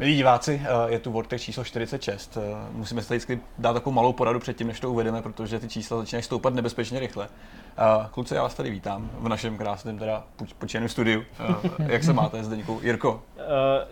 Milí diváci, eh, je tu Vortex číslo 46. Eh, musíme si tady dát takovou malou poradu předtím, než to uvedeme, protože ty čísla začínají stoupat nebezpečně rychle. Eh, kluci, já vás tady vítám v našem krásném teda počeném studiu. Jak se máte, Zdeňku? Jirko?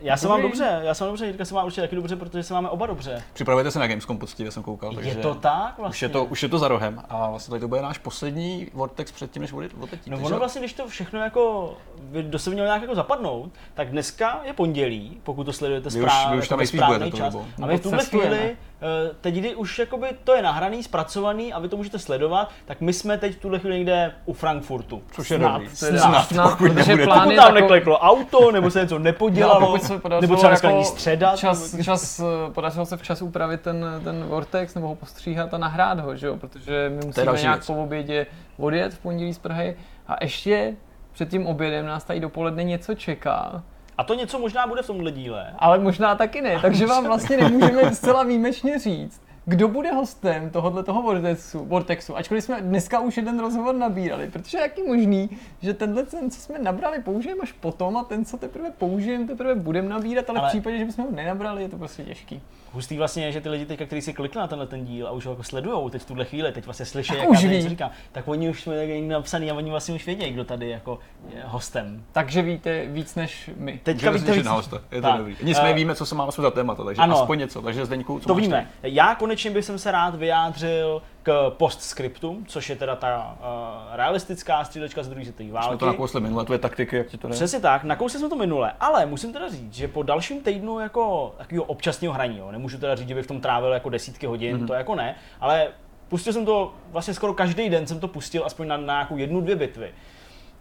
Já se mám dobře, já se mám dobře, Jirka se má určitě taky dobře, protože se máme oba dobře. Připravujete se na Gamescom poctivě, jsem koukal. Takže je to tak vlastně? Už je to, už je to za rohem a vlastně tady to bude náš poslední Vortex předtím, než odletí. No ono vlastně, když to všechno jako, kdo se měl nějak jako zapadnout, tak dneska je pondělí, pokud to sledujete správně, vy už tam jako správný čas. A my v tuhle chvíli Eh, teď, kdy už jakoby to je nahraný, zpracovaný a vy to můžete sledovat, tak my jsme teď v tuhle chvíli někde u Frankfurtu. Což je dobrý. Snad, snad, snad pokud, protože plán pokud tam nekleklo auto, nebo se něco nepodělalo, no, se nebo třeba jako středa. Čas, čas, eh, podařilo se včas upravit ten, ten Vortex, nebo ho postříhat a nahrát ho, že jo? protože my musíme nějak věc. po obědě odjet v pondělí z Prahy a ještě před tím obědem nás tady dopoledne něco čeká. A to něco možná bude v tomhle díle. Ale možná taky ne, takže vám vlastně nemůžeme zcela výjimečně říct, kdo bude hostem tohohle toho Vortexu, Vortexu, ačkoliv jsme dneska už jeden rozhovor nabírali, protože jak je možný, že tenhle ten, co jsme nabrali, použijeme až potom a ten, co teprve použijeme, teprve budeme nabírat, ale, ale v případě, že bychom ho nenabrali, je to prostě těžký hustý vlastně je, že ty lidi teďka, kteří si klikli na tenhle ten díl a už ho jako sledují teď v tuhle chvíli, teď vlastně slyší, jak už ví. říká, tak oni už jsme napsaný a oni vlastně už vědí, kdo tady jako je hostem. Takže víte víc než my. Teďka víte víc. Na hosta. Je to tak. dobrý. Nicméně uh, víme, co se máme za témata, takže ano, aspoň něco. Takže Zdeňku, co To víme. Tady? Já konečně bych se rád vyjádřil k postscriptu, což je teda ta uh, realistická střílečka z druhé světové války. Jsme to nakousli minule, tvoje taktiky, jak ti to ne? Přesně tak, nakousli jsme to minule, ale musím teda říct, že po dalším týdnu jako takového občasného hraní, jo, nemůžu teda říct, že bych v tom trávil jako desítky hodin, mm-hmm. to jako ne, ale pustil jsem to vlastně skoro každý den jsem to pustil aspoň na, na nějakou jednu, dvě bitvy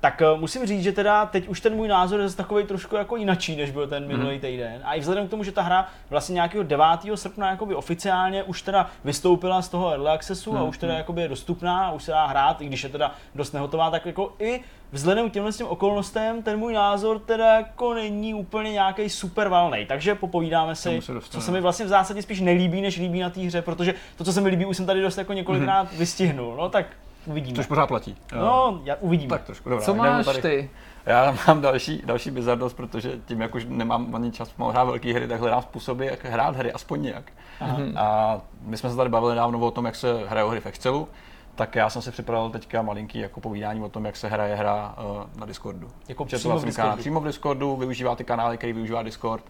tak uh, musím říct, že teda teď už ten můj názor je takový trošku jako jinačí, než byl ten mhm. minulý týden. A i vzhledem k tomu, že ta hra vlastně nějakého 9. srpna jakoby oficiálně už teda vystoupila z toho early accessu mm. a mhm, už teda mhm. jakoby je dostupná a už se dá hrát, i když je teda dost nehotová, tak jako i vzhledem k těmhle těm okolnostem ten můj názor teda jako není úplně nějaký super valný. Takže popovídáme si, se co se mi vlastně v zásadě spíš nelíbí, než líbí na té hře, protože to, co se mi líbí, už jsem tady dost jako několikrát mm. vystihnul. No tak Uvidíme. Což pořád platí. No, já uvidíme. Tak trošku, dobrá. Co máš tady. ty? Já mám další, další bizardost, protože tím, jak už nemám ani čas hrát velké hry, tak hledám způsoby, jak hrát hry, aspoň nějak. Aha. A my jsme se tady bavili dávno o tom, jak se hrají hry v Excelu, tak já jsem si připravil teďka malinký jako povídání o tom, jak se hraje hra uh, na Discordu. Jako přímo v Discordu. přímo v Discordu, využívá ty kanály, který využívá Discord.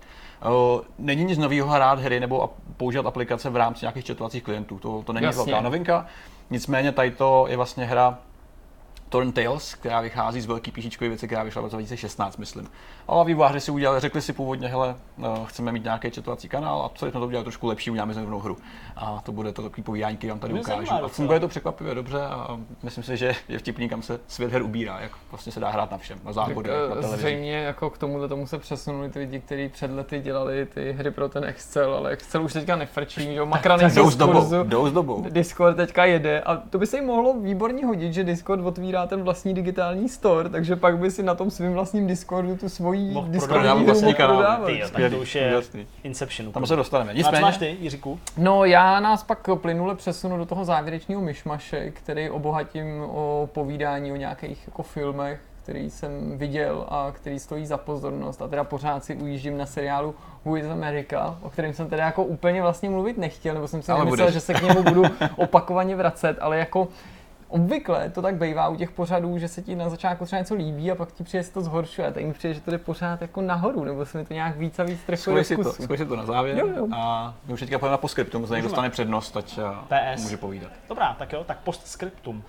Uh, není nic nového hrát hry nebo používat aplikace v rámci nějakých četovacích klientů, to, to není Jasně. velká novinka. Nicméně tady to je vlastně hra Torn Tales, která vychází z velký píšičkové věci, která vyšla v roce 2016, myslím. A vývojáři si udělali, řekli si původně, hele, uh, chceme mít nějaký četovací kanál a co jsme to udělali trošku lepší, uděláme znovu hru. A to bude to takový povídání, který vám tady ukážu. A funguje to překvapivě dobře a myslím si, že je vtipný, kam se svět her ubírá, jak vlastně se dá hrát na všem, na zápody, na eh, televizi. Zřejmě jako k tomu tomu se přesunuli ty lidi, kteří před lety dělali ty hry pro ten Excel, ale Excel už teďka nefrčí, že makra nejsou jdou s dobou. Discord teďka jede a to by se jim mohlo výborně hodit, že Discord otvírá ten vlastní digitální store, takže pak by si na tom svým vlastním Discordu tu svoji Discord vlastní kanál. tak to už je jasný. Inception. Tam se dostaneme. Nicméně... A co máš ty, Jiříku? No já nás pak plynule přesunu do toho závěrečného myšmaše, který obohatím o povídání o nějakých jako filmech, který jsem viděl a který stojí za pozornost a teda pořád si ujíždím na seriálu Who is America, o kterém jsem teda jako úplně vlastně mluvit nechtěl, nebo jsem si nemyslel, že se k němu budu opakovaně vracet, ale jako obvykle to tak bývá u těch pořadů, že se ti na začátku třeba něco líbí a pak ti přijde, že to zhoršuje. Tady mi přijde, že to jde pořád jako nahoru, nebo se mi to nějak víc a víc trefuje si to, si to na závěr jo, jo. a my už teďka pojďme na postscriptum, zda někdo dostane přednost, ať PS. může povídat. Dobrá, tak jo, tak postscriptum.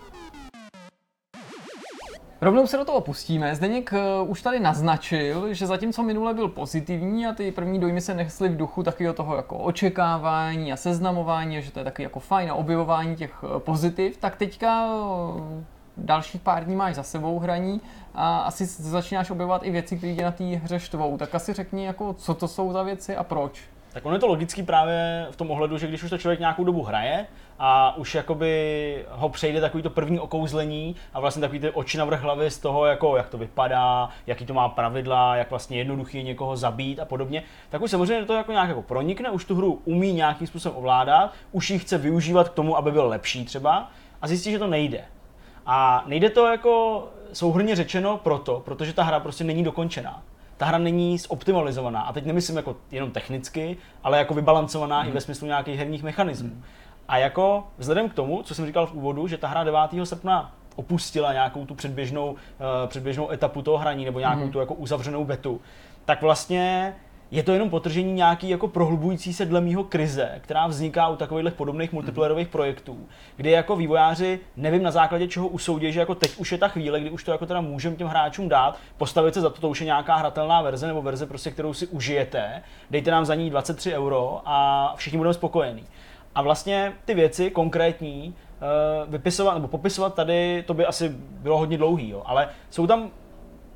Rovnou se do toho pustíme. Zdeněk uh, už tady naznačil, že zatímco minule byl pozitivní a ty první dojmy se nesly v duchu takového toho jako očekávání a seznamování, že to je takový jako fajn a objevování těch uh, pozitiv, tak teďka uh, dalších pár dní máš za sebou hraní a asi začínáš objevovat i věci, které tě na té hře štvou. Tak asi řekni, jako, co to jsou za věci a proč. Tak ono je to logický právě v tom ohledu, že když už to člověk nějakou dobu hraje a už jakoby ho přejde takový to první okouzlení a vlastně takový ty oči na vrch hlavy z toho, jako jak to vypadá, jaký to má pravidla, jak vlastně jednoduchý je někoho zabít a podobně, tak už samozřejmě to jako nějak jako pronikne, už tu hru umí nějakým způsobem ovládat, už ji chce využívat k tomu, aby byl lepší třeba a zjistí, že to nejde. A nejde to jako souhrně řečeno proto, protože ta hra prostě není dokončená ta hra není zoptimalizovaná. A teď nemyslím jako jenom technicky, ale jako vybalancovaná mm. i ve smyslu nějakých herních mechanismů. Mm. A jako vzhledem k tomu, co jsem říkal v úvodu, že ta hra 9. srpna opustila nějakou tu předběžnou, uh, předběžnou etapu toho hraní nebo nějakou mm. tu jako uzavřenou betu, tak vlastně je to jenom potržení nějaký jako prohlubující se dle mýho krize, která vzniká u takových podobných multiplayerových projektů, kdy jako vývojáři nevím na základě čeho usoudí, že jako teď už je ta chvíle, kdy už to jako teda můžeme těm hráčům dát, postavit se za to, to už je nějaká hratelná verze nebo verze prostě, kterou si užijete, dejte nám za ní 23 euro a všichni budeme spokojení. A vlastně ty věci konkrétní uh, vypisovat nebo popisovat tady, to by asi bylo hodně dlouhý, jo, ale jsou tam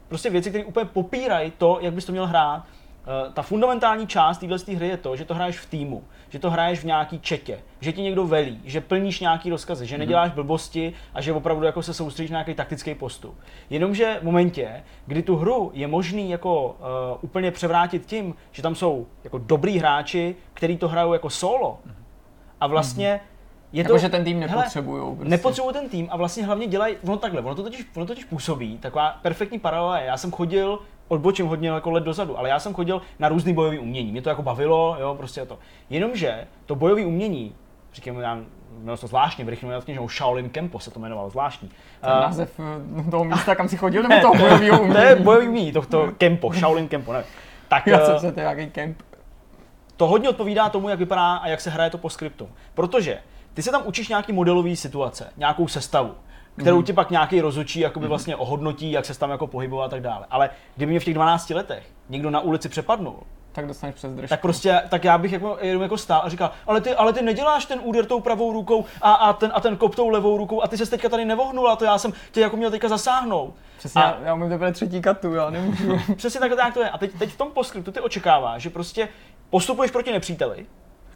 prostě věci, které úplně popírají to, jak bys to měl hrát. Uh, ta fundamentální část téhle hry je to, že to hraješ v týmu, že to hraješ v nějaký četě, že ti někdo velí, že plníš nějaký rozkazy, že mhm. neděláš blbosti a že opravdu jako se soustředíš na nějaký taktický postup. Jenomže v momentě, kdy tu hru je možný jako uh, úplně převrátit tím, že tam jsou jako dobrý hráči, kteří to hrajou jako solo, a vlastně mm-hmm. Je jako, to, že ten tým nepotřebují. Prostě. Nepotřebují ten tým a vlastně hlavně dělají, no takhle, ono to totiž, ono totiž působí, taková perfektní paralela Já jsem chodil, odbočím hodně jako let dozadu, ale já jsem chodil na různý bojový umění. Mě to jako bavilo, jo, prostě to. Jenomže to bojové umění, říkám, já měl to zvláštně, v rychlém knižnou Shaolin Kempo se to jmenovalo zvláštní. Ten uh, název eh, toho místa, kam si chodil, nebo toho bojového umění? je bojový umění, to, to Kempo, Shaolin Kempo, nevím. Tak, já jsem se to nějaký kemp to hodně odpovídá tomu, jak vypadá a jak se hraje to po skriptu. Protože ty se tam učíš nějaký modelový situace, nějakou sestavu, kterou mm. ti pak nějaký rozočí jakoby mm. vlastně ohodnotí, jak se tam jako pohybovat a tak dále. Ale kdyby mě v těch 12 letech někdo na ulici přepadnul, tak dostaneš přes držku. Tak prostě, tak já bych jako, jenom jako stál a říkal, ale ty, ale ty neděláš ten úder tou pravou rukou a, a, ten, a ten kop tou levou rukou a ty se teďka tady nevohnul a to já jsem tě jako měl teďka zasáhnout. Přesně, a, já umím teprve třetí katu, já nemůžu. Přesně tak, tak to je. A teď, teď v tom postscriptu ty očekáváš, že prostě postupuješ proti nepříteli,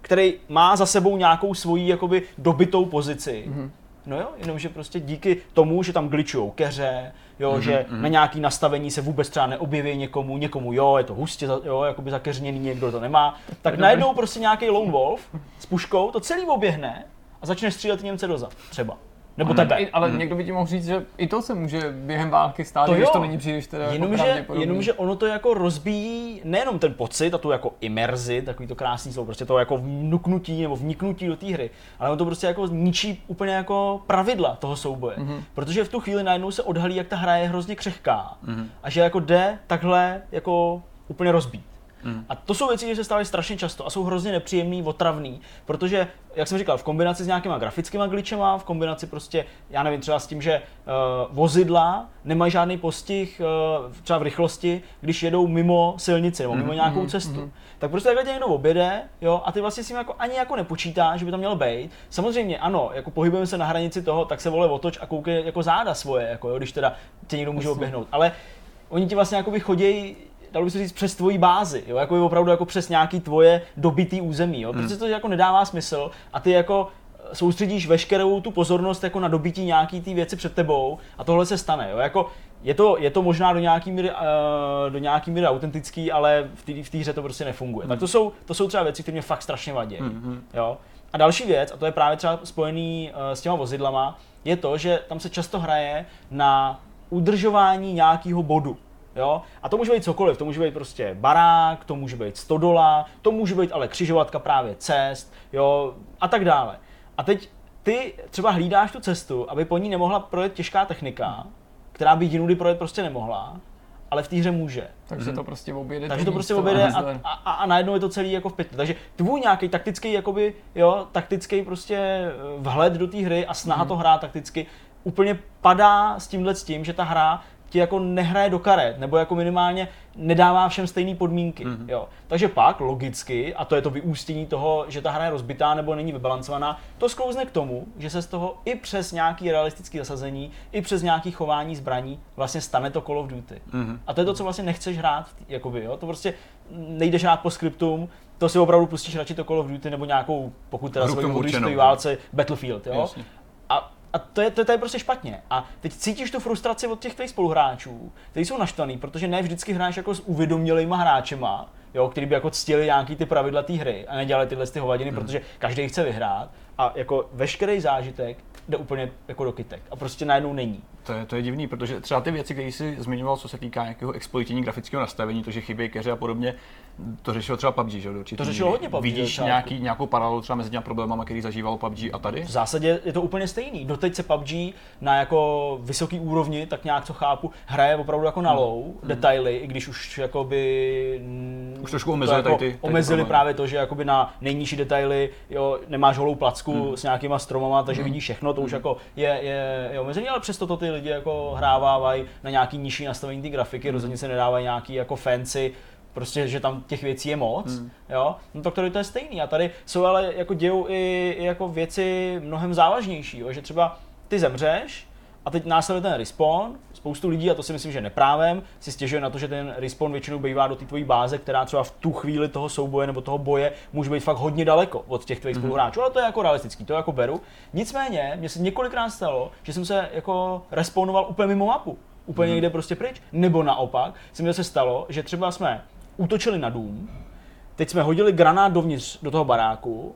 který má za sebou nějakou svoji jakoby dobitou pozici. Mm-hmm. No jo, jenomže prostě díky tomu, že tam glitchujou keře, jo, mm-hmm, že mm-hmm. na nějaký nastavení se vůbec třeba neobjeví někomu, někomu jo, je to hustě, jo, jakoby zakeřněný, někdo to nemá, tak najednou prostě nějaký lone wolf s puškou to celý oběhne a začne střílet Němce dozad, třeba. Nebo hmm. tebe. ale hmm. někdo by ti mohl říct, že i to se může během války stát, to když to není příliš teda jenomže, jako jenomže ono to jako rozbíjí nejenom ten pocit a tu jako imerzi, takový to krásný slovo, prostě to jako vnuknutí nebo vniknutí do té hry, ale ono to prostě jako ničí úplně jako pravidla toho souboje. Mm-hmm. Protože v tu chvíli najednou se odhalí, jak ta hra je hrozně křehká mm-hmm. a že jako jde takhle jako úplně rozbít. Mm. A to jsou věci, které se stávají strašně často a jsou hrozně nepříjemný, otravný, protože, jak jsem říkal, v kombinaci s nějakýma grafickými glitchema, v kombinaci prostě, já nevím, třeba s tím, že uh, vozidla nemají žádný postih uh, třeba v rychlosti, když jedou mimo silnici nebo mimo mm. nějakou mm. cestu. Mm. Tak prostě takhle tě někdo objede, jo, a ty vlastně s tím jako ani jako nepočítá, že by to mělo být. Samozřejmě, ano, jako pohybujeme se na hranici toho, tak se vole otoč a koukej jako záda svoje, jako jo, když teda tě někdo může oběhnout. Ale oni ti vlastně jako chodí dalo by se říct, přes tvoji bázi, jo, jako opravdu jako přes nějaký tvoje dobitý území, jo, protože to jako nedává smysl a ty jako eh, soustředíš veškerou tu pozornost jako na dobití nějaký ty věci před tebou a tohle se stane, jo, jako je to, je to možná do nějaký míry, uh, do nějaký míry autentický, ale v té hře to prostě nefunguje. Mm. Tak to jsou, to jsou třeba věci, které mě fakt strašně vadí. Mm-hmm. Jo? A další věc, a to je právě třeba spojený uh, s těma vozidlama, je to, že tam se často hraje na udržování nějakého bodu. Jo? A to může být cokoliv, to může být prostě barák, to může být stodola, to může být ale křižovatka právě cest, jo, a tak dále. A teď ty třeba hlídáš tu cestu, aby po ní nemohla projet těžká technika, která by jinudy projet prostě nemohla, ale v té hře může. Takže to prostě objede. Takže to prostě objede a, a, a, a, najednou je to celý jako v pytli. Takže tvůj nějaký taktický, jakoby, jo, taktický prostě eh, vhled do té hry a snaha mm. to hrát takticky úplně padá s tímhle s tím, že ta hra ti jako nehraje do karet, nebo jako minimálně nedává všem stejné podmínky. Mm-hmm. Jo. Takže pak logicky, a to je to vyústění toho, že ta hra je rozbitá nebo není vybalancovaná, to sklouzne k tomu, že se z toho i přes nějaký realistický zasazení, i přes nějaký chování zbraní vlastně stane to Call of Duty. Mm-hmm. A to je to, co vlastně nechceš hrát, jakoby, jo? to prostě nejdeš hrát po skriptum, to si opravdu pustíš radši to Call of Duty nebo nějakou, pokud teda svoji válce, Battlefield. Jo? Jasně. A to je, to, je, to je prostě špatně. A teď cítíš tu frustraci od těch tvých spoluhráčů, kteří jsou naštvaný, protože ne vždycky hráš jako s uvědomělýma hráčema, jo, který by jako ctili nějaký ty pravidla té hry a nedělali tyhle ty hovadiny, hmm. protože každý chce vyhrát. A jako veškerý zážitek jde úplně jako do kytek a prostě najednou není. To je, to je divný, protože třeba ty věci, které jsi zmiňoval, co se týká nějakého exploitění grafického nastavení, to, že chybí keře a podobně, to řešilo třeba PUBG, že jo? To řešilo hodně PUBG. Vidíš nějaký, nějakou paralelu třeba mezi těmi problémy, který zažíval PUBG a tady? V zásadě je to úplně stejný. Doteď se PUBG na jako vysoký úrovni, tak nějak co chápu, hraje opravdu jako na hmm. low hmm. detaily, i když už jakoby už trošku omezili jako ty, omezili ty právě to, že jakoby na nejnižší detaily jo, nemáš holou placku hmm. s nějakýma stromama, takže hmm. vidíš všechno, to už hmm. jako je, je, je omezení, ale přesto to ty lidi jako hrávají na nějaký nižší nastavení ty grafiky, hmm. rozhodně se nedávají nějaký jako fancy prostě, že tam těch věcí je moc, hmm. jo, no tak tady to je stejný. A tady jsou ale jako dějou i, i jako věci mnohem závažnější, jo, že třeba ty zemřeš a teď následuje ten respawn, spoustu lidí, a to si myslím, že neprávem, si stěžuje na to, že ten respawn většinou bývá do té tvojí báze, která třeba v tu chvíli toho souboje nebo toho boje může být fakt hodně daleko od těch tvých mm-hmm. spoluhráčů, ale to je jako realistický, to jako beru. Nicméně, mně se několikrát stalo, že jsem se jako respawnoval úplně mimo mapu úplně mm. někde prostě pryč. Nebo naopak se mi se stalo, že třeba jsme útočili na dům, teď jsme hodili granát dovnitř do toho baráku,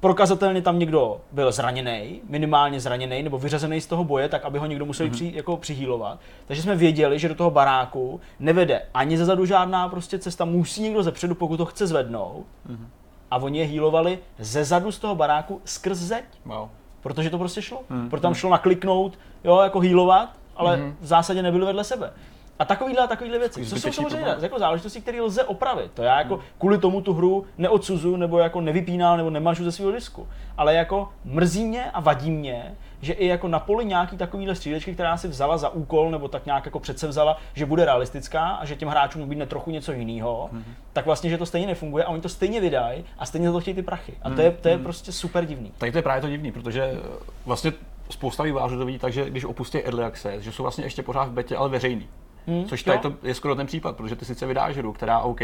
prokazatelně tam někdo byl zraněný, minimálně zraněný nebo vyřazený z toho boje, tak aby ho někdo musel mm-hmm. při, jako přihýlovat. Takže jsme věděli, že do toho baráku nevede ani zezadu žádná prostě cesta, musí někdo zepředu, pokud to chce zvednout. Mm-hmm. A oni je hýlovali ze zadu z toho baráku skrz zeď. Wow. Protože to prostě šlo. Mm-hmm. Proto tam šlo nakliknout, jo, jako hýlovat, ale mm-hmm. v zásadě nebyli vedle sebe. A takovýhle a takovýhle věci. Co jsou samozřejmě jako záležitosti, které lze opravit. To já jako hmm. kvůli tomu tu hru neodsuzu, nebo jako nevypínal, nebo nemažu ze svého disku. Ale jako mrzí mě a vadí mě, že i jako na poli nějaký takovýhle střílečky, která si vzala za úkol, nebo tak nějak jako přece vzala, že bude realistická a že těm hráčům být trochu něco jiného, mm-hmm. tak vlastně, že to stejně nefunguje a oni to stejně vydají a stejně za to chtějí ty prachy. A to je, to je mm-hmm. prostě super divný. Tady to je právě to divný, protože vlastně spousta vývářů to vidí tak, že když opustí Early Access, že jsou vlastně ještě pořád v betě, ale veřejný. Hmm, Což tady to je skoro ten případ, protože ty sice vydáš hru, která OK,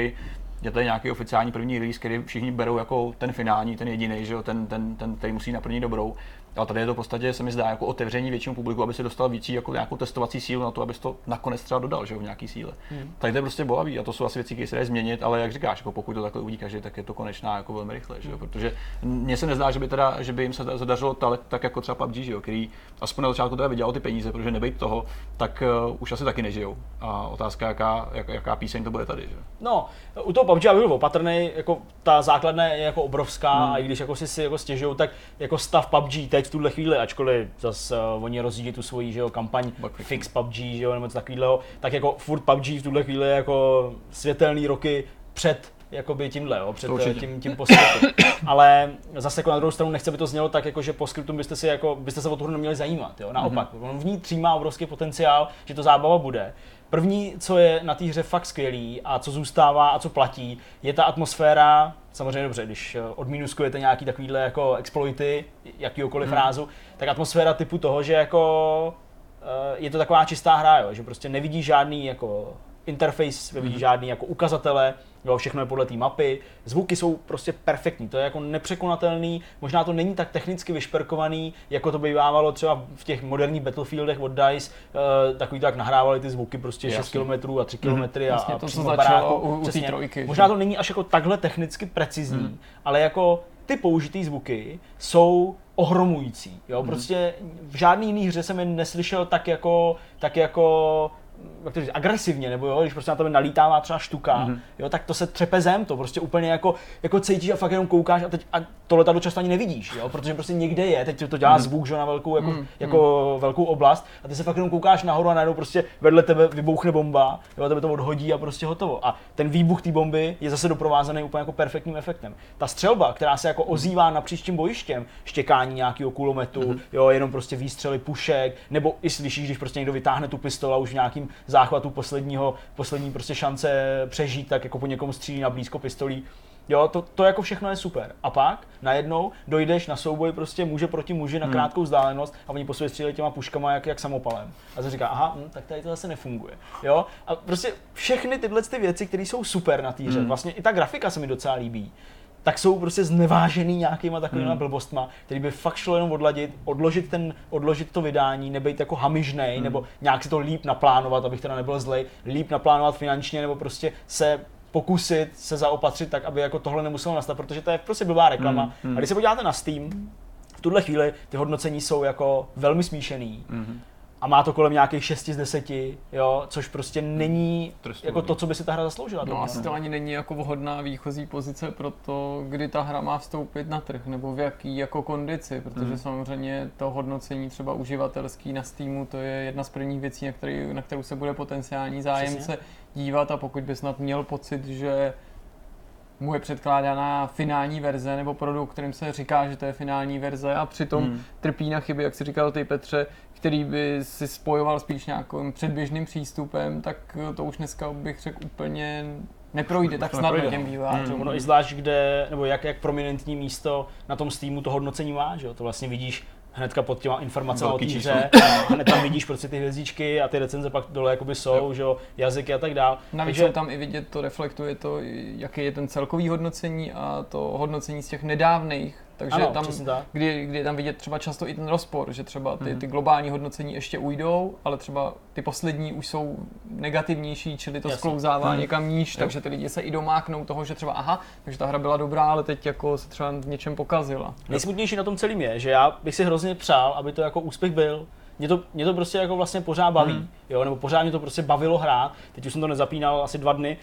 je tady nějaký oficiální první release, který všichni berou jako ten finální, ten jediný, že jo, ten, ten, ten, který musí naplnit dobrou. Ale tady je to v podstatě, se mi zdá, jako otevření většímu publiku, aby se dostal víc jako nějakou testovací sílu na to, aby to nakonec třeba dodal, že jo, v nějaký síle. Hmm. Tady to je prostě bolavý a to jsou asi věci, které se dají změnit, ale jak říkáš, jako pokud to takhle uvidí každý, tak je to konečná jako velmi rychle, že jo, hmm. protože mně se nezdá, že by, teda, že by jim se zadařilo tak, tak jako třeba PUBG, že jo, který aspoň na začátku teda vydělal ty peníze, protože nebejt toho, tak uh, už asi taky nežijou. A otázka, jaká, jak, jaká píseň to bude tady, že? No, u toho PUBG byl opatrný, jako ta základna je jako obrovská hmm. a i když jako si, si jako stěžují, tak jako stav PUBG teď v tuhle chvíli, ačkoliv zase uh, oni rozjíždí tu svoji že jo, kampaň Fix PUBG že jo, nebo něco takového, tak jako furt PUBG v tuhle chvíli jako světelný roky před jakoby tímhle, jo, před Určitě. tím, tím poskytem. Ale zase jako na druhou stranu nechce by to znělo tak, jako, že poskytum byste, si jako, byste se o tu hru neměli zajímat. Jo? Naopak, mm-hmm. on v ní třímá obrovský potenciál, že to zábava bude. První, co je na té hře fakt skvělý a co zůstává a co platí, je ta atmosféra, samozřejmě dobře, když eh, odminuskujete nějaký takovýhle jako exploity, jakýkoliv hmm. rázu, tak atmosféra typu toho, že jako eh, je to taková čistá hra, jo, že prostě nevidí žádný jako interface, nevidí hmm. žádný jako ukazatele, Jo, všechno je podle té mapy. Zvuky jsou prostě perfektní, to je jako nepřekonatelný. Možná to není tak technicky vyšperkovaný, jako to bývávalo třeba v těch moderních Battlefieldech od DICE, uh, takový tak nahrávali ty zvuky prostě Jasně. 6 km a 3 km mm, a, a to, co baráku. U, u trojky. Možná to není až jako takhle technicky precizní, mm. ale jako ty použitý zvuky jsou ohromující. Jo? Mm. Prostě v žádný jiný hře jsem je neslyšel tak jako, tak jako jak to říct, agresivně, nebo jo, když prostě na tebe nalítává třeba štuka, mm-hmm. jo, tak to se třepe zem, to prostě úplně jako, jako cítíš a fakt jenom koukáš a teď a to letadlo často ani nevidíš, jo, protože prostě někde je, teď to dělá mm-hmm. zvuk, že na velkou, jako, mm-hmm. jako velkou oblast a ty se fakt jenom koukáš nahoru a najednou prostě vedle tebe vybouchne bomba, jo, a tebe to odhodí a prostě hotovo. A ten výbuch té bomby je zase doprovázený úplně jako perfektním efektem. Ta střelba, která se jako ozývá na příštím bojištěm, štěkání nějakého kulometu, mm-hmm. jo, jenom prostě výstřely pušek, nebo i slyšíš, když prostě někdo vytáhne tu pistoli a už v nějakým záchvatu posledního, poslední prostě šance přežít, tak jako po někom střílí na blízko pistolí. Jo, to, to jako všechno je super. A pak najednou dojdeš na souboj prostě muže proti muži na hmm. krátkou vzdálenost a oni po sobě střílejí těma puškama jak, jak samopalem. A to říká, aha, hm, tak tady to zase nefunguje. Jo? A prostě všechny tyhle ty věci, které jsou super na týře, hmm. vlastně i ta grafika se mi docela líbí, tak jsou prostě znevážený nějakýma takovými hmm. blbostma, který by fakt šlo jenom odladit, odložit, ten, odložit to vydání, nebejt jako hamižnej, hmm. nebo nějak si to líp naplánovat, abych teda nebyl zlej, líp naplánovat finančně, nebo prostě se pokusit se zaopatřit tak, aby jako tohle nemuselo nastat, protože to je prostě blbá reklama. Hmm. Hmm. A když se podíváte na Steam, tuhle chvíli ty hodnocení jsou jako velmi smíšený. Mm-hmm a má to kolem nějakých 6 z 10, jo, což prostě není Trestů, jako to, co by si ta hra zasloužila. No asi to ani není jako vhodná výchozí pozice pro to, kdy ta hra má vstoupit na trh, nebo v jaký jako kondici, protože hmm. samozřejmě to hodnocení třeba uživatelský na Steamu, to je jedna z prvních věcí, na, který, na kterou se bude potenciální zájemce Přesně. dívat a pokud by snad měl pocit, že mu je předkládána finální verze nebo produkt, kterým se říká, že to je finální verze a přitom hmm. trpí na chyby, jak si říkal ty Petře, který by si spojoval spíš nějakým předběžným přístupem, tak to už dneska bych řekl úplně neprojde tak snadno těm no. vývojářům. Hmm. No i zvlášť kde, nebo jak, jak prominentní místo na tom Steamu to hodnocení má, že jo? To vlastně vidíš hnedka pod těma informacemi o té hře, hned tam vidíš prostě ty hvězdičky a ty recenze pak dole jakoby jsou, že jo, jazyky a tak dál. Navíc Takže... tam i vidět, to reflektuje to, jaký je ten celkový hodnocení a to hodnocení z těch nedávných takže ano, tam, kdy, kdy je tam vidět třeba často i ten rozpor, že třeba ty, mm-hmm. ty globální hodnocení ještě ujdou, ale třeba ty poslední už jsou negativnější, čili to Jasně. sklouzává mm. někam níž, jo. takže ty lidi se i domáknou toho, že třeba aha, takže ta hra byla dobrá, ale teď jako se třeba v něčem pokazila. Nejsmutnější na tom celém je, že já bych si hrozně přál, aby to jako úspěch byl, mě to, mě to prostě jako vlastně pořád baví, mm. jo, nebo pořád mě to prostě bavilo hrát, teď už jsem to nezapínal asi dva dny,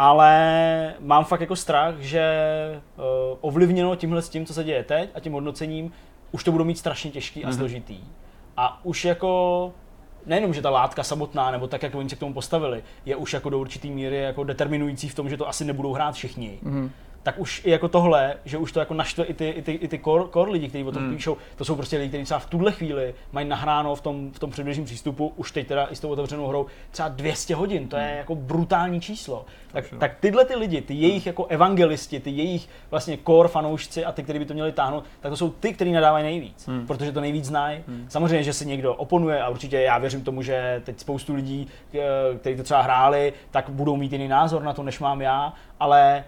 ale mám fakt jako strach, že uh, ovlivněno tímhle s tím, co se děje teď a tím hodnocením, už to budou mít strašně těžký a mm-hmm. složitý. A už jako nejenom, že ta látka samotná, nebo tak, jak oni se k tomu postavili, je už jako do určitý míry jako determinující v tom, že to asi nebudou hrát všichni. Mm-hmm tak už i jako tohle, že už to jako naštve i ty, i ty, i ty core, core lidi, kteří o tom hmm. píšou, to jsou prostě lidi, kteří třeba v tuhle chvíli mají nahráno v tom, v tom předběžném přístupu, už teď teda i s tou otevřenou hrou, třeba 200 hodin, to je hmm. jako brutální číslo. Tak, tak tyhle ty lidi, ty jejich jako evangelisti, ty jejich vlastně core fanoušci a ty, kteří by to měli táhnout, tak to jsou ty, kteří nadávají nejvíc, hmm. protože to nejvíc znají. Hmm. Samozřejmě, že si někdo oponuje a určitě já věřím tomu, že teď spoustu lidí, eh, kteří to třeba hráli, tak budou mít jiný názor na to, než mám já, ale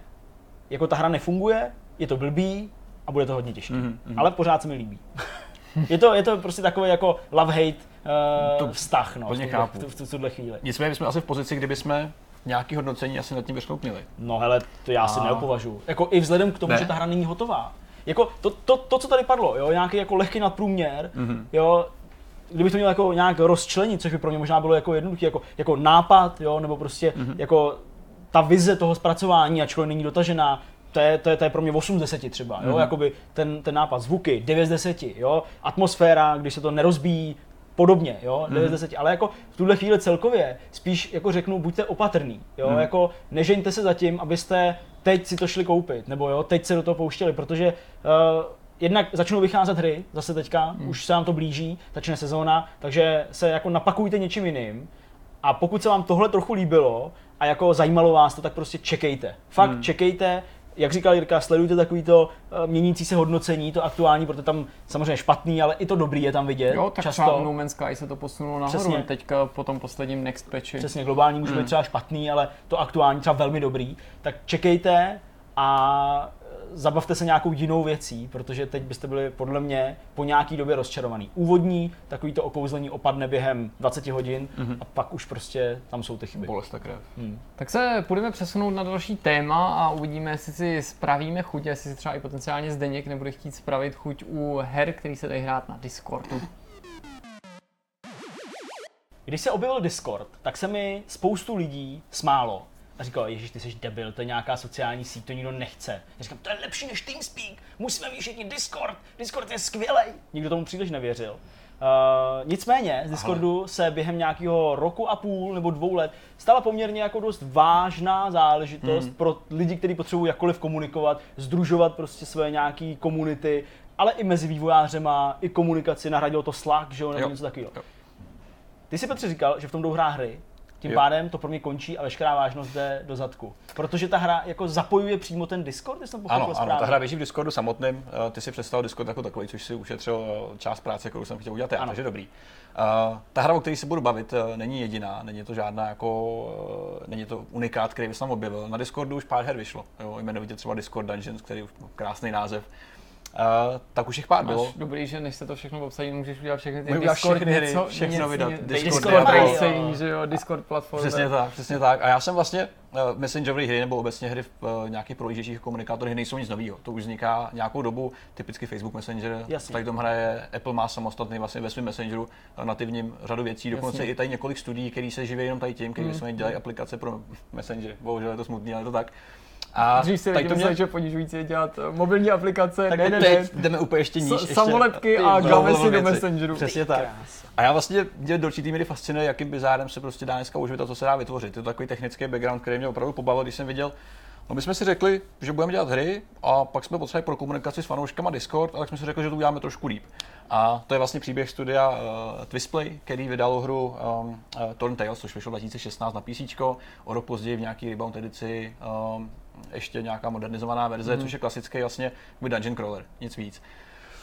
jako ta hra nefunguje, je to blbý a bude to hodně těžké. Mm-hmm. Ale pořád se mi líbí. je, to, je to prostě takový jako love-hate uh, to vztah no, v, tuhle, v, v, v tuhle chvíli. Nicméně jsme asi v pozici, kdyby jsme nějaký hodnocení asi nad tím vyřknout měli. No hele, to já a... si neopovažuji. Jako i vzhledem k tomu, ne. že ta hra není hotová. Jako to, to, to, co tady padlo, jo, nějaký jako lehký nadprůměr, mm-hmm. jo, kdybych to měl jako nějak rozčlenit, což by pro mě možná bylo jako jednoduché, jako, jako nápad, jo, nebo prostě mm-hmm. jako ta vize toho zpracování, ačkoliv není dotažená, to je, to je, to je pro mě 8 z 10 třeba, jo? Mm. Jakoby ten, ten nápad, zvuky, 9 z 10, jo? atmosféra, když se to nerozbíjí, podobně, jo, 9 z 10, ale jako v tuhle chvíli celkově spíš jako řeknu, buďte opatrný, jo, mm. jako nežeňte se zatím, abyste teď si to šli koupit, nebo jo, teď se do toho pouštěli, protože uh, jednak začnou vycházet hry, zase teďka, mm. už se nám to blíží, začne sezóna, takže se jako napakujte něčím jiným, a pokud se vám tohle trochu líbilo a jako zajímalo vás to, tak prostě čekejte. Fakt hmm. čekejte, jak říkal Jirka, sledujte takový to uh, měnící se hodnocení, to aktuální, protože tam samozřejmě špatný, ale i to dobrý je tam vidět. Jo, tak Často. třeba No Man's Sky se to posunulo nahoru, Přesně. teďka po tom posledním next patchi. Přesně, globální může hmm. být třeba špatný, ale to aktuální třeba velmi dobrý. Tak čekejte a zabavte se nějakou jinou věcí, protože teď byste byli podle mě po nějaký době rozčarovaný. Úvodní, takový to okouzlení opadne během 20 hodin mm-hmm. a pak už prostě tam jsou ty chyby. Bolest krev. Hmm. Tak se půjdeme přesunout na další téma a uvidíme, jestli si spravíme chuť, jestli si třeba i potenciálně Zdeněk nebude chtít spravit chuť u her, který se dají hrát na Discordu. Když se objevil Discord, tak se mi spoustu lidí smálo a říkal, Ježíš, ty jsi debil, to je nějaká sociální síť, to nikdo nechce. Já říkám, to je lepší než TeamSpeak, musíme mít všichni Discord, Discord je skvělý. Nikdo tomu příliš nevěřil. Uh, nicméně z Discordu Aha. se během nějakého roku a půl nebo dvou let stala poměrně jako dost vážná záležitost hmm. pro lidi, kteří potřebují jakkoliv komunikovat, združovat prostě své nějaké komunity, ale i mezi vývojářema, i komunikaci, nahradilo to Slack, že jo, nebo jo. něco takového. Ty si Petře říkal, že v tom jdou hry, tím jo. pádem to pro mě končí a veškerá vážnost jde do zadku. Protože ta hra jako zapojuje přímo ten Discord, jsem ano, správně. ano, ta hra běží v Discordu samotným. Eh, ty si představil Discord jako takový, což si ušetřil eh, část práce, kterou jsem chtěl udělat já, takže dobrý. Uh, ta hra, o které se budu bavit, není jediná, není to žádná jako, není to unikát, který by se tam objevil. Na Discordu už pár her vyšlo, jo, jmenovitě třeba Discord Dungeons, který už krásný název. Uh, tak už jich pár Máš bylo. Dobrý, že než se to všechno obsadí, můžeš udělat všechny ty Discord všechny hry, něco, všechno něco, vydat. Discord, Discord, Discord, že jo, Discord platform. Přesně tak, přesně tak. A já jsem vlastně uh, messengerové hry nebo obecně hry v uh, nějakých prohlížečích komunikátorech nejsou nic nového. To už vzniká nějakou dobu, typicky Facebook Messenger, Jasně. tady tom hraje, Apple má samostatný vlastně ve svém Messengeru nativním řadu věcí, dokonce Jasně. i tady několik studií, které se živí jenom tady tím, který mm. dělají aplikace pro Messenger. Bohužel je to smutný, ale je to tak. A Dřív si lidi to mě... že ponižující dělat mobilní aplikace, tak ne, ne, ne. jdeme úplně ještě níž. S- samolepky a gamesy do Messengeru. Přesně tak. A já vlastně mě do určitý míry fascinuje, jakým bizárem se prostě dá dneska uživit a co se dá vytvořit. Je to takový technický background, který mě opravdu pobavil, když jsem viděl, No my jsme si řekli, že budeme dělat hry a pak jsme potřebovali pro komunikaci s fanouškama Discord, ale tak jsme si řekli, že to uděláme trošku líp. A to je vlastně příběh studia uh, Twistplay, který vydalo hru um, uh, Torn Tales, což vyšlo 2016 na PC, o rok později v nějaký rebound edici um, ještě nějaká modernizovaná verze, mm. což je klasický vlastně dungeon crawler, nic víc.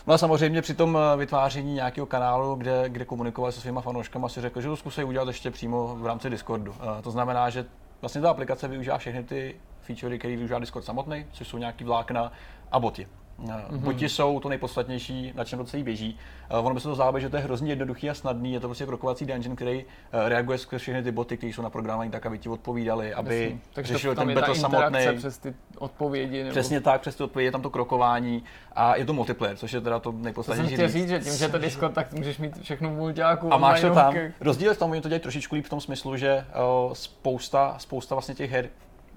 No a samozřejmě při tom eh, vytváření nějakého kanálu, kde, kde komunikovali se svýma fanouškama, si řekl, že to zkusí udělat ještě přímo v rámci Discordu. Uh, to znamená, že vlastně ta aplikace využívá všechny ty featurey, které využívá Discord samotný, což jsou nějaký vlákna a boty. Mm-hmm. Boti jsou to nejpodstatnější, na čem to celý běží. Uh, ono by se to zdálo, že to je hrozně jednoduchý a snadný. Je to prostě krokovací dungeon, který uh, reaguje skrz všechny ty boty, které jsou naprogramované tak, aby ti odpovídali, aby Jasně. Takže řešil ten battle samotný. přes ty odpovědi. Nebo... Přesně tak, přes ty odpovědi je tam to krokování a je to multiplayer, což je teda to nejpodstatnější. To jsem říct, že tím, že to Discord, tak můžeš mít všechno multiáku. A máš to tam. Rozdíl je v tom, oni to dělají trošičku líp v tom smyslu, že uh, spousta, spousta vlastně těch her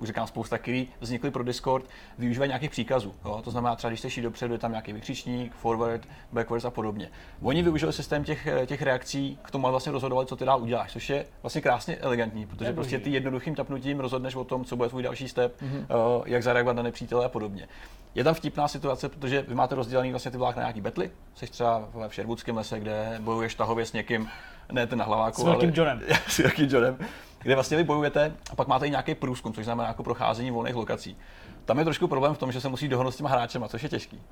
říkám spousta, který vznikly pro Discord, využívají nějakých příkazů. Jo? To znamená, třeba když jsi dopředu, je tam nějaký vykřičník, forward, backwards a podobně. Oni využili systém těch, těch reakcí k tomu, vlastně rozhodovali, co ty dál uděláš, což je vlastně krásně elegantní, protože prostě ty jednoduchým tapnutím rozhodneš o tom, co bude tvůj další step, mm-hmm. uh, jak zareagovat na nepřítele a podobně. Je tam vtipná situace, protože vy máte rozdělený vlastně ty vlákna na nějaký betly, jsi třeba v Sherwoodském lese, kde bojuješ tahově s někým, ne ten na hlaváku, s velkým Johnem. s velkým Johnem kde vlastně vy bojujete a pak máte i nějaký průzkum, což znamená jako procházení volných lokací. Tam je trošku problém v tom, že se musí dohodnout s těma hráčema, což je těžký.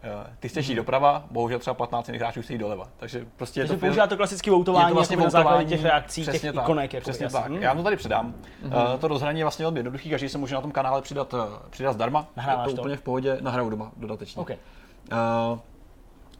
Ty chceš jít mhm. doprava, bohužel třeba 15 jiných hráčů chce doleva. Takže prostě Takže je to používá to klasické voutování, je to vlastně jako voutování těch reakcí, přesně těch tak, ikonek. Jako přesně tak. Já to tady předám. Mm-hmm. To rozhraní je vlastně velmi jednoduchý, každý se může na tom kanále přidat, eh, přidat zdarma. Nahráváš je to, to úplně v pohodě, nahraju doma dodatečně. Okay. Uh,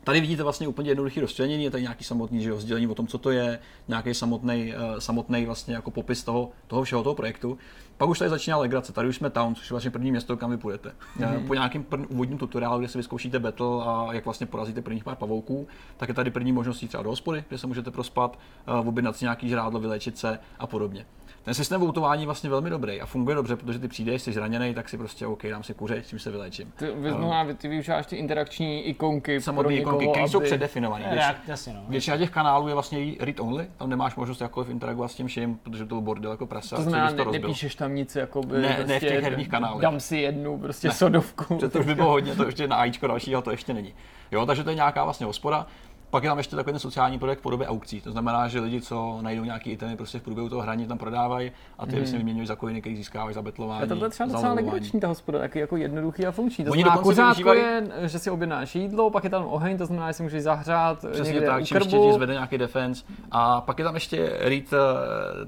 Tady vidíte vlastně úplně jednoduchý rozčlenění, je tady nějaký samotný že rozdělení o tom, co to je, nějaký samotný, uh, samotný vlastně jako popis toho, toho všeho toho projektu. Pak už tady začíná legrace, tady už jsme Town, což je vlastně první město, kam vy půjdete. Mm-hmm. Po nějakém pr- úvodním tutoriálu, kde si vyzkoušíte battle a jak vlastně porazíte prvních pár pavouků, tak je tady první možností třeba do hospody, kde se můžete prospat, uh, objednat si nějaký žrádlo, vylečit se a podobně. Ten systém voutování je vlastně velmi dobrý a funguje dobře, protože ty přijdeš, jsi zraněný, tak si prostě OK, dám si kuře, tím se vylečím. Ty, uh, ty využíváš ty interakční ikonky. Samotné ikonky, které aby... jsou předdefinované. jasně, no. Většina těch kanálů je vlastně read only, tam nemáš možnost jakkoliv interagovat s tím vším, protože to byl bordel jako prasa. To znamená, to ne, nepíšeš tam nic jako by, ne, prostě, ne v těch herních kanálech. Dám si jednu prostě ne. sodovku. To už by bylo hodně, to ještě na AIčko dalšího to ještě není. Jo, takže to je nějaká vlastně hospoda. Pak je tam ještě takový ten sociální projekt v podobě aukcí. To znamená, že lidi, co najdou nějaký itemy prostě v průběhu toho hraní, tam prodávají a ty mm. si vyměňují za coiny, který získávají za betlování. A to je třeba docela legrační ta hospoda, taky jako jednoduchý a funkční. To Oni znamená, pořádku je, že si objednáš jídlo, pak je tam oheň, to znamená, že si můžeš zahřát Přesně někde tak, čím ještě ti zvede nějaký defense. A pak je tam ještě read eh,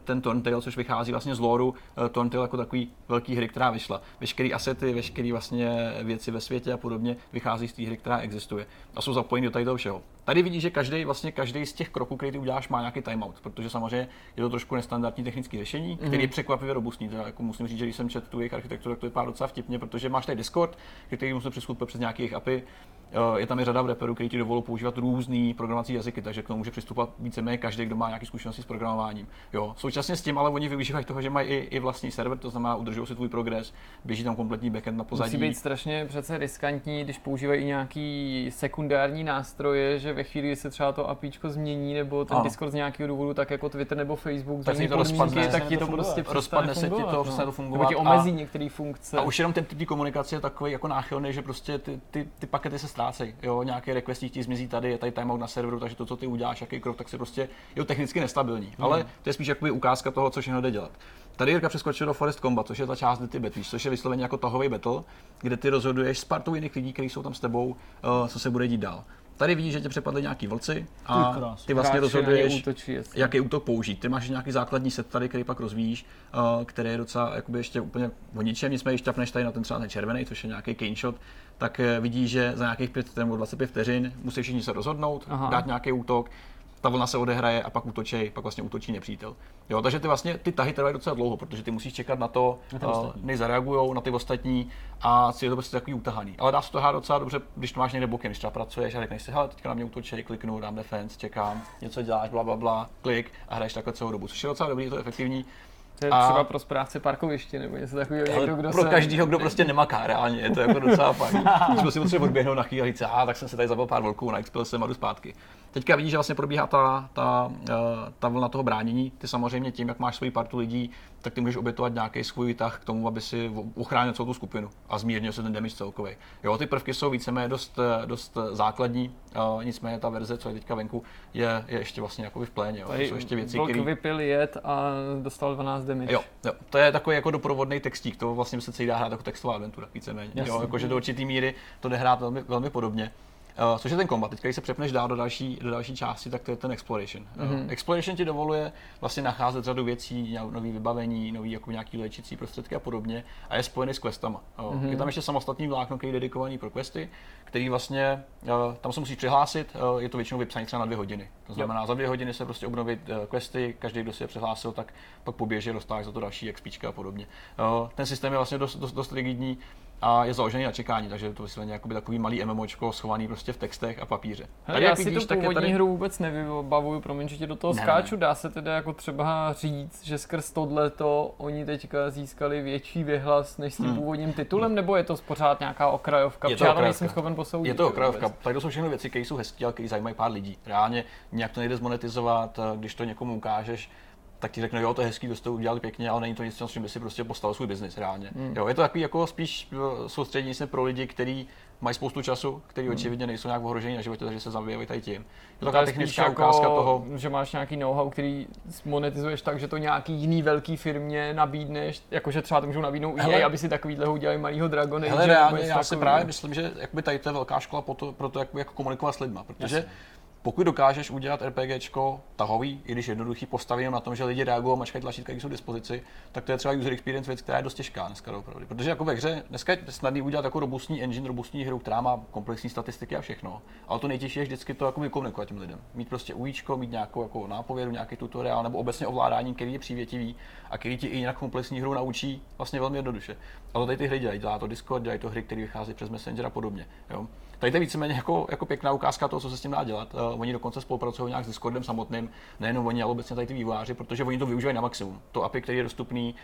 ten Torntail, což vychází vlastně z lore eh, Torntail jako takový velký hry, která vyšla. Veškeré asety, veškeré vlastně věci ve světě a podobně vychází z té hry, která existuje. A jsou zapojeny do tady toho všeho. Tady vidíš, že každý vlastně každý z těch kroků, který ty uděláš, má nějaký timeout, protože samozřejmě je to trošku nestandardní technické řešení, mm-hmm. který je překvapivě robustní. Teda jako musím říct, že když jsem četl tu jejich architekturu, tak to vypadá docela vtipně, protože máš tady Discord, který musíš přeskupit přes nějaké API, je tam i řada reperů, který ti dovolí používat různý programovací jazyky, takže k tomu může přistupovat víceméně každý, kdo má nějaké zkušenosti s programováním. Jo. Současně s tím ale oni využívají toho, že mají i, i vlastní server, to znamená udržují si tvůj progres, běží tam kompletní backend na pozadí. Musí být strašně přece riskantní, když používají nějaký sekundární nástroje, že ve chvíli, kdy se třeba to APIčko změní nebo ten ano. Discord z nějakého důvodu, tak jako Twitter nebo Facebook, tak to rozpadne, tak ti to prostě rozpadne se ti to, no. to fungovat. Nebo ti omezí některé funkce. A už jenom ten typ komunikace je takový jako náchylný, že prostě ty, ty, ty pakety se ztrácejí. Jo, nějaký request ti zmizí tady, je tady timeout na serveru, takže to, co ty uděláš, jaký krok, tak se prostě je technicky nestabilní. Hmm. Ale to je spíš jakoby ukázka toho, co všechno jde dělat. Tady Jirka přeskočil do Forest Combat, což je ta část, kde ty betlíš, což je vysloveně jako tahový battle, kde ty rozhoduješ s partou jiných lidí, kteří jsou tam s tebou, uh, co se bude dít dál. Tady vidíš, že tě přepadly nějaký vlci a ty vlastně rozhoduješ, jaký útok použít. Ty máš nějaký základní set tady, který pak rozvíjíš, uh, který je docela jakoby ještě úplně o ničem, nicméně když tapneš tady na ten třeba ten červený, což je nějaký cane shot, tak eh, vidíš, že za nějakých 5 nebo 25 vteřin musí všichni se rozhodnout, Aha. dát nějaký útok, ta vlna se odehraje a pak útočí, pak vlastně útočí nepřítel. Jo, takže ty vlastně ty tahy trvají docela dlouho, protože ty musíš čekat na to, uh, než zareagují na ty ostatní a si je to prostě takový utahaný. Ale dá se to hrát docela dobře, když to máš někde bokem, když třeba pracuješ a řekneš si, hele, teďka na mě útočí, kliknu, dám defense, čekám, něco děláš, bla, bla, bla, klik a hraješ takhle celou dobu, což je docela dobrý, je to efektivní. To je a... třeba pro správce parkoviště nebo něco takového. Někdo, kdo pro se... každého, kdo prostě nemaká reálně, je to jako docela fajn. Když si potřebuje odběhnout na chvíli a říct, a tak jsem se tady zabil pár volků, naexpil jsem a jdu zpátky. Teďka vidíš, že vlastně probíhá ta, ta, eh, ta vlna toho bránění. Ty samozřejmě tím, jak máš svoji partu lidí, tak ty můžeš obětovat nějaký svůj tah k tomu, aby si uchránil celou tu skupinu a zmírnil se ten damage celkový. Jo, ty prvky jsou víceméně dost, eh, dost základní, uh, nicméně ta verze, co je teďka venku, je, je ještě vlastně jako v pléně. Jo. To jsou ještě věci, které... vypil jet a dostal 12 damage. Jo, jo, to je takový jako doprovodný textík, to vlastně se celý dá hrát jako textová aventura, víceméně. Jo, jakože do určitý míry to jde hrát velmi, velmi podobně. Uh, což je ten kombat. Teď, když se přepneš dál do další, do další části, tak to je ten exploration. Mm-hmm. Uh, exploration ti dovoluje vlastně nacházet řadu věcí, nový vybavení, nový jako nějaký léčící prostředky a podobně a je spojený s questama. Uh, mm-hmm. Je tam ještě samostatný vlákno, který je dedikovaný pro questy, který vlastně, uh, tam se musíš přihlásit, uh, je to většinou vypsaný třeba na dvě hodiny. To znamená, jo. za dvě hodiny se prostě obnovit uh, questy, každý, kdo si je přihlásil, tak pak poběží, dostáváš za to další XP a podobně. Uh, ten systém je vlastně dost, dost, dost rigidní, a je založený na čekání, takže je to vysvětleně jakoby takový malý MMOčko schovaný prostě v textech a papíře. Hele, tady, já si vidíš, tu původní tady... hru vůbec nevybavuju, promiň, že tě do toho ne, skáču, ne. dá se teda jako třeba říct, že skrz tohleto oni teďka získali větší vyhlas než s tím hmm. původním titulem, nebo je to pořád nějaká okrajovka? Je to okrajovka. Já nejsem schopen posoudit. Je to okrajovka, tady to jsou všechno věci, které jsou hezké, ale které zajímají pár lidí. Reálně nějak to nejde zmonetizovat, když to někomu ukážeš, tak ti řekne, jo, to je hezký, to jste udělali pěkně, ale není to nic, s čím by si prostě postavil svůj biznis reálně. Hmm. Jo, je to takový jako spíš eh, soustředění se pro lidi, kteří mají spoustu času, který hmm. očividně nejsou nějak ohrožení na životě, takže se zabývají tady tím. Je to taková technická jako, ukázka toho. Že máš nějaký know-how, který monetizuješ tak, že to nějaký jiný velký firmě nabídneš, jakože třeba to můžou nabídnout EA, aby si takovýhle udělali malýho Dragona. Hele, reálně, já si právě myslím, že tady to je velká škola pro to, pro to jak, jak komunikovat s lidmi, protože Jasně pokud dokážeš udělat RPGčko tahový, i když jednoduchý, postavím na tom, že lidi reagují a mačkají tlačítka, jsou k dispozici, tak to je třeba user experience věc, která je dost těžká dneska opravdu. Protože jako ve hře dneska je snadný udělat jako robustní engine, robustní hru, která má komplexní statistiky a všechno. Ale to nejtěžší je vždycky to jako komunikovat těm lidem. Mít prostě ujíčko, mít nějakou jako nápovědu, nějaký tutoriál nebo obecně ovládání, který je přívětivý a který ti i jinak komplexní hru naučí vlastně velmi jednoduše. A to tady ty hry dělají, dělá to Discord, dělají to hry, které vychází přes Messenger a podobně. Jo? Tady to je víceméně jako, jako pěkná ukázka toho, co se s tím dá dělat. Uh, oni dokonce spolupracují nějak s Discordem samotným, nejenom oni, ale obecně tady ty vývojáři, protože oni to využívají na maximum. To API, který je dostupný,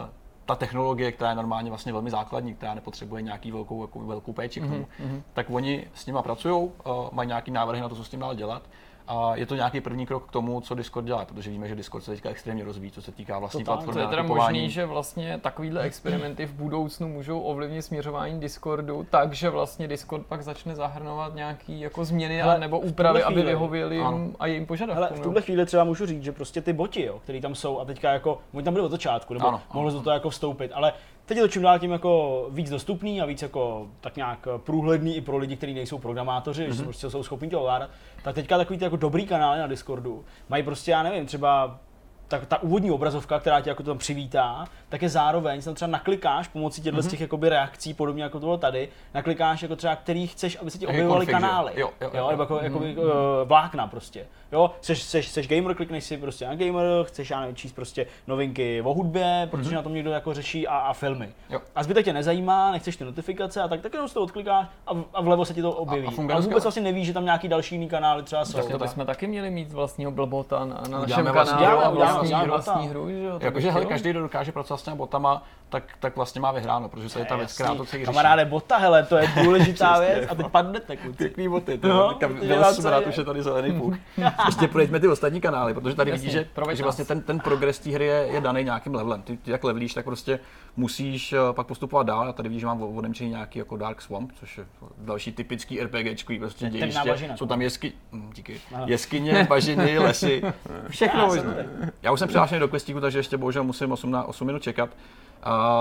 uh, ta technologie, která je normálně vlastně velmi základní, která nepotřebuje nějaký velkou, jako velkou péči k tomu, mm-hmm. tak oni s nima pracují, uh, mají nějaký návrhy na to, co s tím dá dělat a je to nějaký první krok k tomu, co Discord dělá, protože víme, že Discord se teďka extrémně rozvíjí, co se týká vlastní platformy. To je teda možný, že vlastně takovýhle experimenty v budoucnu můžou ovlivnit směřování Discordu, takže vlastně Discord pak začne zahrnovat nějaký jako změny Hele, nebo úpravy, chvíli, aby vyhověli jim a jejím požadavkům. Hele, v tuhle chvíli třeba můžu říct, že prostě ty boti, jo, který tam jsou a teďka jako, oni tam byli od začátku, nebo ano, mohli do toho jako vstoupit, ale Teď je to čím dál tím jako víc dostupný a víc jako tak nějak průhledný i pro lidi, kteří nejsou programátoři, mm-hmm. že prostě jsou schopni to ovládat. Tak teďka takový ty jako dobrý kanály na Discordu mají prostě, já nevím, třeba tak ta úvodní obrazovka, která tě jako tam přivítá, tak je zároveň, tam třeba naklikáš pomocí těchto mm-hmm. těch jakoby reakcí, podobně jako to bylo tady, naklikáš jako třeba, který chceš, aby se ti objevovaly kanály. Jo, jo, jo, jo, nebo jako, mm-hmm. jakoby, uh, vlákna prostě. Jo, seš, seš, seš gamer, klikneš si prostě na gamer, chceš já nevím, číst prostě novinky o hudbě, protože mm-hmm. na tom někdo jako řeší a, a filmy. Jo. A zbytek tě nezajímá, nechceš ty notifikace a tak, tak jenom si to odklikáš a, a vlevo se ti to objeví. A, a, a vůbec vlastně nevíš, že tam nějaký další jiný kanály třeba jsou. Tak to bychom taky měli mít vlastního blbota na, na našem kanálu. Vlastní, vlastní hru, že jo? Jakože každý, kdo dokáže pracovat těmi botama, tak, tak vlastně má vyhráno, protože to je ta věc, která to celý Kamaráde, bota, hele, to je důležitá věc a teď padnete, kluci. Pěkný boty, to no, je už je tady zelený puk. Ještě projeďme ty ostatní kanály, protože tady vidíš, že, že vlastně ten, ten progres té hry je, je daný nějakým levelem. Ty, ty jak levelíš, tak prostě musíš uh, pak postupovat dál. A tady vidíš, že mám odemčený nějaký jako Dark Swamp, což je další typický RPGčkový prostě dějiště. Jsou tam jesky, hm, díky, jeskyně, bažiny, lesy, všechno možné. Já už jsem přihlášený do questíku, takže ještě bohužel musím 8, na 8 minut čekat.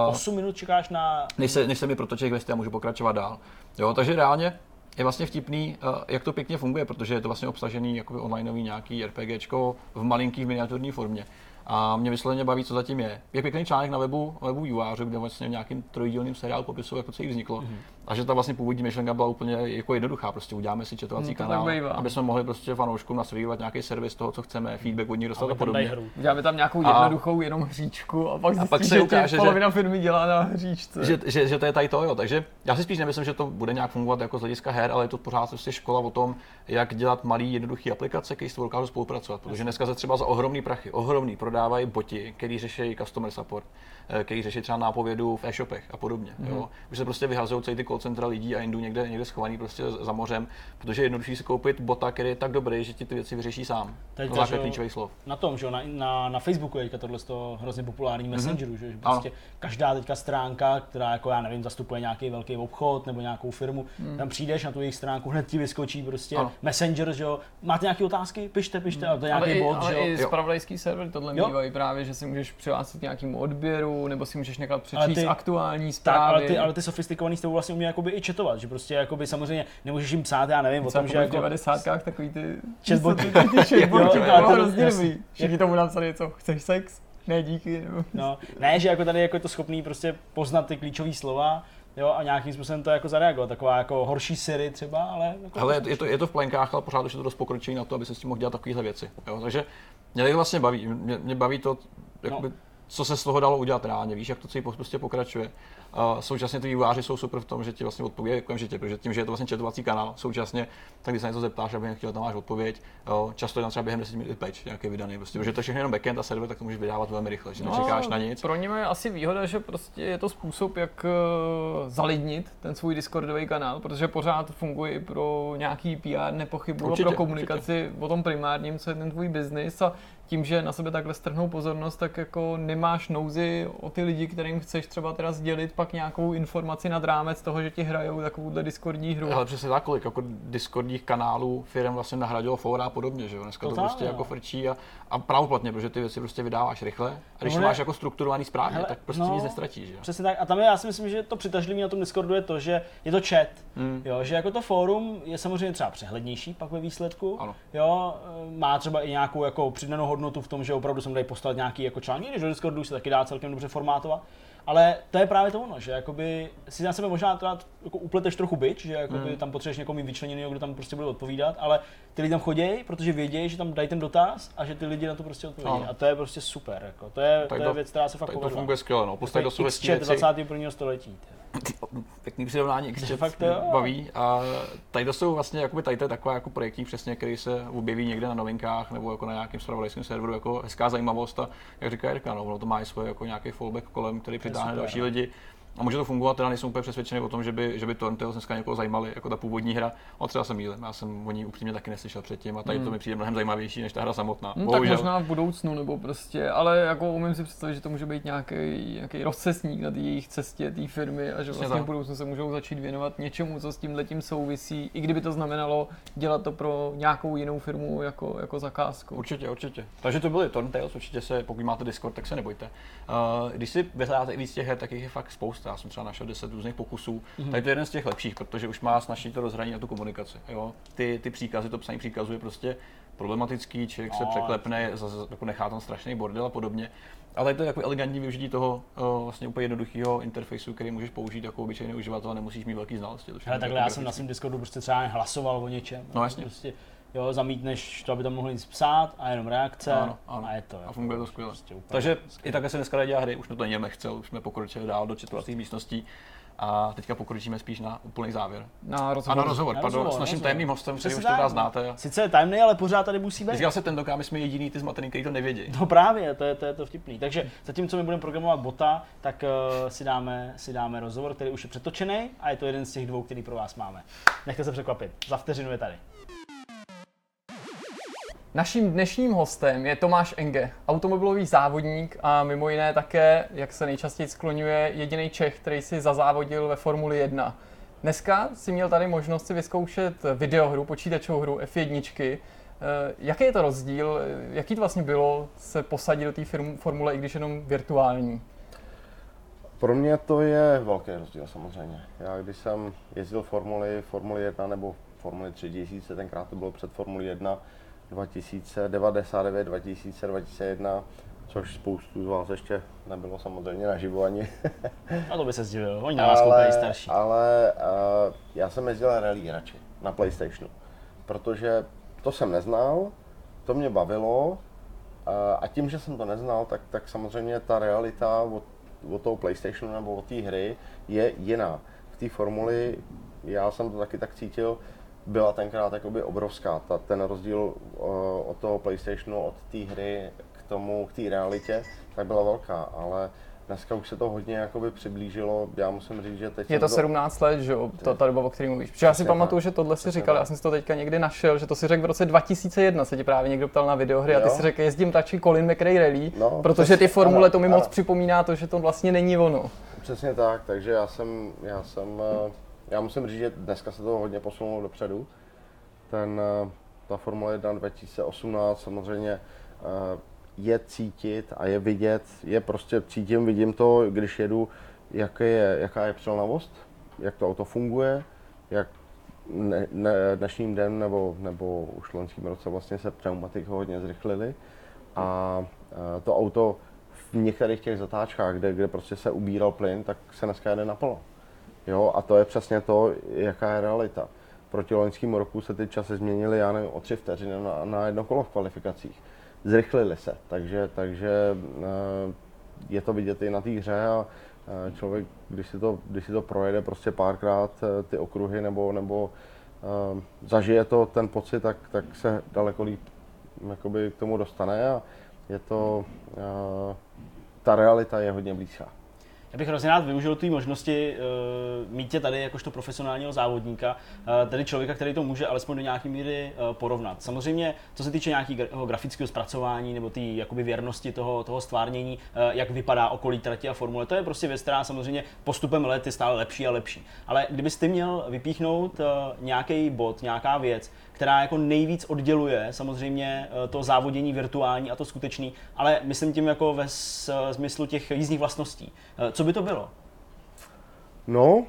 Uh, 8 minut čekáš na... Než se, než se mi protočí questy a můžu pokračovat dál. Jo, takže reálně je vlastně vtipný, eh, jak to pěkně funguje, protože je to vlastně obsažený jakoby onlineový nějaký RPGčko v malinký miniaturní formě. A mě vysloveně baví, co zatím je. Je pěkný článek na webu, webu UAřu, kde vlastně v nějakým trojdílným seriálu popisu, jak to celý vzniklo. Mm-hmm. A že ta vlastně původní myšlenka byla úplně jako jednoduchá. Prostě uděláme si četovací mm, kanál, aby jsme mohli prostě fanouškům nasvědovat nějaký servis toho, co chceme, feedback od nich dostat a podobně. Uděláme tam nějakou jednoduchou a, jenom hříčku a pak zjistí, a pak se ukáže, že polovina firmy dělá na hříčce. Že, že, že, to je tady to, jo. Takže já si spíš nemyslím, že to bude nějak fungovat jako z hlediska her, ale je to pořád prostě škola o tom, jak dělat malý jednoduché aplikace, které s dokážou spolupracovat. Protože dneska se třeba za ohromný prachy, ohromný prodávají boti, který řeší customer support, který řeší třeba nápovědu v e-shopech a podobně. Mm-hmm. Jo. Už se prostě vyhazují celý ty call centra lidí a jindů někde, někde schovaný prostě za mořem, protože je jednodušší si koupit bota, který je tak dobrý, že ti ty věci vyřeší sám. Teď na klíčových slov. Na tom, že na, na, na Facebooku je teďka tohle to hrozně populární mm-hmm. messengeru, že prostě ano. každá teďka stránka, která jako já nevím, zastupuje nějaký velký obchod nebo nějakou firmu, mm. tam přijdeš na tu jejich stránku, hned ti vyskočí prostě ano. messenger, že jo. Máte nějaké otázky? Pište, pište, mm. a to je nějaký ale bot, i, ale že jo. i server tohle mývají právě, že si můžeš přihlásit nějakému odběru, nebo si můžeš nechat přečíst ty, aktuální zprávy. Tak, ale ty, ale ty sofistikovaný s tebou vlastně umí jakoby i četovat, že prostě jakoby samozřejmě nemůžeš jim psát, já nevím, o tom, že jako... V 90 takový ty chatboty, ty chatboty, to hrozně dobrý. Všichni tomu napsali něco, chceš sex? Ne, díky. No, ne, že jako tady jako je to schopný prostě poznat ty klíčové slova, jo, a nějakým způsobem to jako zareagovat. Taková jako horší Siri třeba, ale... Jako ale je to, je to v plenkách, ale pořád už je to dost pokročení na to, aby se s tím mohl dělat takovéhle věci. Jo? Takže mě vlastně baví. Mě, mě baví to, jakoby, no co se z toho dalo udělat reálně, víš, jak to celý prostě pokračuje. A současně ty vývojáři jsou super v tom, že ti vlastně odpovědí okamžitě, protože tím, že je to vlastně četovací kanál, současně, tak když se něco zeptáš a během chtěl, tam máš odpověď. Jo, často je tam třeba během 10 minut patch nějaký vydaný, prostě, protože to je všechno jenom backend a server, tak to můžeš vydávat velmi rychle, že no, nečekáš na nic. Pro ně je asi výhoda, že prostě je to způsob, jak uh, zalidnit ten svůj Discordový kanál, protože pořád funguje pro nějaký PR, nepochybu, pro komunikaci určitě. o tom primárním, co je ten tvůj biznis a tím, že na sebe takhle strhnou pozornost, tak jako nemáš nouzi o ty lidi, kterým chceš třeba teda sdělit pak nějakou informaci nad rámec toho, že ti hrajou takovouhle Discordní hru. Ale přesně tak, kolik jako Discordních kanálů firm vlastně nahradilo fora a podobně, že jo? Dneska to, to prostě jako frčí a, a pravoplatně, protože ty věci prostě vydáváš rychle. A když no, máš jako strukturovaný správně, hele, tak prostě no, nic nestratíš. Že? Přesně tak. A tam je, já si myslím, že to přitažlivé na tom Discordu je to, že je to chat. Hmm. Jo, že jako to fórum je samozřejmě třeba přehlednější pak ve výsledku. Ano. Jo, má třeba i nějakou jako přidanou hodnotu v tom, že opravdu jsem tady postavit nějaký jako článek, když do Discordu se taky dá celkem dobře formátovat. Ale to je právě to ono, že jakoby si na sebe možná teda jako upleteš trochu byč, že jakoby mm. tam potřebuješ někoho mít vyčleněný, kdo tam prostě bude odpovídat, ale ty lidi tam chodí, protože vědějí, že tam dají ten dotaz a že ty lidi na to prostě odpovědí. A to je prostě super, jako. to, je, to je věc, která se fakt povedla. To funguje skvěle, no. Postavit do 21. století. Pěkný přirovnání, když fakt baví. A tady to jsou vlastně jakoby tady to je taková jako projektní přesně, který se objeví někde na novinkách nebo jako na nějakém spravodajském serveru jako hezká zajímavost a jak říká Jirka, no, ono to má i svůj jako nějaký fallback kolem, který přitáhne další no. lidi a může to fungovat, teda nejsem úplně přesvědčený o tom, že by, že by to Tales dneska někoho zajímali, jako ta původní hra. A třeba se mýlím, já jsem o ní upřímně taky neslyšel předtím a tady hmm. to mi přijde mnohem zajímavější než ta hra samotná. Hmm, tak možná v budoucnu, nebo prostě, ale jako umím si představit, že to může být nějaký, nějaký rozcestník na jejich cestě té firmy a že vlastně v budoucnu se můžou začít věnovat něčemu, co s tím letím souvisí, i kdyby to znamenalo dělat to pro nějakou jinou firmu jako, jako zakázku. Určitě, určitě. Takže to byly Tales, určitě se, pokud máte Discord, tak se nebojte. Uh, když si vyhledáte víc těch her, tak jich je fakt spousta já jsem třeba našel 10 různých pokusů. Mm-hmm. Tady to je jeden z těch lepších, protože už má snažší to rozhraní a tu komunikaci. Jo? Ty, ty příkazy, to psaní příkazu je prostě problematický, člověk no, se překlepne, jako nechá tam strašný bordel a podobně. Ale to je jako elegantní využití toho uh, vlastně úplně jednoduchého interfejsu, který můžeš použít jako obyčejný uživatel, nemusíš mít velký znalosti. Ale takhle já jsem na svém Discordu prostě třeba hlasoval o něčem. No jasně. Prostě, jo, zamítneš to, aby tam mohli nic psát a jenom reakce ano, ano. a je to. A funguje to skvěle. Prostě Takže skvěle. i takhle se dneska dělá hry, už jsme to něme chcel, už jsme pokročili dál do četovacích místností a teďka pokročíme spíš na úplný závěr. Na rozhovor. A na rozhovor, na pardon, rozhovor, s naším tajemným hostem, který už teda znáte. Sice je tajemný, ale pořád tady musí být. Říkal se ten my jsme jediný ty zmatený, který to nevědí. No právě, to je to, je to vtipný. Takže zatímco my budeme programovat bota, tak uh, si, dáme, si dáme rozhovor, který už je přetočený a je to jeden z těch dvou, který pro vás máme. Nechte se překvapit. Za vteřinu je tady. Naším dnešním hostem je Tomáš Enge, automobilový závodník a mimo jiné také, jak se nejčastěji skloňuje, jediný Čech, který si zazávodil ve Formuli 1. Dneska si měl tady možnost si vyzkoušet videohru, počítačovou hru F1. Eh, jaký je to rozdíl? Jaký to vlastně bylo se posadit do té Formule, i když jenom virtuální? Pro mě to je velký rozdíl samozřejmě. Já když jsem jezdil Formuli, Formuli 1 nebo Formuli 3000, tenkrát to bylo před Formuli 1, 2099, 2000, 2001, což spoustu z vás ještě nebylo samozřejmě naživo ani. A to by se zdivil, oni na vás ale, starší. Ale uh, já jsem jezdil rally radši na Playstationu, protože to jsem neznal, to mě bavilo uh, a tím, že jsem to neznal, tak, tak samozřejmě ta realita od, od toho Playstationu nebo od té hry je jiná. V té formuli já jsem to taky tak cítil, byla tenkrát jakoby obrovská. Ta, ten rozdíl uh, od toho PlayStationu, od té hry k tomu, k té realitě, tak byla velká, ale dneska už se to hodně jakoby přiblížilo. Já musím říct, že teď. Je to 17 let, že jo, ta, ta doba, o které mluvíš. Protože já si pamatuju, že tohle si říkal, já jsem si to teďka někdy našel, že to si řekl v roce 2001, se ti právě někdo ptal na videohry jo. a ty si řekl, jezdím radši Colin McRae Rally, no, protože ty formule ano, to mi ano. moc připomíná to, že to vlastně není ono. Přesně tak, takže já jsem, já jsem uh, já musím říct, že dneska se to hodně posunulo dopředu. Ten, eh, ta Formule 1 2018 samozřejmě eh, je cítit a je vidět, je prostě cítím, vidím to, když jedu, jaké je, jaká je přilnavost, jak to auto funguje, jak ne, ne, dnešním den nebo, nebo už v loňském roce vlastně se pneumatiky hodně zrychlily a eh, to auto v některých těch zatáčkách, kde, kde prostě se ubíral plyn, tak se dneska jede naplno. Jo, a to je přesně to, jaká je realita. Proti loňskému roku se ty časy změnily, já nevím, o tři vteřiny na, na jedno kolo v kvalifikacích. Zrychlili se, takže, takže eh, je to vidět i na té hře a eh, člověk, když si to, když si to projede prostě párkrát eh, ty okruhy nebo, nebo zažije to ten pocit, tak, tak se daleko líp jakoby, k tomu dostane a je to, ta realita je hodně blízká. Já bych hrozně rád využil té možnosti uh, mít tě tady jakožto profesionálního závodníka, uh, tedy člověka, který to může alespoň do nějaké míry uh, porovnat. Samozřejmě, co se týče nějakého grafického zpracování nebo té jakoby věrnosti toho, toho stvárnění, uh, jak vypadá okolí trati a formule, to je prostě věc, která samozřejmě postupem let je stále lepší a lepší. Ale kdybyste měl vypíchnout uh, nějaký bod, nějaká věc, která jako nejvíc odděluje samozřejmě to závodění virtuální a to skutečný, ale myslím tím jako ve smyslu těch jízdních vlastností. Co by to bylo? No,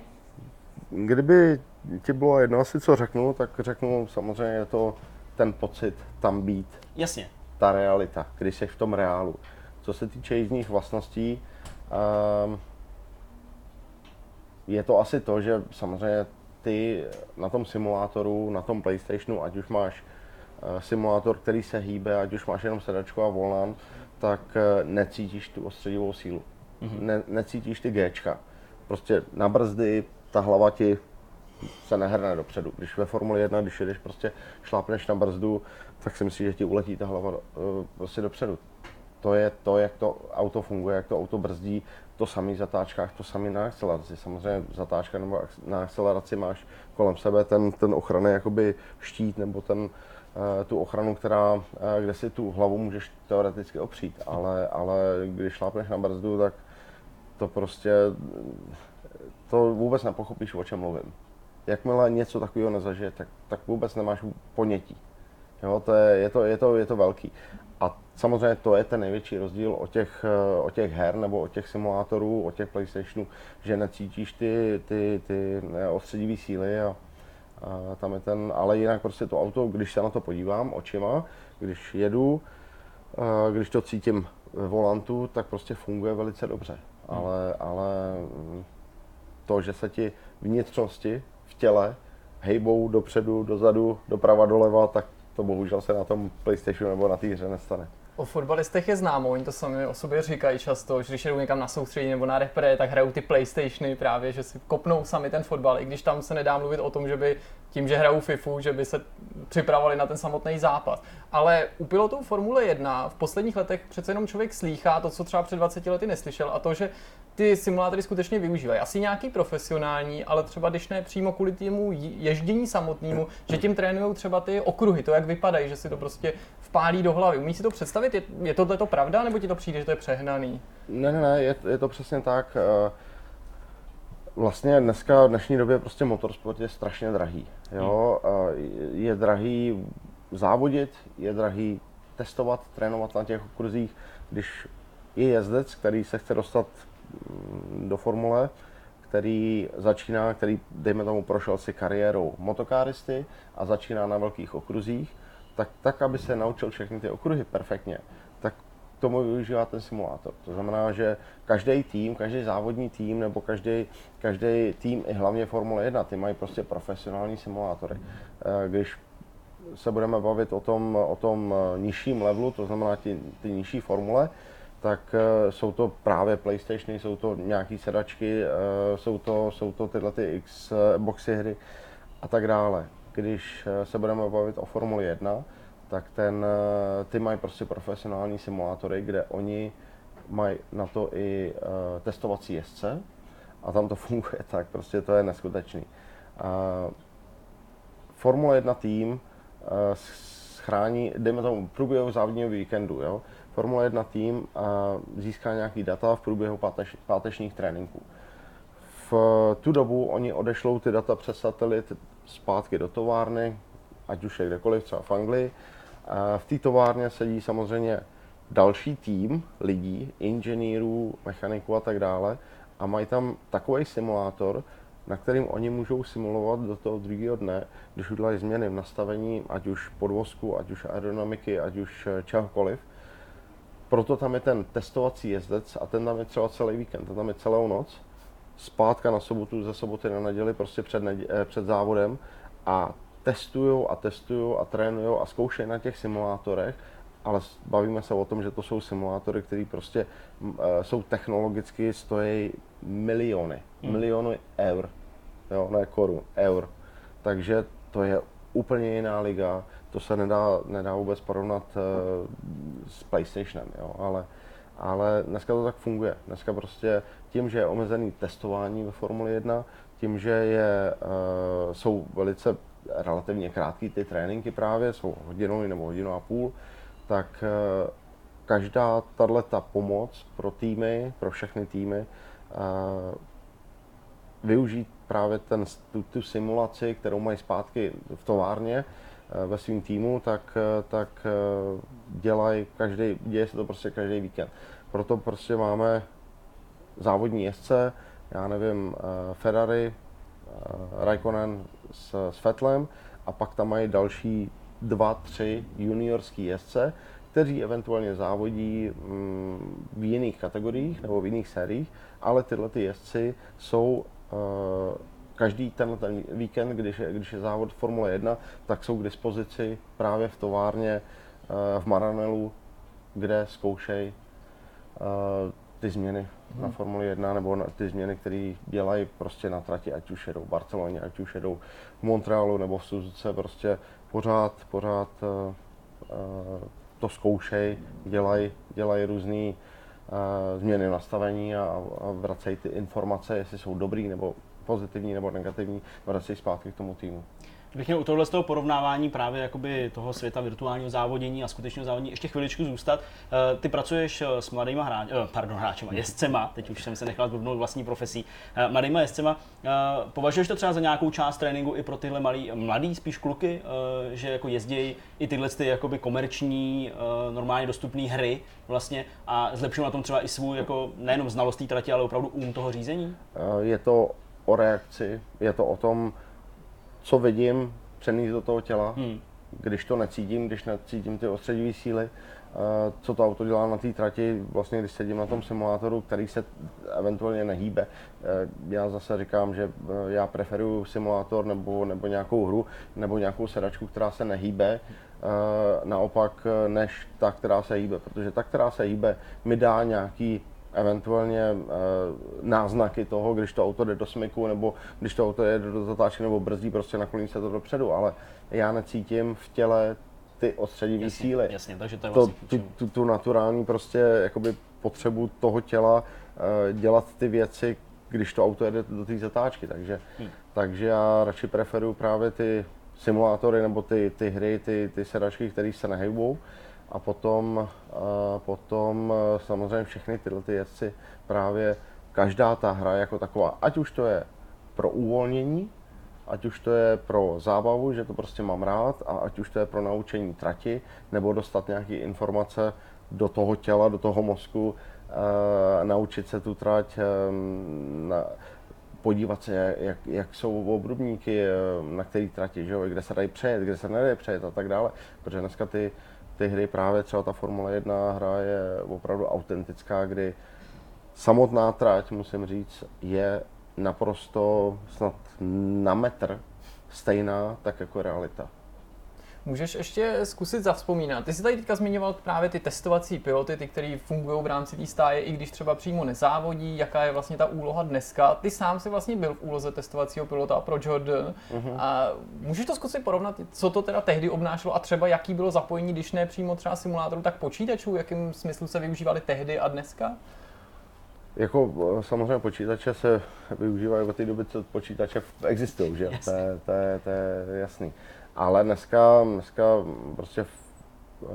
kdyby ti bylo jedno asi, co řeknu, tak řeknu samozřejmě je to ten pocit tam být. Jasně. Ta realita, když jsi v tom reálu. Co se týče jízdních vlastností, um, je to asi to, že samozřejmě ty na tom simulátoru, na tom PlayStationu, ať už máš uh, simulátor, který se hýbe, ať už máš jenom sedačku a volant, tak uh, necítíš tu ostředivou sílu mm-hmm. ne, necítíš ty Gčka. Prostě na brzdy ta hlava ti se nehrne dopředu. Když ve Formuli 1, když jedeš prostě šlápneš na brzdu, tak si myslíš, že ti uletí ta hlava uh, prostě dopředu. To je to, jak to auto funguje, jak to auto brzdí, to samý v zatáčkách, to samý na akceleraci. Samozřejmě zatáčka nebo na akceleraci máš kolem sebe ten, ten ochranný jakoby štít nebo ten, uh, tu ochranu, která, uh, kde si tu hlavu můžeš teoreticky opřít, ale, ale když šlápneš na brzdu, tak to prostě, to vůbec nepochopíš, o čem mluvím. Jakmile něco takového nezažije, tak, tak vůbec nemáš ponětí. Jo, to je, je, to, je, to, je to velký. A samozřejmě to je ten největší rozdíl o těch, o těch her nebo o těch simulátorů, o těch PlayStationů, že necítíš ty, ty, ty ostředivé síly a, a tam je ten, ale jinak prostě to auto, když se na to podívám očima, když jedu, když to cítím ve volantu, tak prostě funguje velice dobře. Ale, ale to, že se ti vnitřnosti v těle hejbou dopředu, dozadu, doprava, doleva, tak to bohužel se na tom PlayStationu nebo na té hře nestane. O fotbalistech je známo, oni to sami o sobě říkají často, že když jdou někam na soustředění nebo na repre, tak hrajou ty PlayStationy právě, že si kopnou sami ten fotbal, i když tam se nedá mluvit o tom, že by tím, že hrajou FIFU, že by se připravovali na ten samotný zápas. Ale u pilotů Formule 1 v posledních letech přece jenom člověk slýchá to, co třeba před 20 lety neslyšel, a to, že ty simulátory skutečně využívají. Asi nějaký profesionální, ale třeba když ne přímo kvůli tému ježdění samotnému, že tím trénují třeba ty okruhy, to, jak vypadají, že si to prostě vpálí do hlavy. Umíš si to představit? Je, je tohle to pravda, nebo ti to přijde, že to je přehnaný? Ne, ne, ne, je, je to přesně tak. Eh, vlastně dneska, v dnešní době prostě motorsport je strašně drahý. Jo? Hmm. Je drahý závodit, je drahý testovat, trénovat na těch kurzích, když je jezdec, který se chce dostat do formule, který začíná, který, dejme tomu, prošel si kariérou motokáristy a začíná na velkých okruzích, tak, tak aby se naučil všechny ty okruhy perfektně, tomu využívá ten simulátor. To znamená, že každý tým, každý závodní tým nebo každý, každý tým, i hlavně Formule 1, ty mají prostě profesionální simulátory. Eh, když se budeme bavit o tom, o tom nižším levelu, to znamená ty, ty nižší formule, tak uh, jsou to právě PlayStationy, jsou to nějaké sedačky, jsou, to, jsou to tyhle ty Xboxy hry a tak dále. Když se budeme bavit o Formuli 1, tak ten, ty mají prostě profesionální simulátory, kde oni mají na to i testovací jezdce a tam to funguje tak, prostě to je neskutečný. Formule 1 tým schrání, dejme tomu, průběhu závodního víkendu, jo, Formule 1 tým a získá nějaký data v průběhu páteč, pátečních tréninků. V tu dobu oni odešlou ty data přes satelit zpátky do továrny, ať už je kdekoliv, třeba v Anglii. V té továrně sedí samozřejmě další tým lidí, inženýrů, mechaniků a tak dále. A mají tam takový simulátor, na kterým oni můžou simulovat do toho druhého dne, když udělají změny v nastavení, ať už podvozku, ať už aerodynamiky, ať už čehokoliv, proto tam je ten testovací jezdec a ten tam je třeba celý víkend, ten tam je celou noc, zpátka na sobotu, ze soboty na neděli, prostě před, eh, před závodem. A testují a testují a trénují a zkoušejí na těch simulátorech, ale bavíme se o tom, že to jsou simulátory, které prostě uh, jsou technologicky, stojí miliony, hmm. miliony eur, jo, ne korun, eur. Takže to je úplně jiná liga to se nedá, nedá vůbec porovnat uh, s PlayStationem, jo, ale, ale dneska to tak funguje. Dneska prostě tím, že je omezený testování ve Formuli 1, tím, že je, uh, jsou velice relativně krátké ty tréninky právě, jsou hodinou nebo hodinu a půl, tak uh, každá tato pomoc pro týmy, pro všechny týmy, uh, využít právě ten, tu, tu simulaci, kterou mají zpátky v továrně, Eh, ve svém týmu, tak, eh, tak eh, dělají každý, děje se to prostě každý víkend. Proto prostě máme závodní jezdce, já nevím, Ferrari, Raikkonen s, s Fetlem a pak tam mají další dva, tři juniorský jezdce, kteří eventuálně závodí mm, v jiných kategoriích nebo v jiných sériích, ale tyhle ty jezdci jsou každý ten, ten víkend, když je, když je závod Formule 1, tak jsou k dispozici právě v továrně eh, v Maranelu, kde zkoušejí eh, ty změny hmm. na mhm. Formuli 1 nebo na ty změny, které dělají prostě na trati, ať už jedou v Barceloně, ať už jedou v Montrealu nebo v Suzuce, prostě pořád, pořád uh, to zkoušejí, dělají, dělají různé uh, změny v nastavení a, a vracejí ty informace, jestli jsou dobrý nebo pozitivní nebo negativní, vrací zpátky k tomu týmu. Kdybych měl u tohle z toho porovnávání právě jakoby toho světa virtuálního závodění a skutečného závodění ještě chviličku zůstat. Eh, ty pracuješ eh, s mladýma hráči, eh, pardon, hráčema, jezdcema, teď už jsem se nechal zblbnout vlastní profesí, mladýma jezdcema. Považuješ to třeba za nějakou část tréninku i pro tyhle malý, mladý spíš kluky, že jako jezdějí i tyhle ty jakoby komerční, normálně dostupné hry vlastně a zlepšují na tom třeba i svůj jako nejenom znalost té trati, ale opravdu um toho řízení? Je to o reakci, je to o tom, co vidím, přenést do toho těla, hmm. když to necítím, když necítím ty ostředivé síly, co to auto dělá na té trati, vlastně když sedím na tom simulátoru, který se eventuálně nehýbe. Uh, já zase říkám, že uh, já preferuju simulátor nebo, nebo nějakou hru, nebo nějakou sedačku, která se nehýbe, naopak než ta, která se hýbe, protože ta, která se hýbe, mi dá nějaký eventuálně e, náznaky toho, když to auto jde do smyku, nebo když to auto jde do zatáčky, nebo brzdí, prostě nakloní se to dopředu, ale já necítím v těle ty odstředivé síly. Jasně, takže to je vlastně to, tu, tu, tu, naturální prostě jakoby potřebu toho těla e, dělat ty věci, když to auto jede do té zatáčky, takže, hmm. takže já radši preferuju právě ty simulátory nebo ty, ty hry, ty, ty sedačky, které se nehybou, a potom, potom samozřejmě všechny tyhle ty jezdci právě každá ta hra jako taková, ať už to je pro uvolnění, ať už to je pro zábavu, že to prostě mám rád, a ať už to je pro naučení trati, nebo dostat nějaké informace do toho těla, do toho mozku, naučit se tu trať, na, podívat se, jak, jak jsou obrubníky, na který trati, že jo, kde se dají přejet, kde se nedají přejet a tak dále. Protože dneska ty, ty hry, právě třeba ta Formule 1 hra je opravdu autentická, kdy samotná trať, musím říct, je naprosto snad na metr stejná, tak jako realita. Můžeš ještě zkusit zavzpomínat. Ty jsi tady teďka zmiňoval právě ty testovací piloty, ty, které fungují v rámci té stáje, i když třeba přímo nezávodí, jaká je vlastně ta úloha dneska. Ty sám si vlastně byl v úloze testovacího pilota pro Jordan. Uh-huh. A můžeš to zkusit porovnat, co to teda tehdy obnášelo a třeba jaký bylo zapojení, když ne přímo třeba simulátoru, tak počítačů, jakým smyslu se využívali tehdy a dneska? Jako eh, samozřejmě počítače se využívají od té doby, co počítače existují, že? To je, to, je, to je jasný. Ale dneska, dneska prostě uh,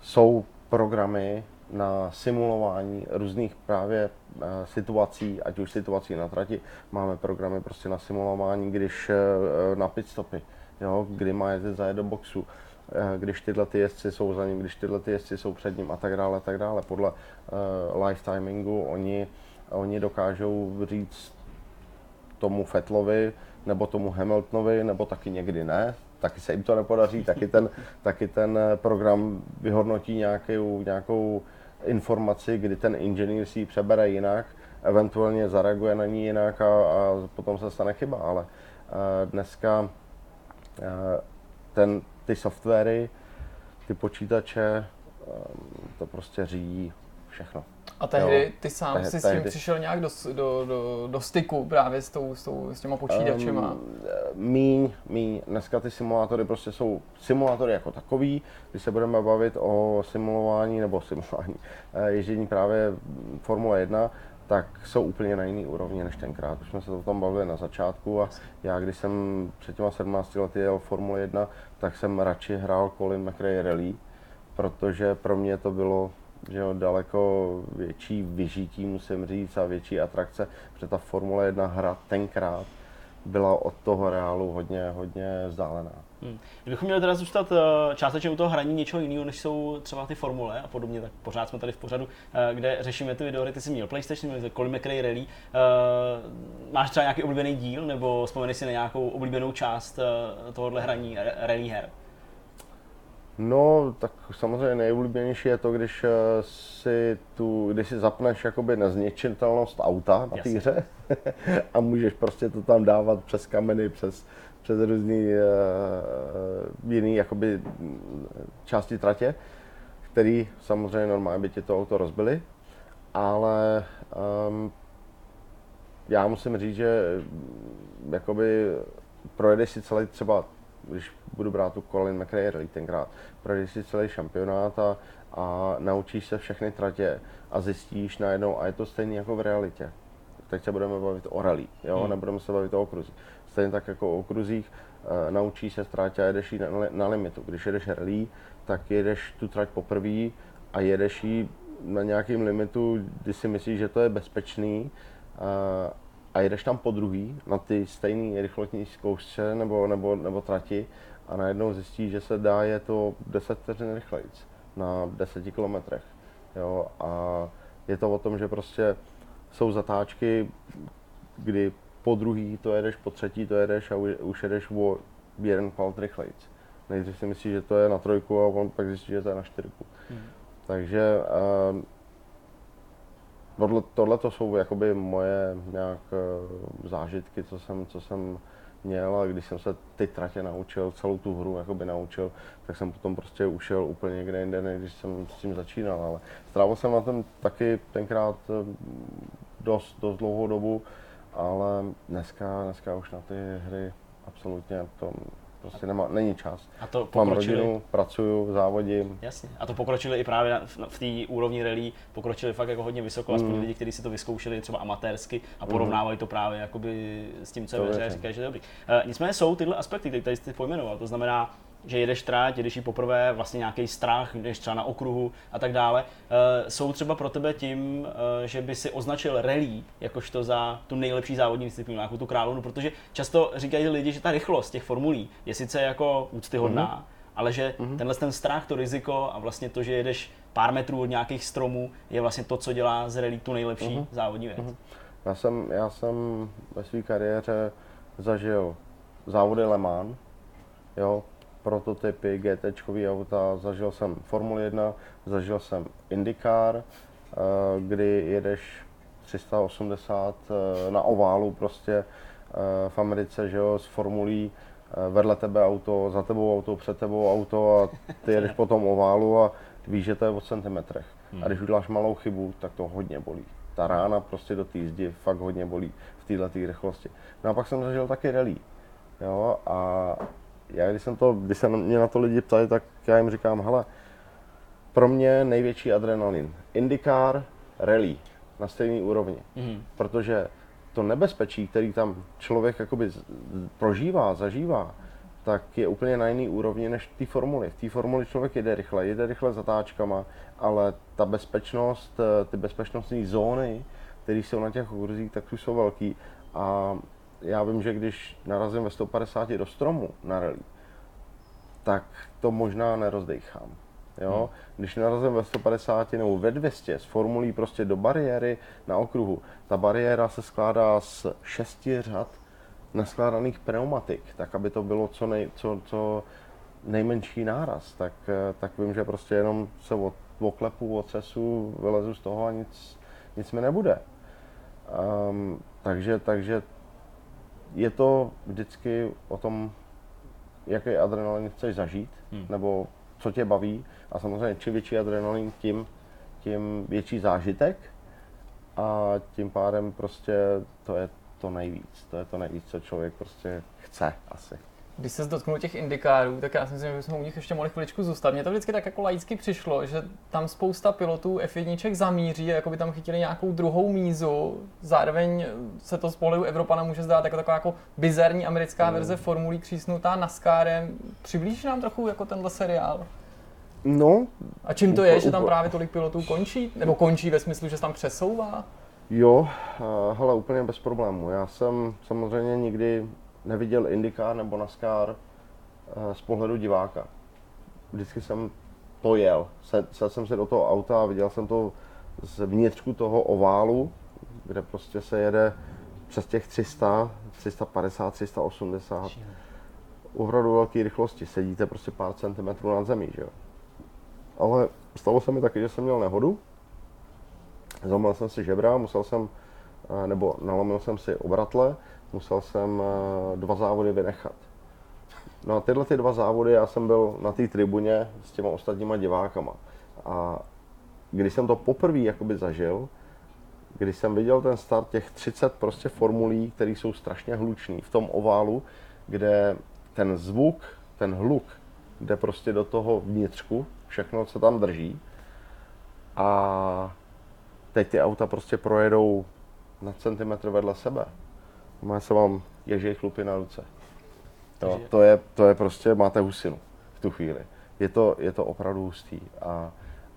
jsou programy na simulování různých právě uh, situací, ať už situací na trati, máme programy prostě na simulování, když uh, na pitstopy, jo, kdy má jezdit zajet do boxu, když tyhle ty jezdci jsou za ním, když tyhle ty jezdci jsou před ním a tak dále, tak dále. Podle uh, live timingu oni, oni dokážou říct tomu Fetlovi, nebo tomu Hamiltonovi, nebo taky někdy ne, taky se jim to nepodaří, taky ten, taky ten eh, program vyhodnotí nějakou, nějakou informaci, kdy ten inženýr si ji přebere jinak, eventuálně zareaguje na ní jinak a, a potom se stane chyba, ale uh, dneska uh, ten, ty softwary, ty počítače, to prostě řídí všechno. A tehdy jo, ty sám tehdy, si s tím tehdy. přišel nějak do, do, do, do styku právě s, tou, s, tou, s těma počítačema? Um, míň, míň. Dneska ty simulátory prostě jsou simulátory jako takový. Když se budeme bavit o simulování nebo simulování eh, ježdění právě Formule 1, tak jsou úplně na jiný úrovni než tenkrát. Už jsme se o tom bavili na začátku a já, když jsem před těma 17 lety jel Formule 1, tak jsem radši hrál Colin McRae Rally, protože pro mě to bylo že jo, daleko větší vyžití, musím říct, a větší atrakce, protože ta Formule 1 hra tenkrát byla od toho reálu hodně, hodně vzdálená. Hmm. Kdybychom měli teda zůstat eh, částečně u toho hraní něčeho jiného, než jsou třeba ty formule a podobně, tak pořád jsme tady v pořadu, eh, kde řešíme ty videohry. Ty jsi měl PlayStation, měl Colin McRae Rally. Eh, máš třeba nějaký oblíbený díl, nebo vzpomeneš si na nějakou oblíbenou část tohohle hraní rally her? No, tak samozřejmě nejoblíbenější je to, když eh, si tu, když si zapneš jakoby nezničitelnost auta na té hře a můžeš prostě to tam dávat přes kameny, přes, přes různý uh, jiný jakoby části tratě, který samozřejmě normálně by ti to auto rozbili, ale um, já musím říct, že jakoby projedeš si celý třeba když budu brát tu Colin McRae Rally tenkrát, projdeš si celý šampionát a, a naučíš se všechny tratě a zjistíš najednou, a je to stejný jako v realitě. Teď se budeme bavit o rally, jo? Hmm. nebudeme se bavit o okruzích. Stejně tak jako o okruzích, e, naučíš se ztrátě a jedeš ji na, na limitu. Když jedeš rally, tak jedeš tu trať poprvé a jedeš ji na nějakém limitu, kdy si myslíš, že to je bezpečný, a jedeš tam po druhý na ty stejné rychlotní zkoušce nebo, nebo, nebo trati a najednou zjistíš, že se dá je to 10 vteřin rychleji na 10 kilometrech. Jo, a je to o tom, že prostě jsou zatáčky, kdy po druhý to jedeš, po třetí to jedeš a už jedeš o jeden palt rychleji. Nejdřív si myslíš, že to je na trojku a on pak zjistí, že to je na čtyřku. Hmm. Takže uh, Tohle, tohle to jsou jakoby moje nějak eh, zážitky, co jsem, co jsem měl a když jsem se ty tratě naučil, celou tu hru jakoby naučil, tak jsem potom prostě ušel úplně někde jinde, než když jsem s tím začínal, ale strávil jsem na tom taky tenkrát eh, dost, dost dlouhou dobu, ale dneska, dneska už na ty hry absolutně to prostě nemá, není čas. A to pokročili... Mám rodinu, pracuju, závodím. Jasně. A to pokročili i právě v té úrovni rally, pokročili fakt jako hodně vysoko, mm. aspoň lidi, kteří si to vyzkoušeli třeba amatérsky a mm. porovnávají to právě jakoby s tím, co je hře a říkají, že je dobrý. Uh, nicméně jsou tyhle aspekty, které tady jste pojmenoval, to znamená, že jedeš tráť, jedeš ji poprvé, vlastně nějaký strach, jdeš třeba na okruhu a tak dále, uh, jsou třeba pro tebe tím, uh, že by si označil rally jakožto za tu nejlepší závodní disciplínu, jako tu královnu, protože často říkají lidi, že ta rychlost těch formulí je sice jako úctyhodná, mm-hmm ale že mm-hmm. tenhle ten strach, to riziko a vlastně to, že jedeš pár metrů od nějakých stromů, je vlastně to, co dělá z rally tu nejlepší mm-hmm. závodní věc. Mm-hmm. Já jsem, já jsem ve své kariéře zažil závody Le Mans, jo, prototypy, GT auta, zažil jsem Formule 1, zažil jsem IndyCar, eh, kdy jedeš 380 eh, na oválu prostě eh, v Americe, že jo, s formulí vedle tebe auto, za tebou auto, před tebou auto a ty jedeš po tom oválu a víš, že to je o centimetrech. A když uděláš malou chybu, tak to hodně bolí. Ta rána prostě do té zdi fakt hodně bolí v této rychlosti. No a pak jsem zažil taky rally. Jo, a já když jsem to, když se mě na to lidi ptali, tak já jim říkám, hele, pro mě největší adrenalin. IndyCar, rally na stejné úrovni. Mm-hmm. Protože to nebezpečí, který tam člověk jakoby prožívá, zažívá, tak je úplně na jiný úrovni než v té formuli. V té formuli člověk jede rychle, jede rychle zatáčkama, ale ta bezpečnost, eh, ty bezpečnostní zóny, které jsou na těch okurzích, tak už jsou velký. A já vím, že když narazím ve 150 do stromu na rally, tak to možná nerozdechám. Jo? Hmm. Když narazím ve 150 nebo ve 200 s formulí prostě do bariéry na okruhu, ta bariéra se skládá z šesti řad naskládaných pneumatik, tak aby to bylo co, nej, co, co nejmenší náraz, tak, tak vím, že prostě jenom se od, oklepu, ocesu, vylezu z toho a nic, nic mi nebude. Um, takže, takže je to vždycky o tom, jaký adrenalin chceš zažít, hmm. nebo co tě baví. A samozřejmě, čím větší adrenalin, tím, tím větší zážitek. A tím pádem prostě to je to nejvíc. To je to nejvíc, co člověk prostě chce asi. Když se dotknul těch indikárů, tak já si myslím, že bychom u nich ještě mohli chviličku zůstat. Mně to vždycky tak jako laicky přišlo, že tam spousta pilotů F1 zamíří, jako by tam chytili nějakou druhou mízu. Zároveň se to z pohledu Evropana může zdát jako taková jako bizarní americká mm. verze formulí křísnutá NASCARem. Přiblíží nám trochu jako tenhle seriál? No. A čím to je, že tam právě tolik pilotů končí? Nebo končí ve smyslu, že se tam přesouvá? Jo, hele, úplně bez problému. Já jsem samozřejmě nikdy neviděl IndyCar nebo NASCAR eh, z pohledu diváka. Vždycky jsem to jel. Sedl jsem se do toho auta a viděl jsem to z vnitřku toho oválu, kde prostě se jede přes těch 300, 350, 380. Opravdu velké rychlosti. Sedíte prostě pár centimetrů nad zemí, že jo. Ale stalo se mi taky, že jsem měl nehodu. Zlomil jsem si žebra, musel jsem, eh, nebo nalomil jsem si obratle musel jsem eh, dva závody vynechat. No a tyhle ty dva závody, já jsem byl na té tribuně s těma ostatníma divákama. A když jsem to poprvé jakoby zažil, když jsem viděl ten start těch 30 prostě formulí, které jsou strašně hluční v tom oválu, kde ten zvuk, ten hluk jde prostě do toho vnitřku, všechno, co tam drží. A teď ty auta prostě projedou na centimetr vedle sebe. Má se vám ježej chlupy na ruce. Jo, to, je, to je prostě, máte husinu v tu chvíli. Je to, je to opravdu hustý. A,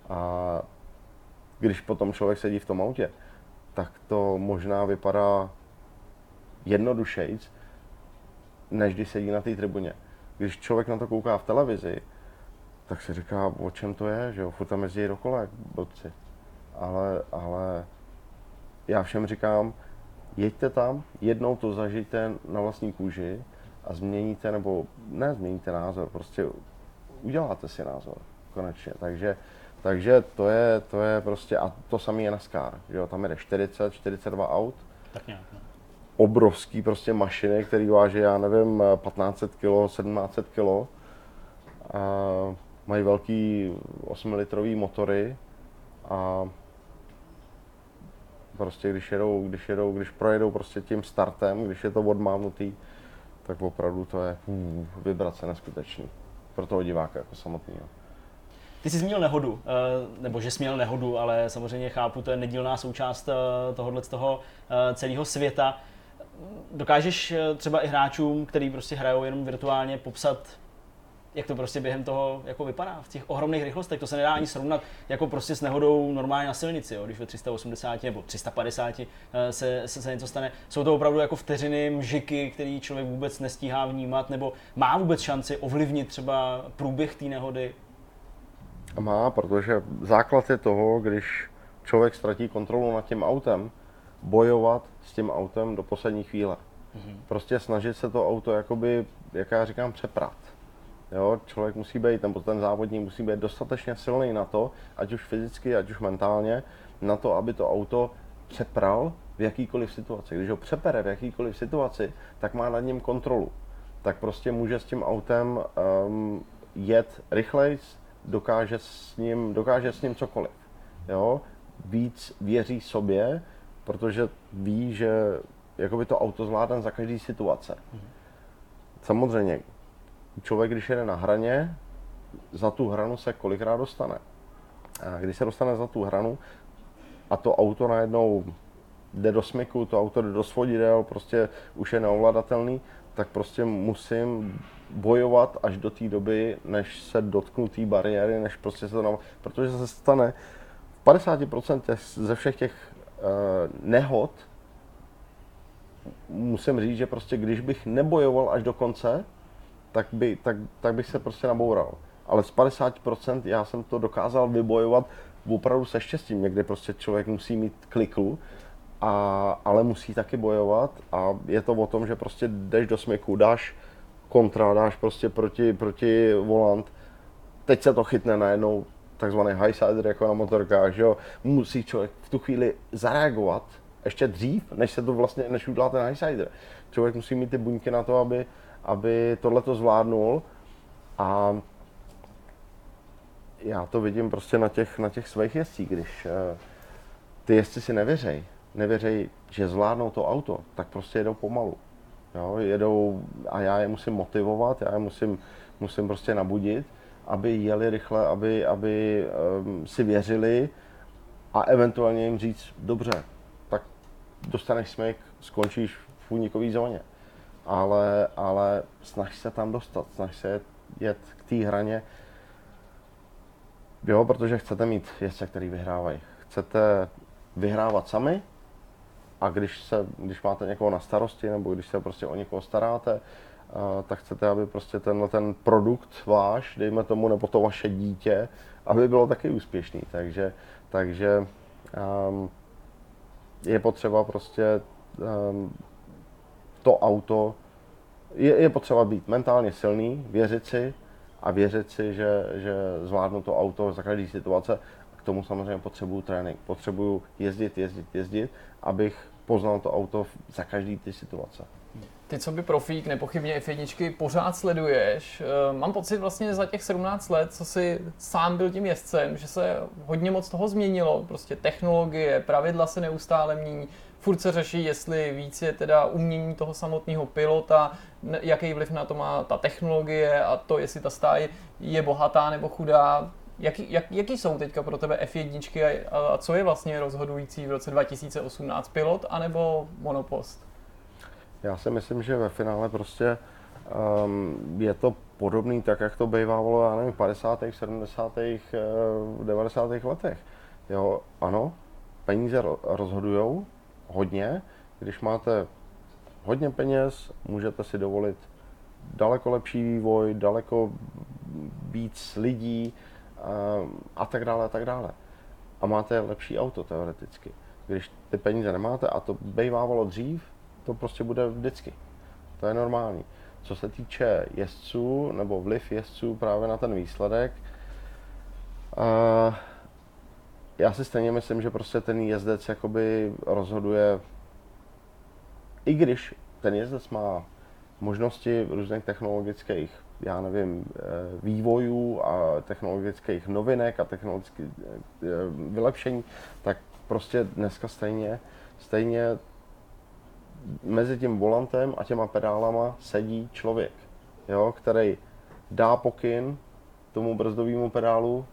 a když potom člověk sedí v tom autě, tak to možná vypadá jednodušejc, než když sedí na té tribuně. Když člověk na to kouká v televizi, tak si říká, o čem to je, že jo, furt tam jezdí dokola, jak blbci. Ale, ale já všem říkám, jeďte tam, jednou to zažijte na vlastní kůži a změníte, nebo ne změníte názor, prostě uděláte si názor konečně. Takže, takže to, je, to je prostě, a to samé je na Scar, že jo, tam jede 40, 42 aut, tak nějak, ne? No. obrovský prostě mašiny, který váží, já nevím, 1500 kg, 1700 kg. A mají velký 8 litrový motory a Prostě když jedou, když jedou, když projedou prostě tím startem, když je to odmávnutý, tak opravdu to je hmm, vibrace neskutečný. Pro toho diváka jako samotného. Ty jsi zmínil nehodu, eh, nebo že jsi měl nehodu, ale samozřejmě chápu, to je nedílná součást eh, tohohle toho eh, celého světa. Dokážeš třeba i hráčům, který prostě hrajou jenom virtuálně, popsat jak to prostě během toho jako vypadá v těch ohromných rychlostech. To se nedá ani srovnat jako prostě s nehodou normálně na silnici, jo, když ve 380 nebo 350 eh, se, se, se něco stane. Jsou to opravdu jako vteřiny, mžiky, který člověk vůbec nestíhá vnímat, nebo má vůbec šanci ovlivnit třeba průběh té nehody? Má, protože základ je toho, když člověk ztratí kontrolu nad tím autem, bojovat s tím autem do poslední chvíle. Mm-hmm. Prostě snažit se to auto, jakoby, jak já říkám, přeprat. Jo, člověk musí být, nebo ten závodník musí být dostatečně silný na to, ať už fyzicky, ať už mentálně, na to, aby to auto přepral v jakýkoliv situaci. Když ho přepere v jakýkoliv situaci, tak má nad ním kontrolu. Tak prostě může s tím autem um, jet rychleji, dokáže s ním, dokáže s ním cokoliv. Jo? Víc věří sobě, protože ví, že jakoby to auto zvládne za každý situace. Samozřejmě, člověk, když jede na hraně, za tu hranu se kolikrát dostane. A když se dostane za tu hranu a to auto najednou jde do smyku, to auto jde do svodidel, prostě už je neovladatelný, tak prostě musím bojovat až do té doby, než se dotknu té bariéry, než prostě se to nav... protože se stane v 50% ze všech těch uh, nehod, musím říct, že prostě když bych nebojoval až do konce, tak, by, tak, tak bych se prostě naboural. Ale z 50% já jsem to dokázal vybojovat opravdu se štěstím. Někdy prostě člověk musí mít kliklu, a, ale musí taky bojovat a je to o tom, že prostě jdeš do smyku, dáš kontra, dáš prostě proti, proti volant, teď se to chytne najednou takzvaný high sider jako na motorkách, že jo, musí člověk v tu chvíli zareagovat ještě dřív, než se to vlastně, než udělá ten high sider. Člověk musí mít ty buňky na to, aby, aby tohle to zvládnul a já to vidím prostě na těch, na těch svých jezdcích, když uh, ty jezdci si nevěřej, nevěřej, že zvládnou to auto, tak prostě jedou pomalu. Jo, jedou a já je musím motivovat, já je musím, musím prostě nabudit, aby jeli rychle, aby, aby um, si věřili a eventuálně jim říct, dobře, tak dostaneš smyk, skončíš v únikové zóně. Ale, ale snaž se tam dostat, snaž se jet k té hraně, jo, protože chcete mít jezdce, který vyhrávají. Chcete vyhrávat sami, a když, se, když máte někoho na starosti nebo když se prostě o někoho staráte, tak chcete, aby prostě tenhle ten produkt váš, dejme tomu, nebo to vaše dítě, aby bylo taky úspěšný. Takže, takže um, je potřeba prostě um, to auto, je, je potřeba být mentálně silný, věřit si a věřit si, že, že zvládnu to auto za každý situace. K tomu samozřejmě potřebuju trénink. Potřebuju jezdit, jezdit, jezdit, abych poznal to auto za každý ty situace. Ty, co by profík, nepochybně F1 pořád sleduješ. Eh, mám pocit vlastně za těch 17 let, co si sám byl tím jezdcem, že se hodně moc toho změnilo. Prostě technologie, pravidla se neustále mění. Furt se řeší, jestli víc je teda umění toho samotného pilota, jaký vliv na to má ta technologie a to, jestli ta stáje je bohatá nebo chudá. Jaký, jak, jaký jsou teďka pro tebe F1 a, a co je vlastně rozhodující v roce 2018? Pilot anebo monopost? Já si myslím, že ve finále prostě um, je to podobný tak, jak to bývalo, já nevím, v 50., 70., 90. letech. Jo, ano, peníze rozhodují hodně. Když máte hodně peněz, můžete si dovolit daleko lepší vývoj, daleko víc lidí, a tak dále, a tak dále. A máte lepší auto teoreticky. Když ty peníze nemáte, a to bývávalo dřív, to prostě bude vždycky. To je normální. Co se týče jezdců, nebo vliv jezdců právě na ten výsledek, já si stejně myslím, že prostě ten jezdec jakoby rozhoduje, i když ten jezdec má možnosti různých technologických já nevím, eh, vývojů a technologických novinek a technologických eh, vylepšení, tak prostě dneska stejně, stejně mezi tím volantem a těma pedálama sedí člověk, jo, který dá pokyn tomu brzdovému pedálu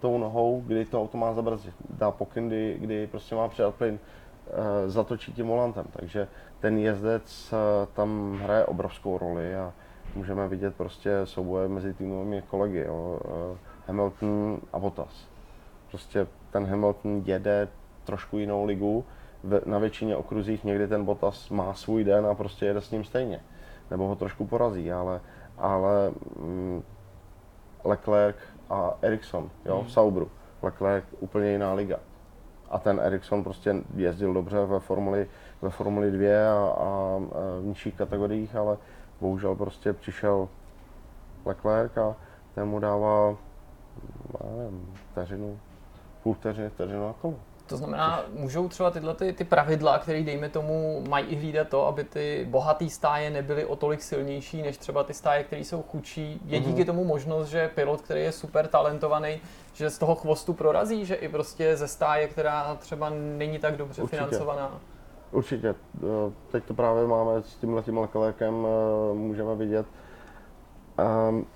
tou nohou, kdy to auto má zabrzdit. Dá pokyn, kdy, kdy prostě má předat plyn, e, zatočí tím volantem. Takže ten jezdec e, tam hraje obrovskou roli a, můžeme vidět prostě souboje mezi týmovými kolegy. Jo. Eh, Hamilton a Bottas. Prostě ten Hamilton jede trošku jinou ligu, na většině okruzích někdy ten Bottas má svůj den a prostě jede s ním stejně. Nebo ho trošku porazí, ale, ale mm, Leclerc a Ericsson, jo, hmm. v Saubru. Leclerc úplně jiná liga. A ten Ericsson prostě jezdil dobře ve Formuli, ve Formuli 2 a, a, v nižších kategoriích, ale bohužel prostě přišel Leclerc a ten mu dává, nevím, vteřinu, půl vteřiny, vteřinu na kolo. To znamená, můžou třeba tyhle ty, ty pravidla, které dejme tomu, mají i hlídat to, aby ty bohaté stáje nebyly o tolik silnější než třeba ty stáje, které jsou chudší. Je díky mm-hmm. tomu možnost, že pilot, který je super talentovaný, že z toho chvostu prorazí, že i prostě ze stáje, která třeba není tak dobře Určitě. financovaná. Určitě. Eh, teď to právě máme s tímhle tím lekelékem, eh, můžeme vidět. Um,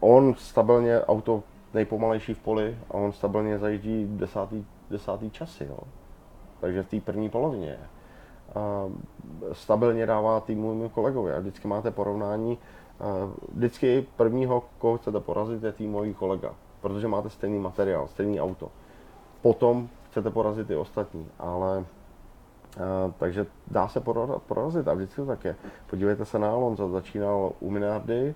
on stabilně auto nejpomalejší v poli a on stabilně zajíždí desátý desátý časy. Jo. Takže v té první polovině. A stabilně dává týmovým kolegovi. A vždycky máte porovnání. Vždycky prvního, koho chcete porazit, je týmový kolega. Protože máte stejný materiál, stejný auto. Potom chcete porazit i ostatní. Ale takže dá se porazit a vždycky to tak je. Podívejte se na Alonso, začínal u Minardy,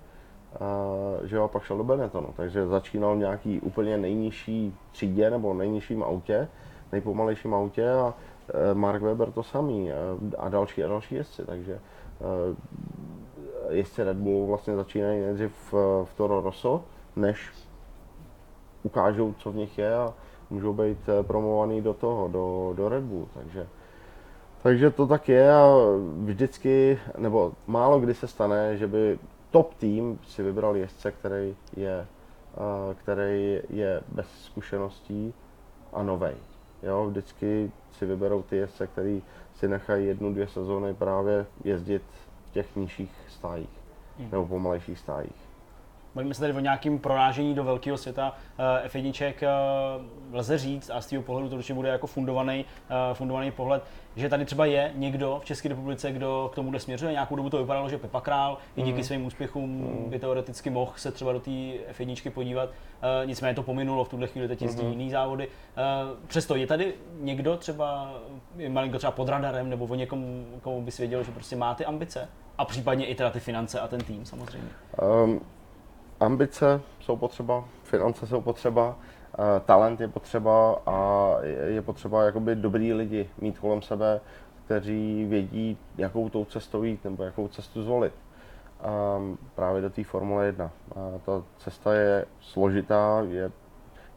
že jo, pak šel do Benettonu. Takže začínal v nějaký úplně nejnižší třídě nebo nejnižším autě, nejpomalejším autě a e, Mark Webber to samý a, a další a další jezdci. Takže e, jezdci Red Bull vlastně začínají nejdřív v, v Toro Rosso, než ukážou, co v nich je a můžou být e, promovaný do toho, do, do Red Bull. Takže, takže to tak je a vždycky, nebo málo kdy se stane, že by top tým si vybral jezdce, který je, který je bez zkušeností a novej. Jo, vždycky si vyberou ty jezdce, který si nechají jednu, dvě sezóny právě jezdit v těch nižších stájích hmm. nebo pomalejších stájích. Bavíme se tady o nějakém prorážení do velkého světa. Uh, F1 uh, lze říct, a z toho pohledu to určitě bude jako fundovaný, uh, fundovaný pohled, že tady třeba je někdo v České republice, kdo k tomu směřuje. Nějakou dobu to vypadalo, že Pepa Král i díky mm. svým úspěchům mm. by teoreticky mohl se třeba do té F1 podívat. Nicméně to pominulo, v tuhle chvíli teď jezdí mm. jiný závody. Přesto je tady někdo třeba, malinko třeba pod radarem, nebo o někom, komu by věděl, že prostě má ty ambice? A případně i teda ty finance a ten tým samozřejmě. Um, ambice jsou potřeba, finance jsou potřeba, eh, talent je potřeba a je potřeba jakoby dobrý lidi mít kolem sebe, kteří vědí, jakou tou cestou jít nebo jakou cestu zvolit. A právě do té Formule 1. A ta cesta je složitá, je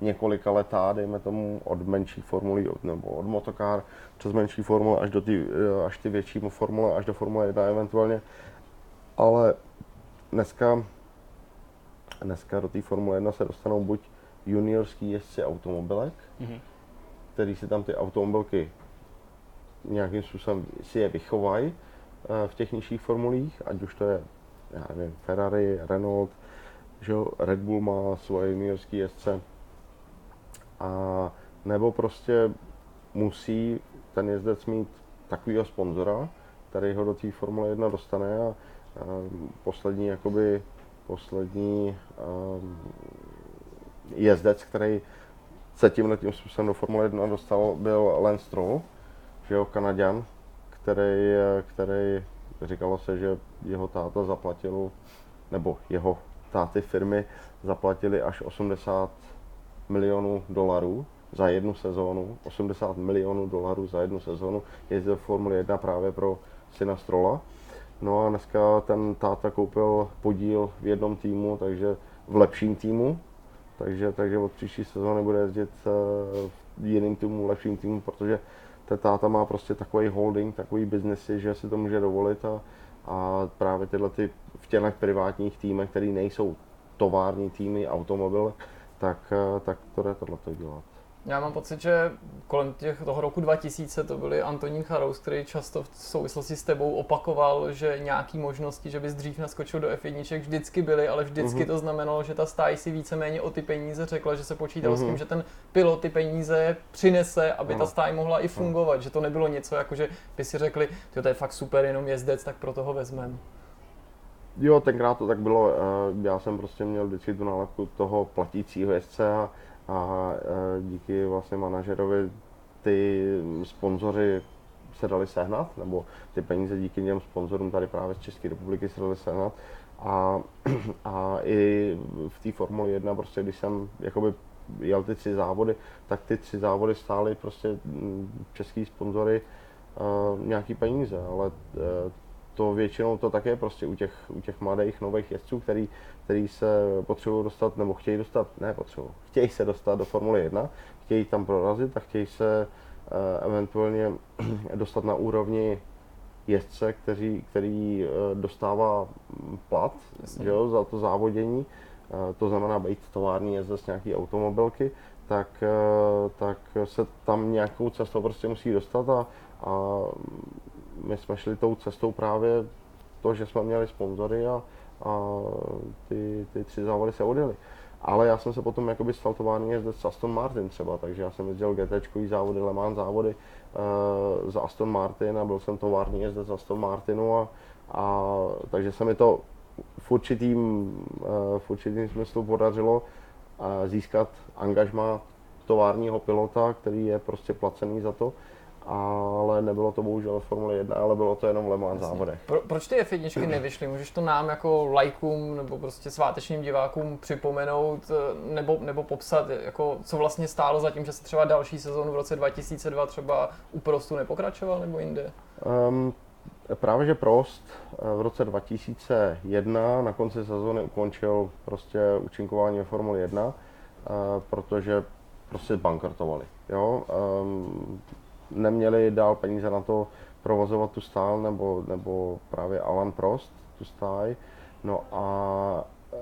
několika letá, dejme tomu, od menší formuly nebo od motokár přes menší formule až do ty, eh, až ty větší formule, až do Formule 1 eventuálně. Ale dneska dneska do té Formule 1 se dostanou buď juniorský jezdci automobilek, mm-hmm. který si tam ty automobilky nějakým způsobem si je vychovají eh, v těch nižších formulích, ať už to je, já nevím, Ferrari, Renault, že Red Bull má svoje juniorské jezdce, a nebo prostě musí ten jezdec mít takového sponzora, který ho do té Formule 1 dostane a, a poslední jakoby poslední um, jezdec, který se tímhle tím způsobem do Formule 1 dostal, byl Lance Stroll, že jo, Kanaděn, který, který říkalo se, že jeho táta zaplatil, nebo jeho táty firmy zaplatili až 80 milionů dolarů za jednu sezónu, 80 milionů dolarů za jednu sezónu, jezdil v Formule 1 právě pro syna Strola. No a dneska ten táta koupil podíl v jednom týmu, takže v lepším týmu, takže, takže od příští sezóny bude jezdit eh, v jiným týmu, lepším týmu, protože ten táta má prostě takový holding, takový biznesy, že si to může dovolit a, a právě tyhle ty v těch privátních týmech, které nejsou tovární týmy automobil, tak, eh, tak to jde tohle dělat. Já mám pocit, že kolem těch, toho roku 2000 to byli Antonín Charous, který často v souvislosti s tebou opakoval, že nějaký možnosti, že bys dřív naskočil do F1 vždycky byly, ale vždycky mm-hmm. to znamenalo, že ta stáj si víceméně o ty peníze řekla, že se počítalo mm-hmm. s tím, mhm. že ten pilot ty peníze přinese, aby no. ta stáj mohla i fungovat, no. že to nebylo něco jako, že by si řekli, to je fakt super, jenom jezdec, tak pro toho vezmeme. Jo, tenkrát to tak bylo, já jsem prostě měl vždycky tu nálepku toho platícího jezdce a, a díky vlastně manažerovi ty sponzoři se dali sehnat, nebo ty peníze díky těm sponzorům tady právě z České republiky se dali sehnat. A, a i v té Formuli 1, prostě když jsem jakoby jel ty tři závody, tak ty tři závody stály prostě mm, český sponzory uh, nějaký peníze, ale uh, to většinou to také prostě u těch, u těch mladých nových jezdců, který, který se potřebují dostat, nebo chtějí dostat, ne potřebují, chtějí se dostat do Formule 1, chtějí tam prorazit a chtějí se uh, eventuálně dostat na úrovni jezdce, který, který dostává plat že jo, za to závodění, to znamená být tovární jezdec nějaký automobilky, tak, tak se tam nějakou cestou prostě musí dostat a, a my jsme šli tou cestou právě to, že jsme měli sponzory a, a ty, ty tři závody se odjeli. Ale já jsem se potom jakoby stal tovární jezdec s Aston Martin třeba, takže já jsem jezdil GT závody, Le Mans závody uh, za Aston Martin a byl jsem tovární jezdec za Aston Martinu a, a takže se mi to v určitým, uh, v určitým smyslu podařilo uh, získat angažma továrního pilota, který je prostě placený za to ale nebylo to bohužel v Formule 1, ale bylo to jenom v Le Mans závodech. Pro, proč ty F1 nevyšly? Můžeš to nám jako lajkům nebo prostě svátečním divákům připomenout eh, nebo, nebo popsat, jako, co vlastně stálo za tím, že se třeba další sezónu v roce 2002 třeba u Prostu nepokračoval nebo jinde? Um, právě, že Prost eh, v roce 2001 na konci sezóny ukončil prostě účinkování ve Formule 1, eh, protože prostě bankrotovali. Jo? Um, neměli dál peníze na to provozovat tu stál, nebo, nebo právě Alan Prost tu stáj. No a eh,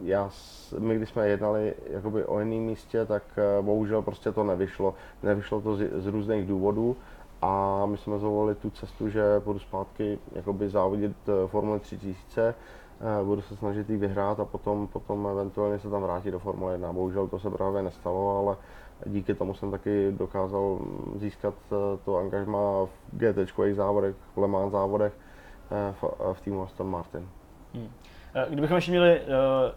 já, my když jsme jednali jakoby o jiném místě, tak eh, bohužel prostě to nevyšlo. Nevyšlo to z, z různých důvodů a my jsme zvolili tu cestu, že budu zpátky jakoby závodit eh, Formule 3000, budu se snažit ji vyhrát a potom, potom eventuálně se tam vrátit do Formule 1. Bohužel to se právě nestalo, ale díky tomu jsem taky dokázal získat eh, to angažma v GT závodech, v Le Mans závodech eh, v, eh, v týmu Aston Martin. Hmm. Kdybychom ještě měli uh,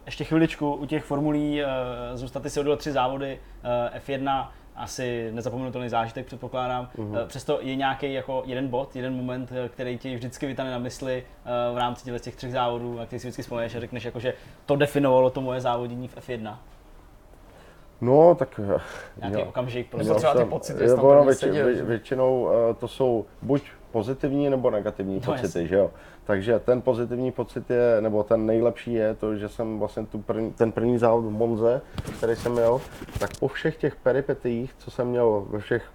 ještě chviličku u těch formulí, uh, zůstat si odjel tři závody, uh, F1, asi nezapomenutelný zážitek předpokládám. Mm-hmm. Přesto je nějaký jako jeden bod, jeden moment, který ti vždycky vytane na mysli v rámci těch třech závodů, a který si vždycky vzpomeneš a řekneš, jako, že to definovalo to moje závodění v F1. No, tak... Nějaký jo. okamžik, prostě třeba ty pocity, jo, no, větši, vě, většinou uh, to jsou buď pozitivní nebo negativní no, pocity, jasný. že jo. Takže ten pozitivní pocit je, nebo ten nejlepší je to, že jsem vlastně tu první, ten první závod v Monze, který jsem měl, tak po všech těch peripetích, co jsem měl ve všech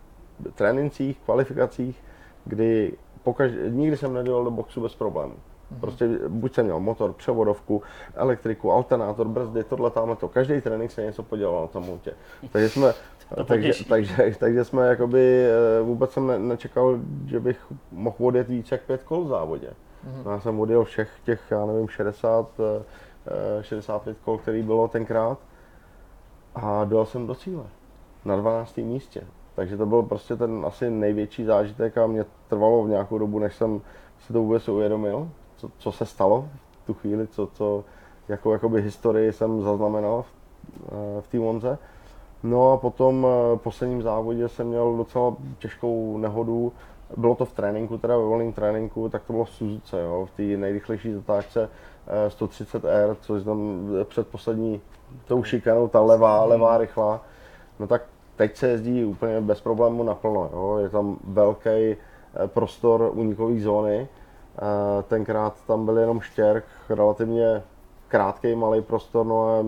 trénincích, kvalifikacích, kdy pokaž, nikdy jsem nedělal do boxu bez problémů. Mhm. Prostě buď jsem měl motor, převodovku, elektriku, alternátor, brzdy, tohle, tamhle to. Každý trénink se něco podělal na tom autě. Takže jsme, takže, takže, takže, jsme jakoby, eh, vůbec jsem nečekal, že bych mohl odjet víc jak pět kol v závodě. Mm-hmm. Já jsem odjel všech těch, já nevím, 60, 65 eh, kol, který bylo tenkrát a dojel jsem do cíle na 12. místě. Takže to byl prostě ten asi největší zážitek a mě trvalo v nějakou dobu, než jsem si to vůbec uvědomil, co, co se stalo v tu chvíli, co, co jako, jakoby historii jsem zaznamenal v, eh, v té Monze. No a potom v eh, posledním závodě jsem měl docela těžkou nehodu, bylo to v tréninku, teda ve volném tréninku, tak to bylo v Suzuce, jo, v té nejrychlejší zatáčce 130R, eh, což tam předposlední tou šikanou, ta levá, levá rychlá. No tak teď se jezdí úplně bez problému naplno, jo. je tam velký prostor unikové zóny, Tenkrát tam byl jenom štěrk, relativně krátký, malý prostor, no a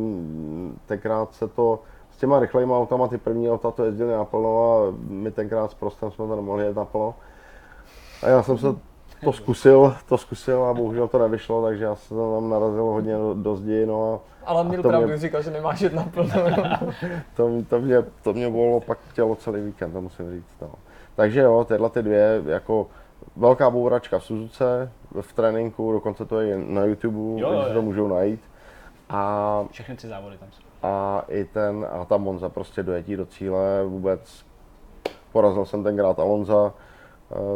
tenkrát se to s těma rychlejma autama, ty první auta to jezdili naplno a my tenkrát s prostem jsme to nemohli jet naplno. A já jsem se to zkusil, to zkusil a bohužel to nevyšlo, takže já jsem tam narazil hodně do, do zdi, no a ale měl pravdu, mě... říkal, že nemáš jet naplno. to, to, mě, to mě bylo pak tělo celý víkend, to musím říct. No. Takže jo, tyhle ty dvě, jako velká bouračka v Suzuce, v tréninku, dokonce to je na YouTube, jo, takže to můžou najít. A, Všechny tři závody tam jsou. A i ten, a ta Monza prostě dojetí do cíle vůbec. Porazil jsem tenkrát Alonza,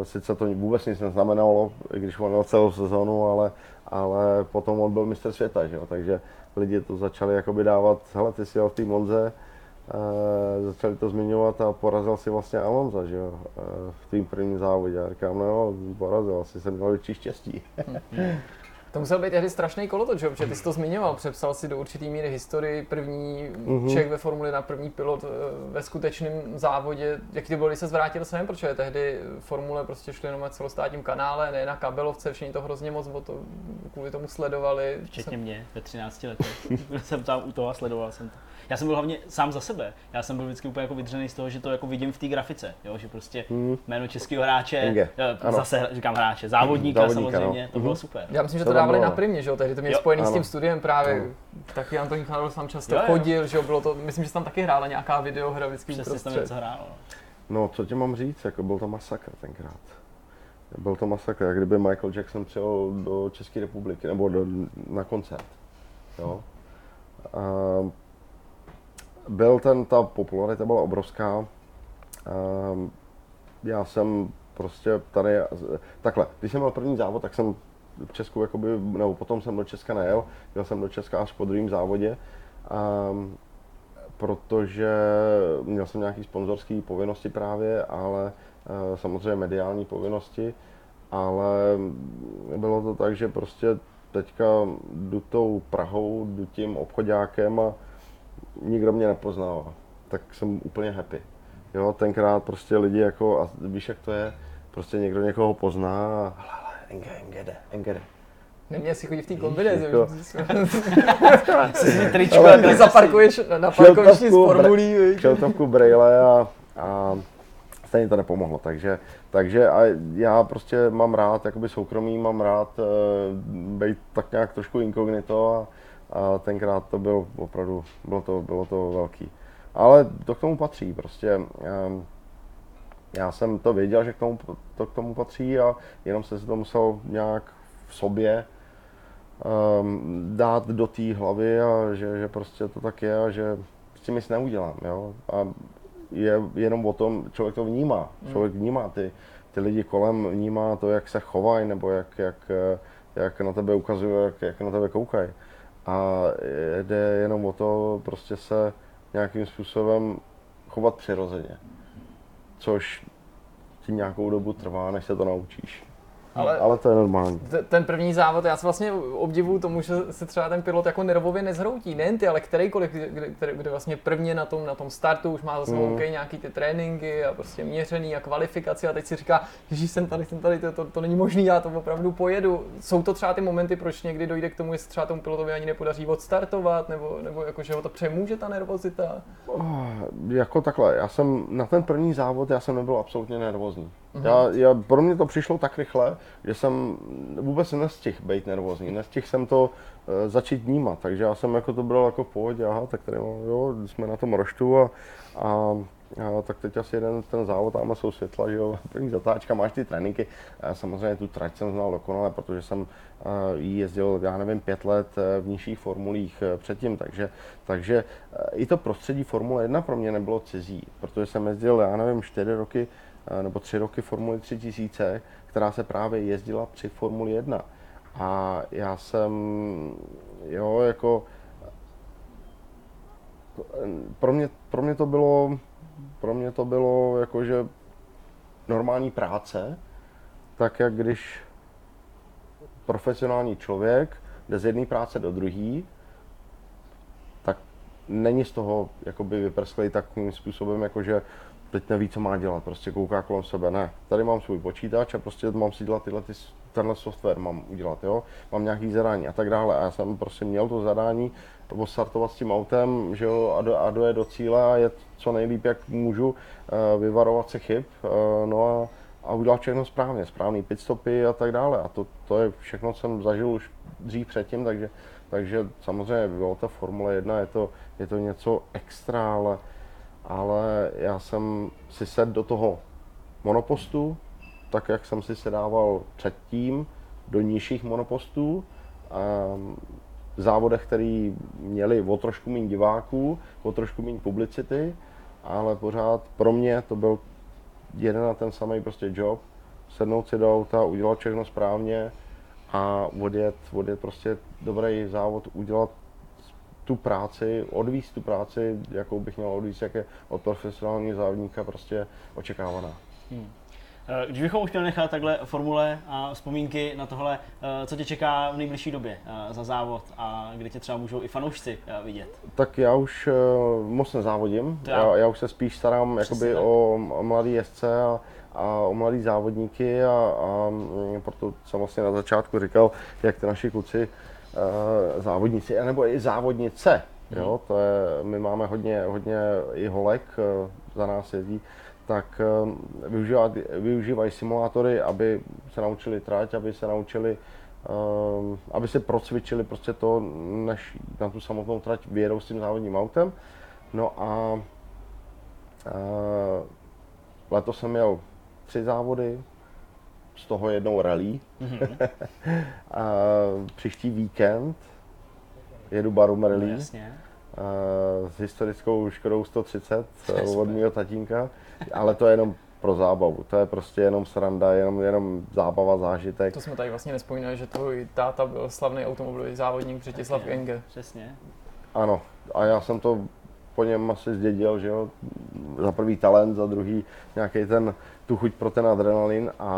Sice to vůbec nic neznamenalo, i když on měl celou sezonu, ale, ale potom on byl mistr světa, že jo? takže lidi to začali jakoby dávat, hele, ty jsi jel v té Monze, e, začali to zmiňovat a porazil si vlastně Alonza, že jo, e, v tým prvním závodě. A říkám, no jo, porazil, asi jsem měl větší štěstí. To musel být tehdy strašný kolotoč, protože ty jsi to zmiňoval, přepsal si do určitý míry historii, první mm-hmm. Čech ve Formuli na první pilot eh, ve skutečném závodě. Jaký to bylo, když se zvrátil sem, protože tehdy Formule prostě šly jenom na celostátním kanále, ne na kabelovce, všichni to hrozně moc o to, kvůli tomu sledovali. Včetně jsem... mě ve 13 letech. Byl jsem tam u toho a sledoval jsem to já jsem byl hlavně sám za sebe. Já jsem byl vždycky úplně jako vydřený z toho, že to jako vidím v té grafice, jo? že prostě hmm. jméno českého hráče, Inge. zase ano. říkám hráče, závodníka, závodníka samozřejmě, no. to bylo mhm. super. Já myslím, že to dávali na primě, že jo, tehdy to měl spojený ano. s tím studiem právě, ano. taky Antonín Charles tam často jo, jo. chodil, že jo, bylo to, myslím, že tam taky hrála nějaká videohra vždycky Přesně tam něco hrálo. No, co ti mám říct, jako byl to masakr tenkrát. Byl to masakr, jak kdyby Michael Jackson přijel do České republiky, nebo do, na koncert. Jo? A byl ten, ta popularita byla obrovská. Um, já jsem prostě tady, takhle, když jsem měl první závod, tak jsem v Česku, jakoby, nebo potom jsem do Česka nejel, jel jsem do Česka až po druhém závodě, um, protože měl jsem nějaké sponzorské povinnosti právě, ale uh, samozřejmě mediální povinnosti, ale bylo to tak, že prostě teďka jdu tou Prahou, jdu tím obchodákem a nikdo mě nepoznal, tak jsem úplně happy. Jo, tenkrát prostě lidi jako, a víš jak to je, prostě někdo někoho pozná a engede, engede. Neměl si chodit v té kombinézi, jako... tričko, ale zaparkuješ na parkovišti s formulí, Šeltovku brejle a, a stejně to nepomohlo, takže, takže a já prostě mám rád jakoby soukromí, mám rád uh, být tak nějak trošku inkognito a, a tenkrát to byl opravdu, bylo to, bylo to velký. Ale to k tomu patří, prostě ehm, já jsem to věděl, že k tomu, to k tomu patří a jenom jsem si to musel nějak v sobě um, dát do té hlavy a že, že prostě to tak je a že prostě nic neudělám, jo. A je jenom o tom, člověk to vnímá, hmm. člověk vnímá ty, ty lidi kolem, vnímá to, jak se chovají nebo jak, jak, jak na tebe ukazují, jak, jak na tebe koukají a jde jenom o to prostě se nějakým způsobem chovat přirozeně. Což ti nějakou dobu trvá, než se to naučíš. Ale, ale to je normální. Ten první závod, já se vlastně obdivuju tomu, že se třeba ten pilot jako nervově nezhroutí. Nejen ty, ale kterýkoliv, kde, kde, kde vlastně prvně na tom, na tom startu už má za sebou mm. okay, nějaký ty tréninky a prostě měřený a kvalifikaci a teď si říká, že jsem tady, jsem tady, to, to, to není možný, já to opravdu pojedu. Jsou to třeba ty momenty, proč někdy dojde k tomu, že třeba tomu pilotovi ani nepodaří odstartovat, nebo, nebo jako, že ho to přemůže ta nervozita? Oh, jako takhle, já jsem na ten první závod, já jsem nebyl absolutně nervózní. Mm-hmm. Já, já, pro mě to přišlo tak rychle, že jsem vůbec nestihl být nervózní, nestihl jsem to uh, začít vnímat, takže já jsem jako to bral jako v pohodě, aha, tak tady jo, jsme na tom roštu a, a, a tak teď asi jeden ten závod, tam jsou světla, že jo, první zatáčka, máš ty tréninky, samozřejmě tu trať jsem znal dokonale, protože jsem uh, jezdil, já nevím, pět let uh, v nižších formulích předtím, takže, takže i to prostředí Formule 1 pro mě nebylo cizí, protože jsem jezdil, já nevím, čtyři roky nebo tři roky Formuli 3000, která se právě jezdila při Formuli 1. A já jsem, jo, jako, pro mě, pro mě to bylo, pro mě to bylo jakože normální práce, tak jak když profesionální člověk jde z jedné práce do druhé, tak není z toho jakoby vyprsklej takovým způsobem, jakože teď neví, co má dělat, prostě kouká kolem sebe, ne. Tady mám svůj počítač a prostě mám si dělat tyhle, ty, tenhle software mám udělat, jo. Mám nějaký zadání a tak dále. A já jsem prostě měl to zadání, startovat s tím autem, že jo, a, do, a dojet do cíle a jet co nejlíp, jak můžu, uh, vyvarovat se chyb, uh, no a, a udělat všechno správně, správný pitstopy a tak dále. A to, to je všechno, co jsem zažil už dřív předtím, takže, takže samozřejmě bylo ta Formule 1, je to, je to něco extra, ale ale já jsem si sedl do toho monopostu, tak jak jsem si sedával předtím do nižších monopostů, v závodech, které měli o trošku méně diváků, o trošku méně publicity, ale pořád pro mě to byl jeden a ten samý prostě job. Sednout si do auta, udělat všechno správně a odjet, odjet prostě dobrý závod, udělat tu práci, odvíst tu práci, jakou bych měl odvíst, jak je od profesionálního závodníka prostě očekávaná. Hmm. Eh, když bychom chtěli nechat takhle formule a vzpomínky na tohle, eh, co tě čeká v nejbližší době eh, za závod a kde tě třeba můžou i fanoušci vidět? Tak já už moc nezávodím, já, já už se spíš starám jakoby o, o mladý jezdce a, a o mladý závodníky a, a mm, proto jsem vlastně na začátku říkal, jak ty naši kluci závodníci, nebo i závodnice, hmm. jo, to je, my máme hodně, hodně i holek, za nás jezdí, tak využívají, využívají simulátory, aby se naučili trať, aby se naučili, aby se procvičili prostě to, než na tu samotnou trať vyjedou s tím závodním autem. No a letos jsem měl tři závody, z toho jednou rally. Mm-hmm. a příští víkend jedu Barum Rally. No, jasně. Uh, s historickou Škodou 130 od mého tatínka ale to je jenom pro zábavu. To je prostě jenom sranda, jenom, jenom zábava, zážitek. To jsme tady vlastně nespomínali, že tvůj táta byl slavný automobilový závodník Břetislav Genge. Přesně. Ano, a já jsem to po něm asi zdědil, že jo, za prvý talent, za druhý nějaký ten, tu chuť pro ten adrenalin a, a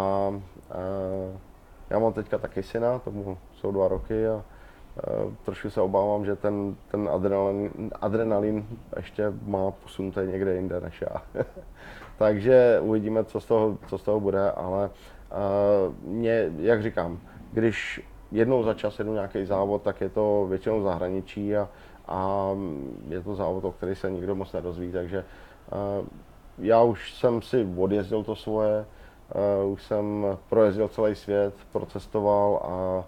já mám teďka taky syna, tomu jsou dva roky a, a trošku se obávám, že ten, ten adrenalin, adrenalin ještě má posunuté někde jinde než já. Takže uvidíme, co z toho, co z toho bude, ale uh, mě, jak říkám, když jednou za čas jedu nějaký závod, tak je to většinou zahraničí a, a je to závod, o který se nikdo moc nedozví, takže já už jsem si odjezdil to svoje, uh, už jsem projezdil celý svět, procestoval a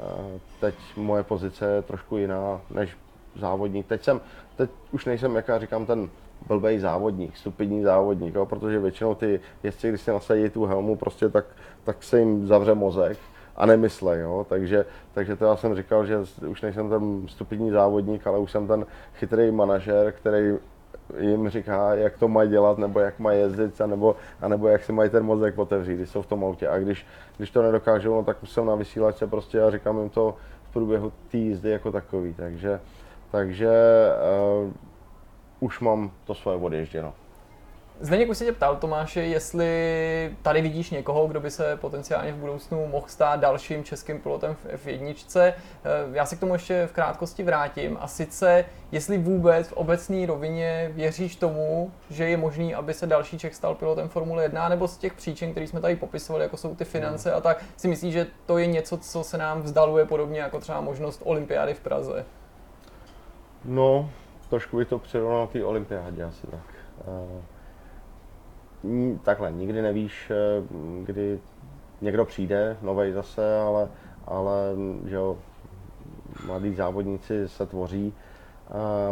uh, teď moje pozice je trošku jiná než závodník. Teď jsem, teď už nejsem, jak já říkám, ten blbej závodník, stupidní závodník, jo, protože většinou ty jezdci, když si nasadí tu helmu, prostě tak, tak se jim zavře mozek a nemysle, jo, takže, takže to já jsem říkal, že už nejsem ten stupidní závodník, ale už jsem ten chytrý manažer, který jim říká, jak to mají dělat, nebo jak mají jezdit, anebo, anebo jak si mají ten mozek otevřít, když jsou v tom autě. A když, když to nedokážou, no, tak jsem na vysílačce prostě a říkám jim to v průběhu té jízdy jako takový. Takže, takže uh, už mám to svoje odježděno. Zdeněk už se tě ptal, Tomáše, jestli tady vidíš někoho, kdo by se potenciálně v budoucnu mohl stát dalším českým pilotem v F1. Eh, já se k tomu ještě v krátkosti vrátím. A sice, jestli vůbec v obecné rovině věříš tomu, že je možný, aby se další Čech stal pilotem Formule 1, nebo z těch příčin, které jsme tady popisovali, jako jsou ty finance hmm. a tak, si myslíš, že to je něco, co se nám vzdaluje podobně jako třeba možnost olympiády v Praze? No, trošku bych to přirovnal té olympiádě asi tak. Takhle, nikdy nevíš, eh, kdy někdo přijde, novej zase, ale, ale že jo, mladí závodníci se tvoří.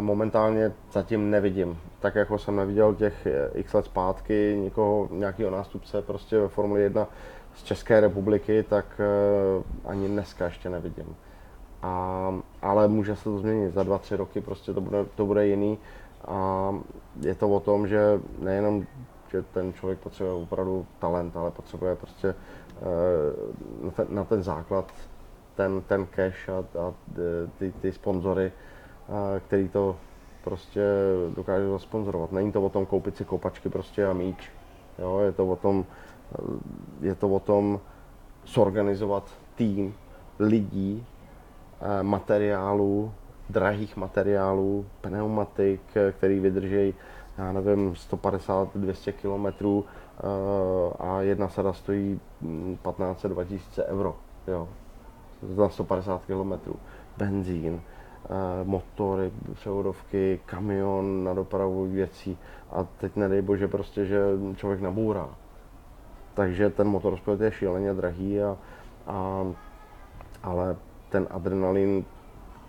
Momentálně zatím nevidím. Tak jako jsem neviděl těch x let zpátky někoho, nějakého nástupce prostě ve Formuli 1 z České republiky, tak uh, ani dneska ještě nevidím. A, ale může se to změnit za dva, tři roky, prostě to bude, to bude jiný. A je to o tom, že nejenom, že ten člověk potřebuje opravdu talent, ale potřebuje prostě uh, na, ten, na ten základ ten, ten cash a, a ty, ty sponzory, uh, který to prostě dokáže zasponzorovat. Není to o tom koupit si kopačky prostě a míč. Jo, je to o tom, je to o tom zorganizovat tým lidí, Eh, materiálů, drahých materiálů, pneumatik, eh, který vydrží, já nevím, 150-200 km eh, a jedna sada stojí 15-2000 euro, jo, za 150 km. Benzín, motory, převodovky, kamion na dopravu věcí a teď nedej bože prostě, že člověk nabourá. Takže ten motorsport je šíleně drahý a, a ale ten adrenalin,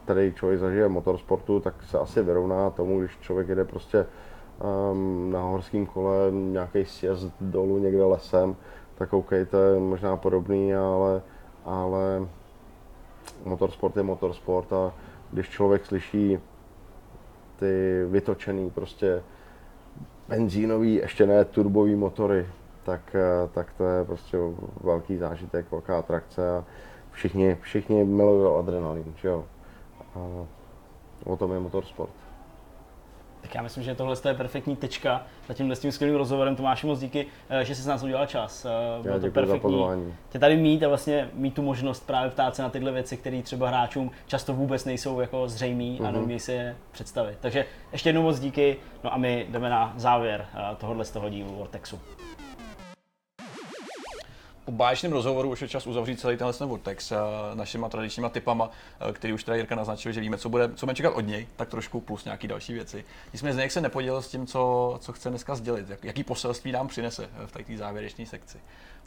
který člověk zažije v motorsportu, tak se asi vyrovná tomu, když člověk jede prostě na horském kole nějaký sjezd dolů někde lesem, tak je možná podobný, ale, ale motorsport je motorsport a když člověk slyší ty vytočený prostě benzínový, ještě ne turbový motory, tak, eh, tak to je prostě velký zážitek, velká atrakce a všichni, všichni milují adrenalin, že jo. A o tom je motorsport. Tak já myslím, že tohle je perfektní tečka za tímhle s tím skvělým rozhovorem. Tomáši, moc díky, eh, že jsi s nás udělal čas. Eh, bylo já to perfektní. Tě tady mít a vlastně mít tu možnost právě ptát se na tyhle věci, které třeba hráčům často vůbec nejsou jako zřejmý mm-hmm. a mhm. neumí si je představit. Takže ještě jednou moc díky, no a my jdeme na závěr eh, tohohle z toho dílu Vortexu po báječném rozhovoru už je čas uzavřít celý tenhle ten Vortex našimi tradičníma typama, který už teda Jirka naznačil, že víme, co bude, co bude čekat od něj, tak trošku plus nějaký další věci. Nicméně z se nepodělil s tím, co, co chce dneska sdělit, jaký poselství nám přinese v té závěrečné sekci.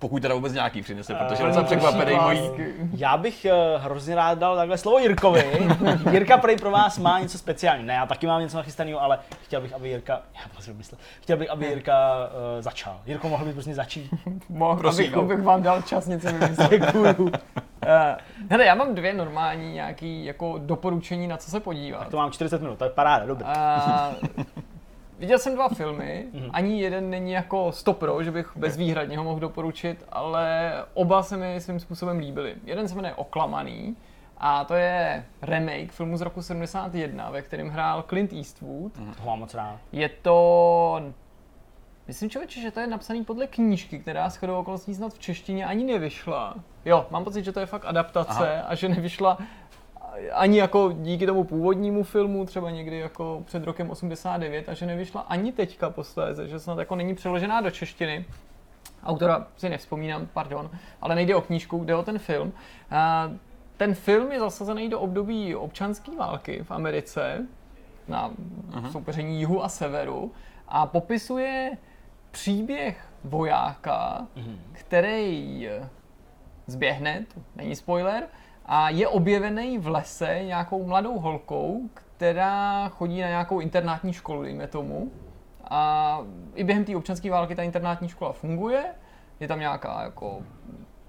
Pokud teda vůbec nějaký přinese, protože uh, jsem překvapený mojí. Já bych uh, hrozně rád dal takhle slovo Jirkovi. Jirka prej pro vás má něco speciálního. Ne, já taky mám něco nachystaného, ale chtěl bych, aby Jirka, já pozor, mysle, chtěl bych, aby Jirka uh, začal. Jirko, mohl bych prostě začít? Mohl, abych, abych, vám dal čas něco vymyslet. Děkuju. Uh, hele, já mám dvě normální nějaký jako doporučení, na co se podívat. Tak to mám 40 minut, to je paráda, dobrý. Uh, Viděl jsem dva filmy, mm-hmm. ani jeden není jako stopro, že bych bezvýhradně ho mohl doporučit, ale oba se mi svým způsobem líbily. Jeden se jmenuje Oklamaný a to je remake filmu z roku 71, ve kterém hrál Clint Eastwood. Mm, to mám moc rád. Je to Myslím člověče, že to je napsaný podle knížky, která s chodou okolností snad v češtině ani nevyšla. Jo, mám pocit, že to je fakt adaptace Aha. a že nevyšla ani jako díky tomu původnímu filmu, třeba někdy jako před rokem 89, a že nevyšla ani teďka posléze, že snad jako není přeložená do češtiny. Autora si nevzpomínám, pardon, ale nejde o knížku, jde o ten film. Ten film je zasazený do období občanské války v Americe, na uh-huh. soupeření jihu a severu, a popisuje příběh vojáka, uh-huh. který zběhne, to není spoiler, a je objevený v lese nějakou mladou holkou, která chodí na nějakou internátní školu, dejme tomu. A i během té občanské války ta internátní škola funguje. Je tam nějaká jako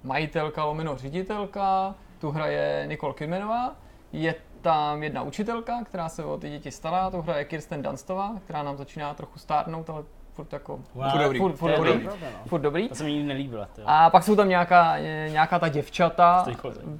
majitelka, lomeno ředitelka, tu hraje Nicole Kidmanová. Je tam jedna učitelka, která se o ty děti stará, tu hraje Kirsten Dunstová, která nám začíná trochu stárnout, ale furt jako, wow. furt dobrý. Furt, furt, furt dobrý. dobrý. Furt dobrý. To se mi nelíbilo. A pak jsou tam nějaká, nějaká ta děvčata,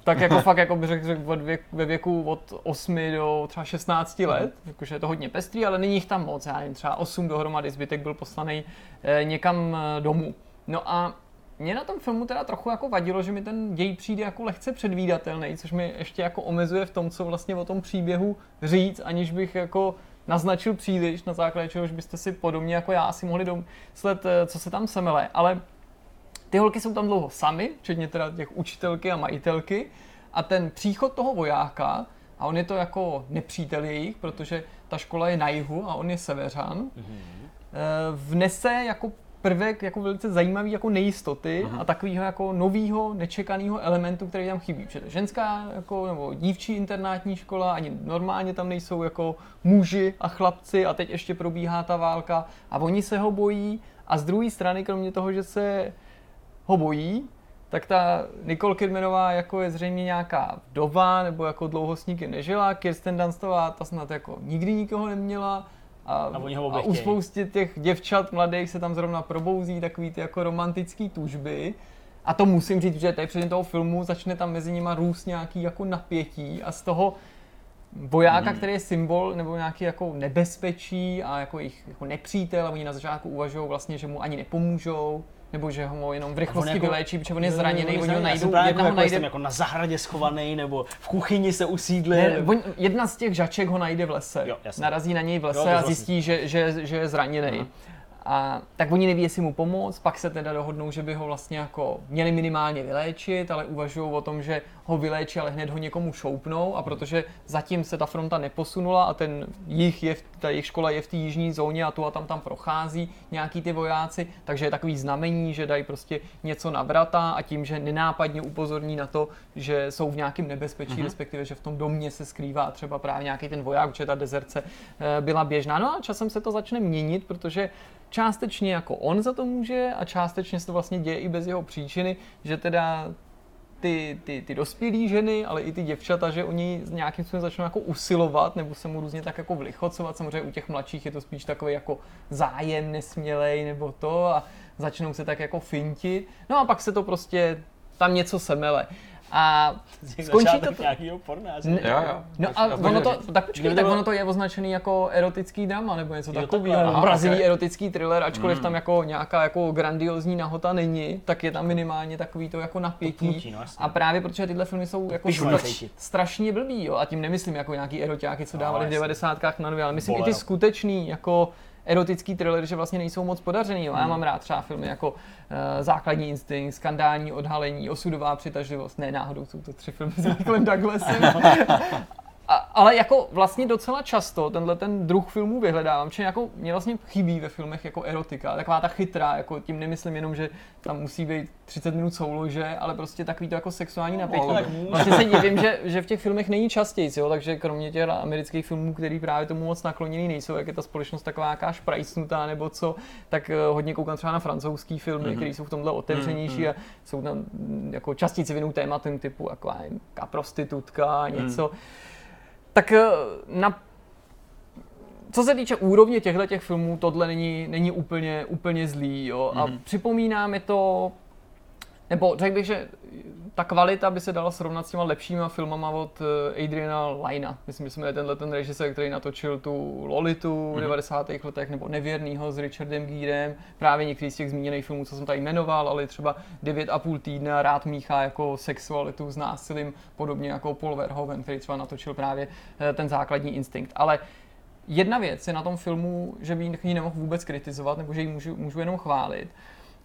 tak jako fakt jako bych řekl, řek, věk, ve věku od 8 do třeba 16 let, uh-huh. jakože je to hodně pestrý, ale není jich tam moc, já nevím, třeba 8 dohromady, zbytek byl poslaný eh, někam eh, domů. No a mě na tom filmu teda trochu jako vadilo, že mi ten děj přijde jako lehce předvídatelný, což mi ještě jako omezuje v tom, co vlastně o tom příběhu říct, aniž bych jako naznačil příliš, na základě čehož byste si podobně jako já si mohli domyslet, eh, co se tam semele. Ale ty holky jsou tam dlouho sami, včetně teda těch učitelky a majitelky. A ten příchod toho vojáka, a on je to jako nepřítel jejich, protože ta škola je na jihu a on je severan, mm-hmm. vnese jako prvek jako velice zajímavý jako nejistoty uh-huh. a takového jako nového, nečekaného elementu, který tam chybí. Protože ženská jako, nebo dívčí internátní škola, ani normálně tam nejsou jako muži a chlapci a teď ještě probíhá ta válka a oni se ho bojí a z druhé strany, kromě toho, že se ho bojí, tak ta Nicole Kidmanová jako je zřejmě nějaká vdova, nebo jako dlouho s nikým nežila, Kirsten Dunstová ta snad jako nikdy nikoho neměla, a, a, oni ho a u spousty těch děvčat mladých se tam zrovna probouzí takový ty jako romantický tužby. A to musím říct, že tady před toho filmu začne tam mezi nimi růst nějaký jako napětí a z toho vojáka, hmm. který je symbol nebo nějaký jako nebezpečí a jako jejich jako nepřítel a oni na začátku uvažují vlastně, že mu ani nepomůžou, nebo že ho jenom v rychlosti jako, vyléčí, protože on je zraněný, oni ho najdou, jako, ho najde... jako na zahradě schovaný, nebo v kuchyni se usídlí. Ne, on, jedna z těch žaček ho najde v lese, jo, narazí na něj v lese jo, a zjistí, že, že, že je zraněný. Uh-huh. A tak oni neví, jestli mu pomoct, pak se teda dohodnou, že by ho vlastně jako měli minimálně vyléčit, ale uvažují o tom, že ho vyléčí, ale hned ho někomu šoupnou a protože zatím se ta fronta neposunula a ten jich je, ta jejich škola je v té jižní zóně a tu a tam tam prochází nějaký ty vojáci, takže je takový znamení, že dají prostě něco na vrata a tím, že nenápadně upozorní na to, že jsou v nějakém nebezpečí, mm-hmm. respektive, že v tom domě se skrývá třeba právě nějaký ten voják, protože ta dezerce eh, byla běžná. No a časem se to začne měnit, protože částečně jako on za to může a částečně se to vlastně děje i bez jeho příčiny, že teda ty, ty, ty dospělé ženy, ale i ty děvčata, že oni nějakým způsobem začnou jako usilovat, nebo se mu různě tak jako vlichocovat. Samozřejmě u těch mladších je to spíš takový jako zájem nesmělej nebo to a začnou se tak jako fintit. No a pak se to prostě tam něco semele. A skončí to... nějakýho porna. Ne, jo, jo. No a ono to, tak počkej, tak ono to je označený jako erotický drama, nebo něco takového. Brazilí okay. erotický thriller, ačkoliv mm. tam jako nějaká jako grandiozní nahota není, tak je tam minimálně takový to jako napětí. To pnutí, no, a právě protože tyhle filmy jsou jako straš, strašně blbý, jo. A tím nemyslím jako nějaký eroťáky, co dávali no, v 90. na nově, ale myslím Bolero. i ty skutečný jako erotický thriller, že vlastně nejsou moc podařený. Jo. Já hmm. mám rád třeba filmy jako uh, Základní instinkt, Skandální odhalení, Osudová přitažlivost. Ne, náhodou jsou to tři filmy s Michaelem Douglasem. A, ale jako vlastně docela často tenhle ten druh filmů vyhledávám, že jako mě vlastně chybí ve filmech jako erotika, taková ta chytrá, jako tím nemyslím jenom, že tam musí být 30 minut soulože, ale prostě takový to jako sexuální napětí. No, vlastně se divím, že, že v těch filmech není častěji, jo, takže kromě těch amerických filmů, který právě tomu moc nakloněný nejsou, jak je ta společnost taková jaká šprajsnutá nebo co, tak eh, hodně koukám třeba na francouzský filmy, mm-hmm. které jsou v tomhle otevřenější mm-hmm. a jsou tam mm, jako častěji věnují tématem typu jako prostitutka, něco. Mm tak eh, na co se týče úrovně těchto těch filmů, tohle není, není úplně, úplně zlý. Jo? A mm-hmm. připomíná mi to, nebo řekl bych, že ta kvalita by se dala srovnat s těma lepšíma filmama od eh, Adriana Lina. Myslím, že jsme tenhle ten režisér, který natočil tu Lolitu v mm-hmm. 90. letech, nebo Nevěrnýho s Richardem Gírem, právě některý z těch zmíněných filmů, co jsem tady jmenoval, ale třeba 9,5 týdna rád míchá jako sexualitu s násilím, podobně jako Paul Verhoeven, který třeba natočil právě eh, ten základní instinkt. Ale jedna věc je na tom filmu, že bych ji nemohl vůbec kritizovat, nebo že ji můžu, můžu jenom chválit,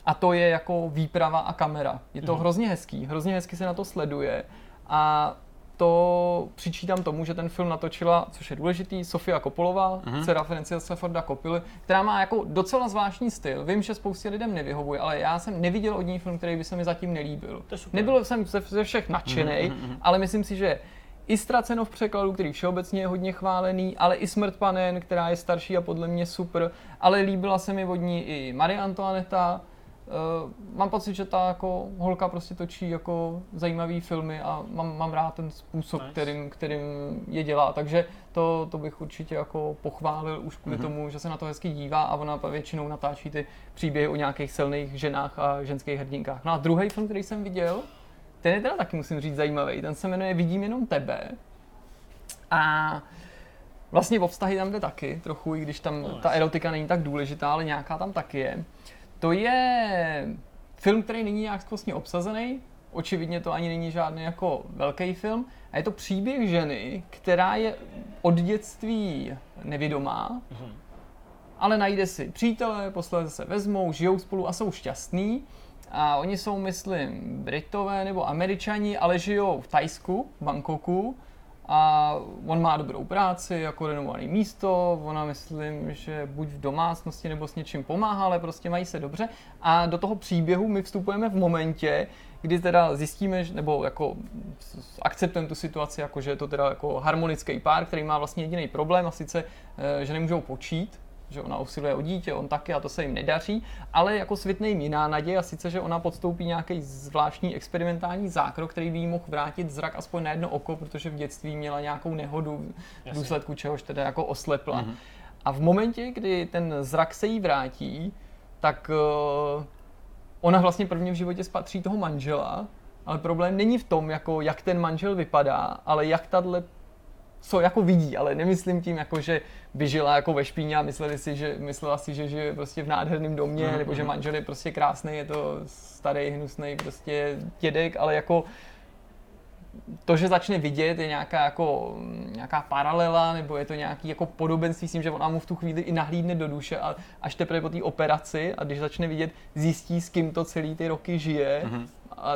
a to je jako výprava a kamera. Je to mm. hrozně hezký, hrozně hezky se na to sleduje a to přičítám tomu, že ten film natočila, což je důležitý, Sofia Kopolová, mm-hmm. dcera Francisa Forda Kopily, která má jako docela zvláštní styl. Vím, že spoustě lidem nevyhovuje, ale já jsem neviděl od ní film, který by se mi zatím nelíbil. Nebyl jsem ze, ze všech nadšený, mm-hmm. ale myslím si, že i Ztraceno v překladu, který všeobecně je hodně chválený, ale i Smrt panen, která je starší a podle mě super, ale líbila se mi od ní i Marie Antoineta, Uh, mám pocit, že ta jako holka prostě točí jako zajímavý filmy a mám, mám rád ten způsob, nice. kterým, kterým je dělá, takže to, to bych určitě jako pochválil už kvůli mm-hmm. tomu, že se na to hezky dívá a ona většinou natáčí ty příběhy o nějakých silných ženách a ženských hrdinkách. No a druhý film, který jsem viděl, ten je teda taky musím říct zajímavý, ten se jmenuje Vidím jenom tebe a vlastně o vztahy tam jde taky trochu, i když tam no, ta erotika není tak důležitá, ale nějaká tam taky je. To je film, který není nějak skvostně obsazený, očividně to ani není žádný jako velký film, a je to příběh ženy, která je od dětství nevědomá, mm-hmm. ale najde si přítele, posledně se vezmou, žijou spolu a jsou šťastní. A oni jsou, myslím, Britové nebo Američani, ale žijou v Tajsku, v Bangkoku a on má dobrou práci, jako renomovaný místo, ona myslím, že buď v domácnosti nebo s něčím pomáhá, ale prostě mají se dobře. A do toho příběhu my vstupujeme v momentě, kdy teda zjistíme, nebo jako akceptujeme tu situaci, jako že je to teda jako harmonický pár, který má vlastně jediný problém a sice, eh, že nemůžou počít, že ona usiluje o dítě, on taky a to se jim nedaří, ale jako světne jim jiná naděje a sice, že ona podstoupí nějaký zvláštní experimentální zákrok, který by jí mohl vrátit zrak aspoň na jedno oko, protože v dětství měla nějakou nehodu, v důsledku čehož teda jako oslepla. Mm-hmm. A v momentě, kdy ten zrak se jí vrátí, tak uh, ona vlastně prvně v životě spatří toho manžela, ale problém není v tom, jako jak ten manžel vypadá, ale jak tahle co jako vidí, ale nemyslím tím, jako, že by žila jako ve špíně a mysleli si, že, myslela si, že žije prostě v nádherném domě, mm-hmm. nebo že manžel je prostě krásný, je to starý, hnusný prostě dědek, ale jako to, že začne vidět, je nějaká, jako, nějaká paralela, nebo je to nějaký jako podobenství s tím, že ona mu v tu chvíli i nahlídne do duše a až teprve po té operaci a když začne vidět, zjistí, s kým to celý ty roky žije mm-hmm. a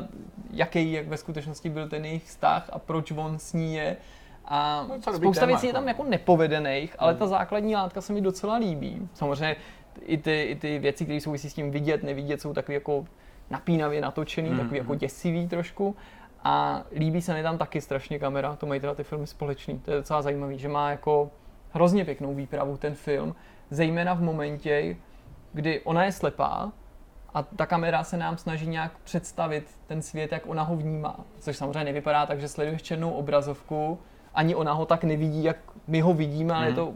jaký jak ve skutečnosti byl ten jejich vztah a proč on s ní je a no, spousta věcí je tam jako nepovedených, ale hmm. ta základní látka se mi docela líbí. Samozřejmě i ty, i ty věci, které souvisí s tím vidět, nevidět, jsou takový jako napínavě natočený, mm. takový jako hmm. děsivý trošku. A líbí se mi tam taky strašně kamera, to mají teda ty filmy společný. To je docela zajímavý, že má jako hrozně pěknou výpravu ten film, zejména v momentě, kdy ona je slepá a ta kamera se nám snaží nějak představit ten svět, jak ona ho vnímá. Což samozřejmě nevypadá tak, že sleduješ černou obrazovku, ani ona ho tak nevidí, jak my ho vidíme, mm. ale mhm. to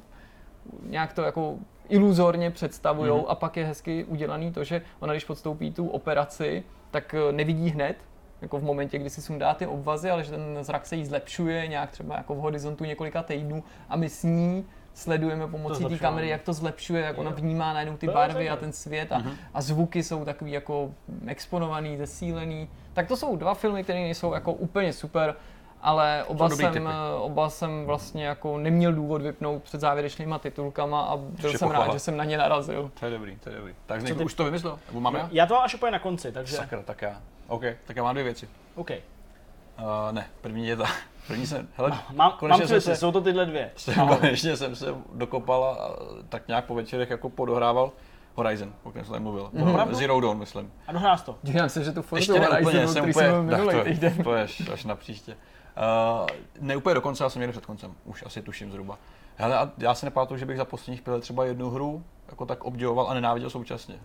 nějak to jako iluzorně představují mm. a pak je hezky udělaný to, že ona když podstoupí tu operaci, tak eh, nevidí hned, jako v momentě, kdy si sundá ty obvazy, ale že ten zrak se jí zlepšuje nějak třeba jako v horizontu několika týdnů a my s ní sledujeme pomocí té kamery, jak to zlepšuje, jak ona vnímá najednou ty barvy a ten svět a, mm-hmm. a zvuky jsou takový jako exponovaný, zesílený. Tak to jsou dva filmy, které nejsou jako úplně super, ale oba jsem, oba jsem vlastně jako neměl důvod vypnout před závěrečnýma titulkama a byl jsem pochvala. rád, že jsem na ně narazil. To je dobrý, to je dobrý. Tak někdo už to vymyslel? Nebo mám já? Já to mám až úplně na konci, takže... Sakra, tak já. OK, tak já mám dvě věci. OK. Uh, ne, první je ta, první jsem, hele, mám, mám jsem se, jsou to tyhle dvě. Jsem, konečně jsem se dokopal a tak nějak po večerech jako podohrával Horizon, o kterém jsem mluvil. Mm-hmm. Zero Dawn, myslím. A dohrál to. Dívám se, že tu Forza Ještě ne úplně, jsem úplně, minulý týden. To, až, až na příště. Uh, ne úplně do konce, já jsem někde před koncem, už asi tuším zhruba. Hele, a já si nepamatuju, že bych za posledních pět třeba jednu hru jako tak obdivoval a nenáviděl současně.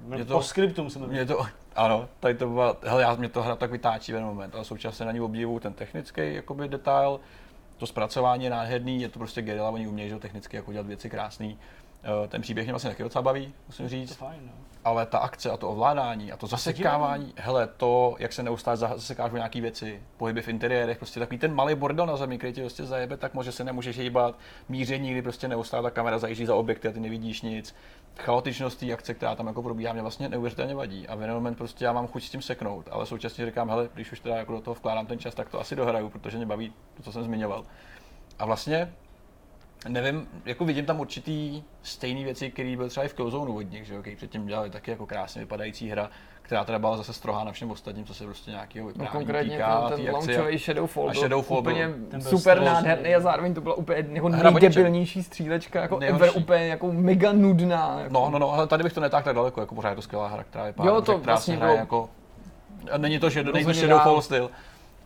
Mě to, po skriptu musím mě to, ano, tady to byla, hele, já, mě to hra tak vytáčí jeden moment, ale současně na ní obdivuju ten technický jakoby, detail, to zpracování je nádherný, je to prostě gerila, oni umějí že technicky jako dělat věci krásný. Eh, ten příběh mě vlastně taky docela baví, musím říct. To fajn, no. Ale ta akce a to ovládání a to zasekávání, hele, to, jak se neustále zasekáš nějaké věci, pohyby v interiérech, prostě takový ten malý bordel na zemi, který tě prostě zajebe, tak možná se nemůžeš hýbat, míření, kdy prostě neustále ta kamera zajíždí za objekty a ty nevidíš nic. Chaotičnost té akce, která tam jako probíhá, mě vlastně neuvěřitelně vadí. A v jeden moment prostě já mám chuť s tím seknout, ale současně říkám, hele, když už teda jako do toho vkládám ten čas, tak to asi dohraju, protože mě baví to, co jsem zmiňoval. A vlastně nevím, jako vidím tam určitý stejné věci, které byly třeba i v Killzone od nich, že jo, který předtím dělali taky jako krásně vypadající hra, která teda byla zase strohá na všem ostatním, co se prostě nějakého no, vyprávění no, konkrétně týká. Ten, ten launchový Shadowfall, a Shadowfall úplně byl, super nádherný a zároveň to byla úplně jako nejdebilnější střílečka, jako ever, úplně jako mega nudná. Jako. No, no, no, ale tady bych to netáhl tak daleko, jako pořád je to skvělá hra, která je pár, jo, to vlastně hraje bylo... jako a není to, že není to Shadowfall styl,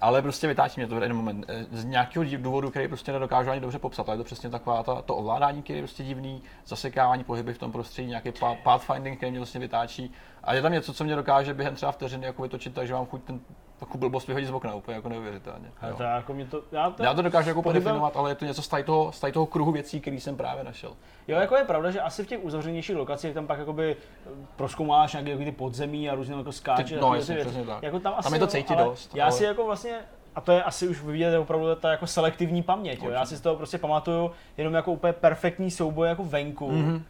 ale prostě vytáčí mě to v jeden moment. Eh, z nějakého důvodu, který prostě nedokážu ani dobře popsat, ale je to přesně taková ta, to ovládání, který je prostě divný, zasekávání pohyby v tom prostředí, nějaký pathfinding, který mě vlastně vytáčí. A je tam něco, co mě dokáže během třeba vteřiny jako vytočit, takže mám chuť ten jako blbost vyhodit z okna, úplně jako neuvěřitelně. to jako mě to, já, to, já to dokážu jako podefinovat, ale je to něco z toho, z toho kruhu věcí, který jsem právě našel. Jo, jako je pravda, že asi v těch uzavřenějších lokacích tam pak jakoby proskoumáš nějaké ty podzemí a různě jako skáče. No, jasně, přesně tak. Jako tam, asi, tam je to cítit dost. Já ale... si jako vlastně a to je asi už vidět opravdu ta jako selektivní paměť. Jo. Já si z toho prostě pamatuju jenom jako úplně perfektní souboj jako venku, mm-hmm.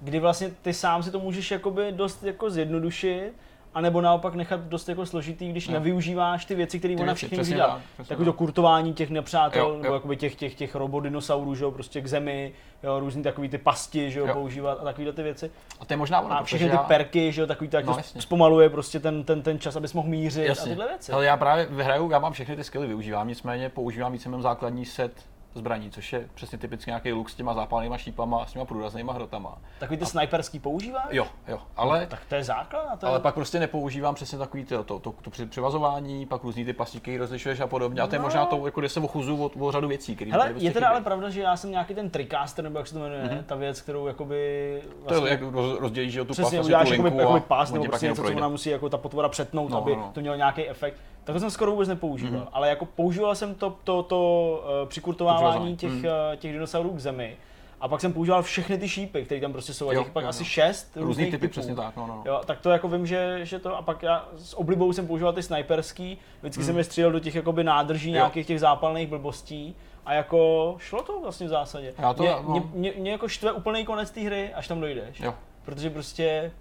kdy vlastně ty sám si to můžeš jakoby dost jako zjednodušit anebo naopak nechat dost jako složitý, když no. nevyužíváš ty věci, které ona všechny udělá. Takový to kurtování těch nepřátel, jo, jo. nebo jakoby těch, těch, těch robodinosaurů, že jo, prostě k zemi, jo, různý takový ty pasti, že jo, jo. používat a takovýhle ty věci. A to je možná ono, A všechny ty já... perky, že jo, takový tak no, zpomaluje prostě ten, ten, ten čas, abys mohl mířit jasně. a tyhle věci. Ale já právě vyhraju, já mám všechny ty skilly využívám, nicméně používám víceméně základní set zbraní, což je přesně typicky nějaký luk s těma zápalnýma šípama a s těma průraznýma hrotama. Takový ty a... sniperský používáš? Jo, jo, ale... No, tak to je základ. To je... Ale pak prostě nepoužívám přesně takový to, to, to, to přivazování, pak různý ty plastiky rozlišuješ a podobně. No. A to je no. možná to, jako kde se ochuzu o, o řadu věcí, které Hele, je teda chybí. ale pravda, že já jsem nějaký ten tricaster, nebo jak se to jmenuje, mm-hmm. ta věc, kterou jakoby... Vlastně... To je, vlastně jak rozdělíš že, tu Přesně, pas, uděláš jakoby, jakoby pás, nebo prostě něco, co ona musí jako ta potvora přetnout, no, aby no. to mělo nějaký efekt. Tak to jsem skoro vůbec nepoužíval, mm-hmm. ale jako používal jsem to, to, to uh, přikurtovávání těch, mm. uh, těch dinosaurů k zemi. A pak jsem používal všechny ty šípy, které tam prostě jsou, a těch pak jo, asi šest různých typy, typů. přesně tak, no, no. Jo, tak to jako vím, že, že to, a pak já s oblibou jsem používal ty sniperský, vždycky mm. jsem je střílel do těch jakoby nádrží jo. nějakých těch zápalných blbostí. A jako šlo to vlastně v zásadě. Já to, mě, no. mě, mě, mě, jako štve úplný konec té hry, až tam dojdeš. Jo. Protože prostě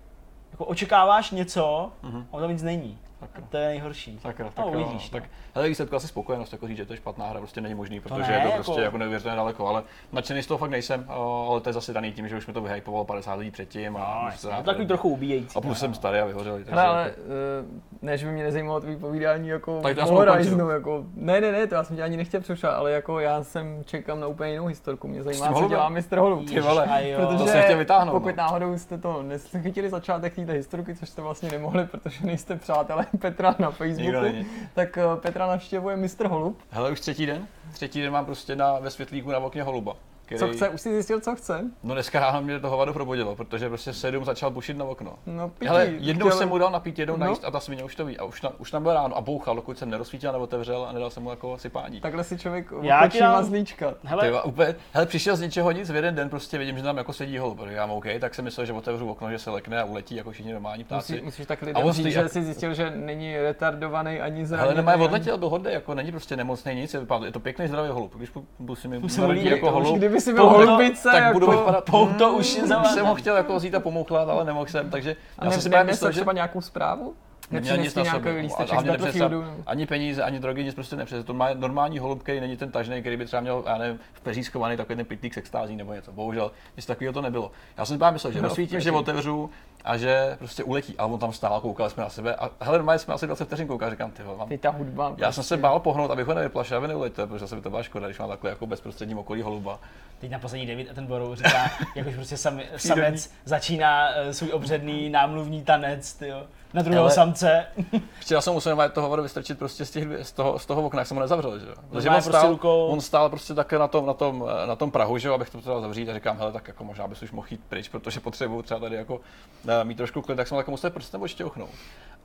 jako očekáváš něco, mm-hmm. a tam nic není. Sakra. To je nejhorší. Sakra, tak, no, uvidíš, tak, hele, výsledku asi spokojenost, jako říct, že to je špatná hra, prostě není možný, protože to ne, je to prostě jako, jako neuvěřitelně daleko, ale nadšený z toho fakt nejsem, ale to je zase daný tím, že už mi to vyhypovalo 50 lidí předtím. A no, to takový trochu ubíjející. A plus jsem starý a vyhořelý. Takže ale jako... Eh, ne, že by mě nezajímalo tvý povídání jako Horizonu, jako, ne, ne, ne, to já jsem tě ani nechtěl přerušovat, ale jako já jsem čekám na úplně jinou historku, mě zajímá, co dělá Mr. Holub. Ty vole, protože to jsem chtěl vytáhnout. Pokud no. náhodou jste to nechytili začátek této historky, což jste vlastně nemohli, protože nejste přátelé Petra na Facebook, Facebooku, tak eh, Navštěvuje Mr. Holub. Hele, už třetí den. Třetí den mám prostě na, ve světlíku na okně holuba. Který... Co chce? Už jsi zjistil, co chce? No dneska ráno mě to hovado probudilo, protože prostě sedm začal bušit na okno. No pítí, Ale jednou chtěl... jsem mu dal napít, jednou no. najíst a ta svině už to ví. A už, na, už tam byl ráno a bouchal, dokud jsem nerozsvítil nebo otevřel a nedal jsem mu jako sypání. Takhle si člověk Já ti dám... mazlíčka. Hele. Tyva, úplně, hele, přišel z ničeho nic, v jeden den prostě vidím, že tam jako sedí holub. Já OK, tak jsem myslel, že otevřu okno, že se lekne a uletí jako všichni normální ptáci. Musí, musíš tak lidem říct, že jsi zjistil, že není retardovaný ani zraněný. Ale nemá odletěl, byl hodný, jako není prostě nemocný nic, je to pěkný zdravý holub. Když musím jako holub, kdyby si byl holubice, tak budu jako vypadat. Pouto už jsem ho chtěl jako vzít a pomouchlat, ale nemohl jsem, takže já jsem si myslel, že třeba nějakou zprávu? Neměl nic na sobě. Hlavně nepřesal, ani peníze, ani drogy, nic prostě nepřesal. To má normální holub, který není ten tažný, který by třeba měl, já nevím, v peří schovaný takový ten pitlík s extází nebo něco. Bohužel nic takového to nebylo. Já jsem si myslel, že no, rozsvítím, že otevřu a že prostě uletí. A on tam stál, koukali jsme na sebe a hele, normálně jsme asi 20 vteřin koukali, říkám, ty mám. Ty ta hudba. Já prostě. jsem se bál pohnout, abych ho nevyplašil, aby neuletěl, protože se by to byla škoda, když má takhle jako bezprostředním okolí holuba. Teď na poslední David Attenborough říká, jakož prostě sam, samec začíná uh, svůj obředný námluvní tanec, tyjo na druhého Ale samce. Chtěl jsem musel to hovoru vystrčit prostě z, těch, z, toho, z toho okna, jak jsem ho nezavřel, že jo. Protože on, prostě stál, rukou... on stál prostě také na tom, na tom, na tom Prahu, že jo, abych to potřeboval zavřít a říkám, hele, tak jako možná bys už mohl jít pryč, protože potřebuju třeba tady jako eh, mít trošku klid, tak jsem tak musel prostě nebo ještě ochnout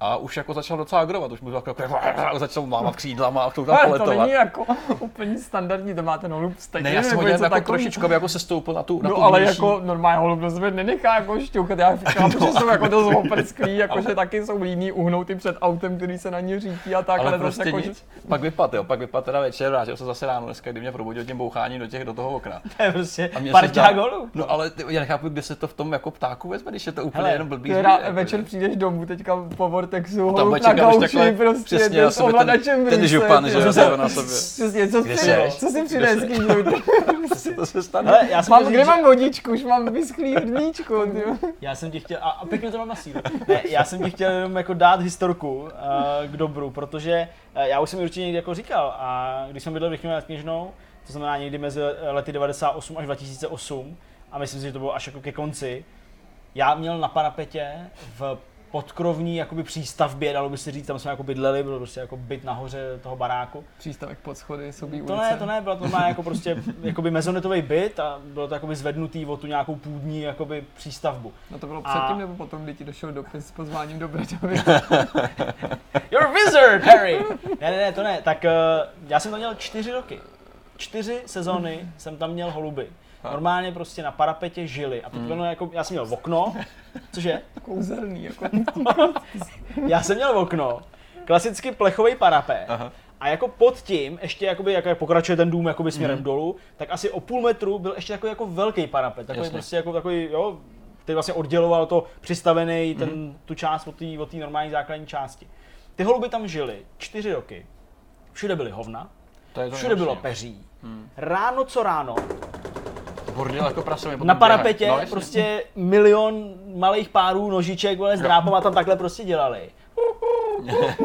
a už jako začal docela agrovat, už mu jako, jako začal mámat křídlama a chtěl tam poletovat. To není jako úplně standardní, to má ten holub stejně. Ne, já jsem ho jako trošičku, jako se stoupil na tu, na no, tu ale blížší. jako normální holub do sebe nenechá jako šťouchat, já říkám, no, že jsou jako dost oprsklí, jako ale... že taky jsou líní uhnouty před autem, který se na ně řítí a tak, ale, ale prostě jako, nic. Že... Pak vypad, jo, pak vypad teda večer, vrátil se zase ráno dneska, kdy mě probudil tím boucháním do těch, do toho okna. To je prostě parťák holub. No ale ty, já nechápu, kde se to v tom jako ptáku vezme, když je to úplně jenom blbý. Večer přijdeš domů teďka po Vortexu, holub na gauči, prostě přesně, ovladačem ten, ten župan, že jo, na sobě. Přesně, co, si, co si přines, To se stane. Hele, já mám, kde mám vodičku, už mám vyschlý hrníčku. Já jsem ti chtěl, a pěkně to mám na sílu. Já jsem ti chtěl jenom jako dát historku uh, k dobru, protože uh, já už jsem ji určitě někdy jako říkal a když jsem bydlel v nad knižnou, to znamená někdy mezi lety 98 až 2008, a myslím si, že to bylo až jako ke konci, já měl na parapetě v podkrovní jakoby přístavbě, dalo by se říct, tam jsme jako bydleli, bylo prostě jako byt nahoře toho baráku. Přístavek pod schody, sobí To ulice. ne, to ne, bylo to má jako prostě jakoby mezonetový byt a bylo to jakoby zvednutý o tu nějakou půdní jakoby přístavbu. No to bylo a... předtím nebo potom, kdy ti došel dopis s pozváním do Bradovy? You're a wizard, Harry! Ne, ne, ne, to ne, tak uh, já jsem tam měl čtyři roky. Čtyři sezóny jsem tam měl holuby normálně prostě na parapetě žili. A teď mm. jako, já jsem měl okno, cože? Kouzelný, jako. já jsem měl okno, klasicky plechový parapet. Aha. A jako pod tím, ještě jakoby, jak pokračuje ten dům jakoby směrem mm. dolů, tak asi o půl metru byl ještě takový jako velký parapet. Takový Jasně. prostě jako takový, jo, který vlastně odděloval to přistavený, ten, mm. tu část od té od normální základní části. Ty holuby tam žili čtyři roky. Všude byly hovna, to je to všude bylo peří. Hmm. Ráno co ráno Bordel jako prasově. Na parapetě no, prostě milion malých párů nožiček vole, s drápama tam takhle prostě dělali.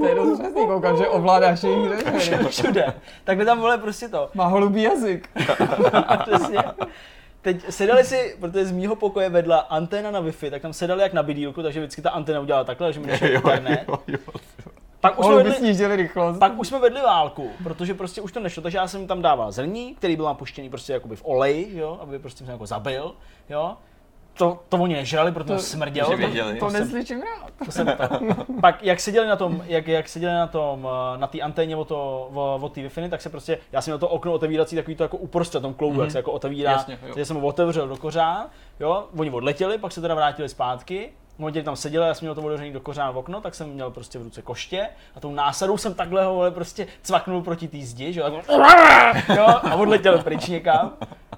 to je dost přesný, koukám, že ovládáš jejich řeč. Všude. Takhle tam vole prostě to. Má holubý jazyk. Přesně. Teď sedali si, protože z mýho pokoje vedla anténa na Wi-Fi, tak tam sedali jak na bydílku, takže vždycky ta anténa udělala takhle, že mi nešel internet. Jo, jo, jo. Pak už, jsme vedli, rychlost. pak už jsme vedli válku, protože prostě už to nešlo, takže já jsem tam dával zrní, který byl napuštěný prostě jakoby v oleji, jo, aby prostě jsem jako zabil, jo. To, to oni nežrali, protože to, smrdělo. To, to, to neslyším rád. To jsem, to. Pak jak seděli na tom, jak, jak seděli na tom, eh, na té anténě o, to, o, o té wi tak se prostě, já jsem měl to okno otevírací takový to jako uprostřed tom kloubu, mm-hmm. jak se jako otevírá, Jasně, takže jsem ho otevřel do kořán, jo, oni odletěli, pak se teda vrátili zpátky, v momentě, tam seděl, já jsem měl to otevřený do kořán v okno, tak jsem měl prostě v ruce koště a tou násadou jsem takhle ho vole, prostě cvaknul proti té zdi, že jo, jo, a odletěl pryč někam.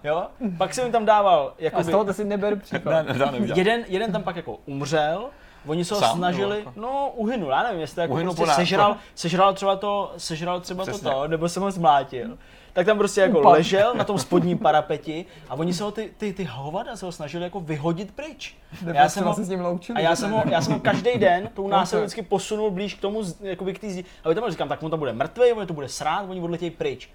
Jo? Pak jsem jim tam dával. Jakoby, a z toho to si neber příklad. Ne, ne, jeden, jeden tam pak jako umřel, Oni se ho Sám, snažili, no, no uhynul, já nevím, jestli jako prostě sežral, sežral třeba to, sežral třeba Přesně. to, nebo jsem ho zmlátil tak tam prostě jako Upad. ležel na tom spodním parapeti a oni se ho ty, ty, ty hovada se ho snažili jako vyhodit pryč. Já jsem ho, se s ním loučili, a já jsem ho, já jsem ho každý den tou násilou vždycky posunul blíž k tomu, jakoby k té zdi. A tam říkám, tak on tam bude mrtvý, on to bude srát, oni odletějí pryč.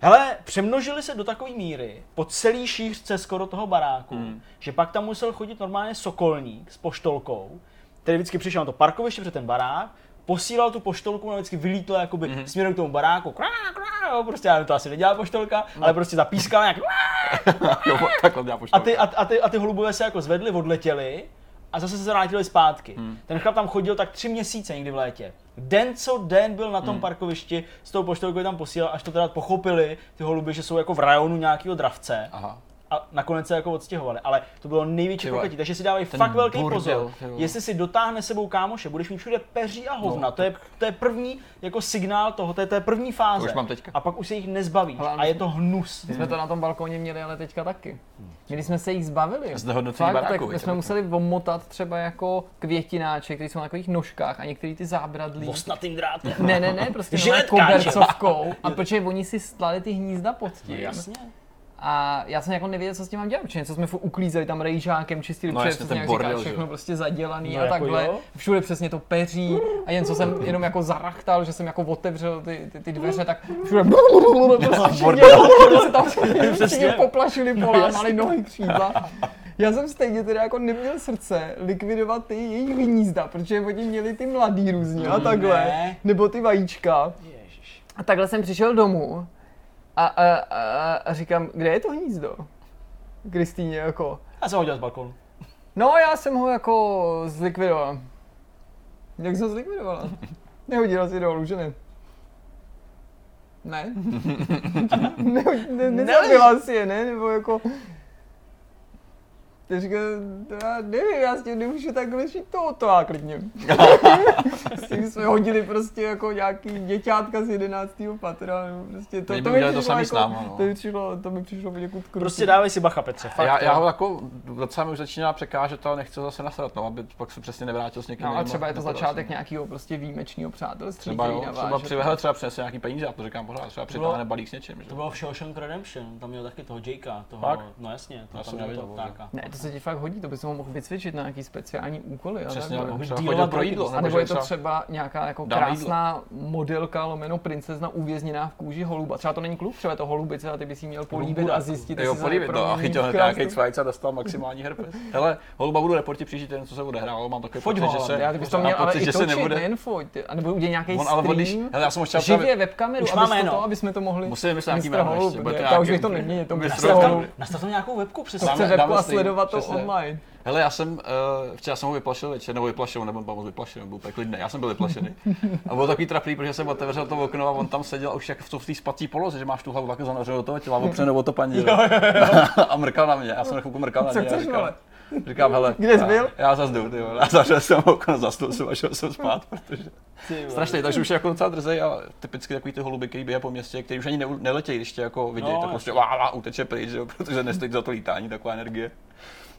Hele, přemnožili se do takové míry po celý šířce skoro toho baráku, hmm. že pak tam musel chodit normálně sokolník s poštolkou, který vždycky přišel na to parkoviště před ten barák, posílal tu poštolku, ona vždycky vylítla jakoby mm-hmm. směrem k tomu baráku, krá, krá, jo, prostě já nevím, to asi nedělá poštolka, no. ale prostě zapískala nějak, jo, takhle dělá a poštolka. ty, a, a, ty, a ty holubové se jako zvedly, odletěly a zase se vrátili zpátky. Hmm. Ten chlap tam chodil tak tři měsíce někdy v létě. Den co den byl na tom Hmm. parkovišti, s tou poštolkou je tam posílal, až to teda pochopili ty holuby, že jsou jako v rajonu nějakého dravce. Aha. A nakonec se jako odstěhovali, ale to bylo největší prokletí, takže si dávají fakt velký bordel, pozor. ty vole. Jestli si dotáhne sebou kámoše, budeš mít všude peří a hovna, No, to, je, to je první jako signál toho, to je, to je první fáze. To už mám teďka. A pak už se jich nezbavíš Hele, a je to hnus. My jsme to na tom balkóně měli, ale teďka taky. Když jsme se jich zbavili, Znehodnocení fakt, baráku, tak jsme museli omotat třeba jako květináče, které jsou na takových nožkách a některý ty zábradlí. Vosnatým drátem. Ne, ne, ne, prostě kobercovkou. A protože oni si stlali ty hnízda pod tím. No, jasně. A já jsem jako nevěděl, co s tím mám dělat, protože něco jsme furt uklízeli tam rejžákem, čistili No no, jasně, přesně, ten jak bordel, že jo. všechno prostě zadělaný No a jako takhle. jo. Všude přesně to peří a jen co jsem jenom jako zarachtal, že jsem jako otevřel ty, ty, ty dveře, tak všude prostě se tam všichni poplašili, No, polámali nohy, křídla. Já jsem stejně teda jako neměl srdce likvidovat ty jejich hnízda, protože oni měli ty mladý různě a takhle, Ne. nebo ty vajíčka. A takhle jsem přišel domů a, a, a, a říkám, kde je to hnízdo? Kristýně jako, Já jsem ho dělal z balkonu. no já jsem ho jako zlikvidoval. Jak jsem ho zlikvidovala? Nehodila si dolů, že ne? Ne? ne, ne nezabila si je, ne? Nebo jako... Ty říká, já nevím, já s tím nemůžu takhle šít to, to já klidně. s tím jsme hodili prostě jako nějaký děťátka z 11. patra, nebo prostě to, Oni to by mi to přišlo samý s jako, náma, no. to mi přišlo, to mi přišlo poněkud krutý. Prostě dávej si bacha, Petře, fakt. Já, já jo. ho jako docela mi už začíná překážet, ale nechci zase nasrat, no, aby pak se přesně nevrátil s někým No a třeba je to začátek nějakého prostě výjimečného přátelství, Třeba jo, třeba přivehle třeba přinese nějaký peníze, já to říkám pořád, třeba přitáhne balík s něčím, že? To bylo v Shawshank Redemption, tam měl taky toho Jakea, toho, no jasně, to tam jsem měl toho ptáka. Ne, to se ti fakt hodí, to bys ho mohl vycvičit na nějaký speciální úkoly. Přesně, ale Můžeš třeba chodil pro jídlo, A nebo je to třeba nějaká jako krásná modelka lomeno princezna uvězněná v kůži holuba. Třeba to není kluk, třeba je to holubice a ty bys jí měl políbit a zjistit, Jo, jestli se podívej to a chytil hned nějaký cvajc a dostal maximální herpes. Hele, holuba budu reporti příští týden, co se odehrálo, mám takový pocit, že ale se... Já ty bys to měl ale pocit, že se nebude... nejen foť, a nebo udělat nějaký On ale stream, když, hele, já jsem živě webkameru, to, to, aby jsme to mohli... Musím vymyslet nějaký jméno ještě, to ta už bych to nemění, to. Nastav tam nějakou webku To přesně. chce Dáme- webku a sledovat to přesně. online. Hele, já jsem, uh, včera jsem ho vyplašil večer, nebo vyplašil, nebo byl moc vyplašený, byl úplně klidný, já jsem byl vyplašený. A bylo takový trapný, protože jsem otevřel to okno a on tam seděl a už jak v té spací poloze, že máš tu hlavu takhle zanořenou do toho těla, opřenou o to paní. a mrkal na mě, já jsem na chvilku mrkal na Co mě. a chceš, vole? Říkám, hele, Kde jsi byl? Já, já zase jdu, ty vole. Já zavřel jsem okno, zasnul jsem a šel jsem spát, protože strašně, takže už je jako docela drzej a typicky takový ty holuby, který běhají po městě, který už ani ne, neletějí, když tě jako vidějí, No, tak prostě lá, uteče pryč, jo, protože nestojí za to lítání, taková energie.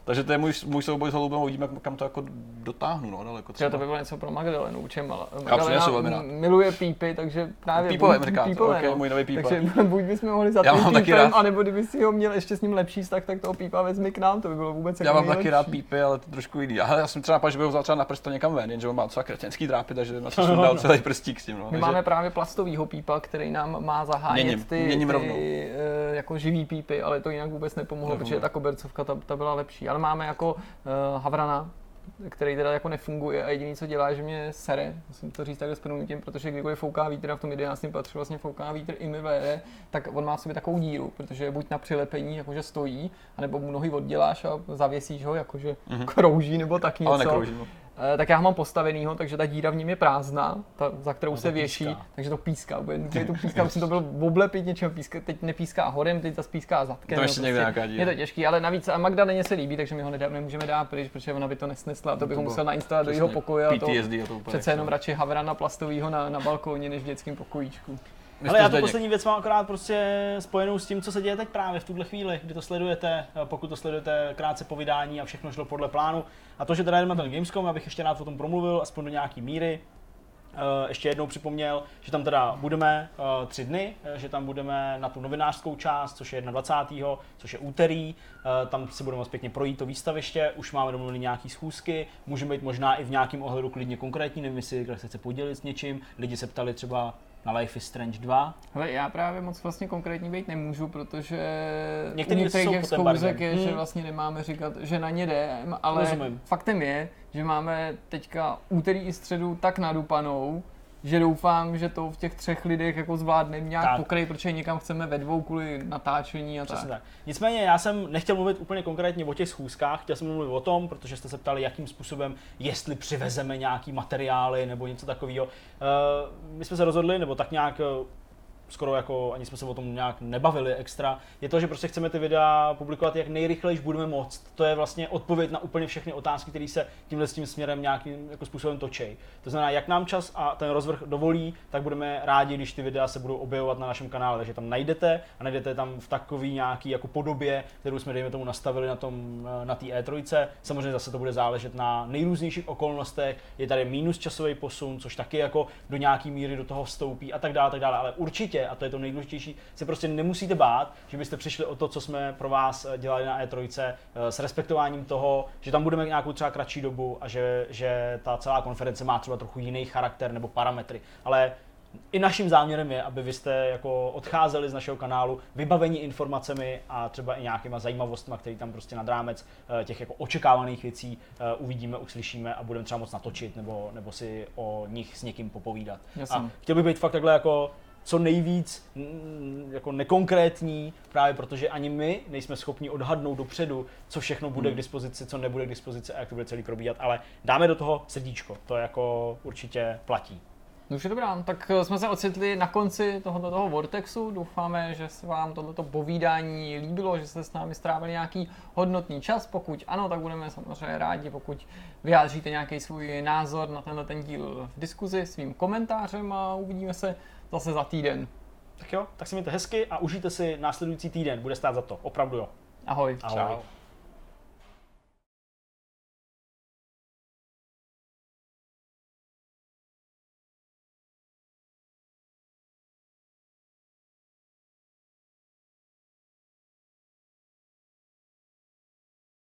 Takže to je můj, můj souboj s holubem uvidíme, kam to jako dotáhnu, no, daleko Třeba třeba. to by bylo něco pro Magdalenu, čem, ale Magdalena velmi rád. miluje pípy, takže právě Pípové buď- mrkát, pípové, ok, můj nový pípa. Takže buď bychom mohli za Já mám taky pípem, rád. anebo kdyby si ho měl ještě s ním lepší vztah, tak toho pípa vezmi k nám, to by bylo vůbec Já jako mám taky rád pípy, ale to trošku jiný. Ale já jsem třeba pak, že bych ho vzal třeba na prsto někam ven, jenže on má docela kretenský drápy, takže na to jsem dal celý prstík s tím. No. My Takže máme právě plastovýho pípa, který nám má zahánět Měním, ty, měním ty eh, jako živý pípy, ale to jinak vůbec nepomohlo, protože ta kobercovka ta byla lepší. Ale máme jako uh, Havrana, který teda jako nefunguje a jediný, co dělá, že mě sere, musím to říct takhle s prominutím, protože kdykoliv fouká vítr a v tom 11. patře vlastně fouká vítr i mi vede, tak on má v sobě takovou díru, protože buď na přilepení, jakože stojí, anebo mu nohy odděláš a zavěsíš ho, jakože krouží nebo tak něco. ale nekroužím. No. Eh, tak já ho mám postavenýho, takže ta díra v něm je prázdná, ta, za kterou No, se věší, píská. takže to píská. Nutně to píská, musím to byl oblepit něčem, píská, teď nepíská horem, teď zase píská zadkem. To no, ještě někde nějaká díra. Je to těžký, ale navíc a Magdaleně se líbí, takže my ho nedá, nemůžeme dát pryč, protože ona by to nesnesla, to bychom bylo musel nainstalovat do jeho pokoje a to PTSD a to přece jenom radši Havrana plastovýho na, na balkóně, než v dětském pokojíčku. Ale já tu poslední věc mám akorát prostě spojenou s tím, co se děje teď právě v tuhle chvíli, kdy to sledujete, eh, pokud to sledujete krátce po vydání a všechno šlo podle plánu. A to, že teda jdeme na ten Gamescom, abych ještě rád o tom promluvil, aspoň do nějaký míry. Eh, Ještě jednou připomněl, že tam teda budeme eh, tři dny, že tam budeme na tu novinářskou část, což je 21. což je úterý, Eh, tam si budeme moc pěkně projít to výstaviště, už máme domluvené nějaký schůzky, můžeme být možná i v nějakém ohledu klidně konkrétní, nevím, jestli se chce podělit s něčím, lidi se ptali třeba na Life is Strange 2. Hele, já právě moc vlastně konkrétní být nemůžu, protože Některý u některých těch zkouzek je, hmm. že vlastně nemáme říkat, že na ně jdem, ale Rozumím. faktem je, že máme teďka úterý i středu tak nadupanou, že doufám, že to v těch třech lidech jako zvládneme nějak tak. pokrej, protože někam chceme ve dvou kvůli natáčení a Přesně tak. tak. Nicméně já jsem nechtěl mluvit úplně konkrétně o těch schůzkách, chtěl jsem mluvit o tom, protože jste se ptali, jakým způsobem, jestli přivezeme nějaký materiály nebo něco takového. Uh, my jsme se rozhodli, nebo tak nějak uh, skoro jako ani jsme se o tom nějak nebavili extra, je to, že prostě chceme ty videa publikovat jak nejrychleji budeme moct. To je vlastně odpověď na úplně všechny otázky, které se tímhle s tím směrem nějakým jako způsobem točí. To znamená, jak nám čas a ten rozvrh dovolí, tak budeme rádi, když ty videa se budou objevovat na našem kanále. Takže tam najdete a najdete tam v takový nějaký jako podobě, kterou jsme dejme tomu nastavili na tom na té E3. Samozřejmě zase to bude záležet na nejrůznějších okolnostech. Je tady minus časový posun, což taky jako do nějaký míry do toho vstoupí a tak dále, tak dále. Ale určitě a to je to nejdůležitější, se prostě nemusíte bát, že byste přišli o to, co jsme pro vás eh, dělali na E3, eh, s respektováním toho, že tam budeme nějakou třeba kratší dobu a že, že ta celá konference má třeba trochu jiný charakter nebo parametry. Ale i naším záměrem je, aby vy jste jako odcházeli z našeho kanálu vybavení informacemi a třeba i nějakýma zajímavostmi, které tam prostě nad rámec eh, těch jako očekávaných věcí uvidíme, uslyšíme a budeme třeba moc natočit nebo, nebo si o nich s někým popovídat. Jasně. A chtěl bych být fakt takhle jako co nejvíc jako nekonkrétní, právě protože ani my nejsme schopni odhadnout dopředu, co všechno bude hmm. k dispozici, co nebude k dispozici a jak to bude celý probíhat, ale dáme do toho srdíčko, to jako určitě platí. No už je dobrá, tak jsme se ocitli na konci tohoto toho Vortexu. Doufáme, že se vám tohleto povídání líbilo, že jste s námi strávili nějaký hodnotný čas. Pokud ano, tak budeme samozřejmě rádi, pokud vyjádříte nějaký svůj názor na tenhle ten díl v diskuzi svým komentářem a uvidíme se zase za týden. Tak jo, tak si mějte hezky a užijte si následující týden, bude stát za to, opravdu jo. Ahoj. Ahoj. Čau.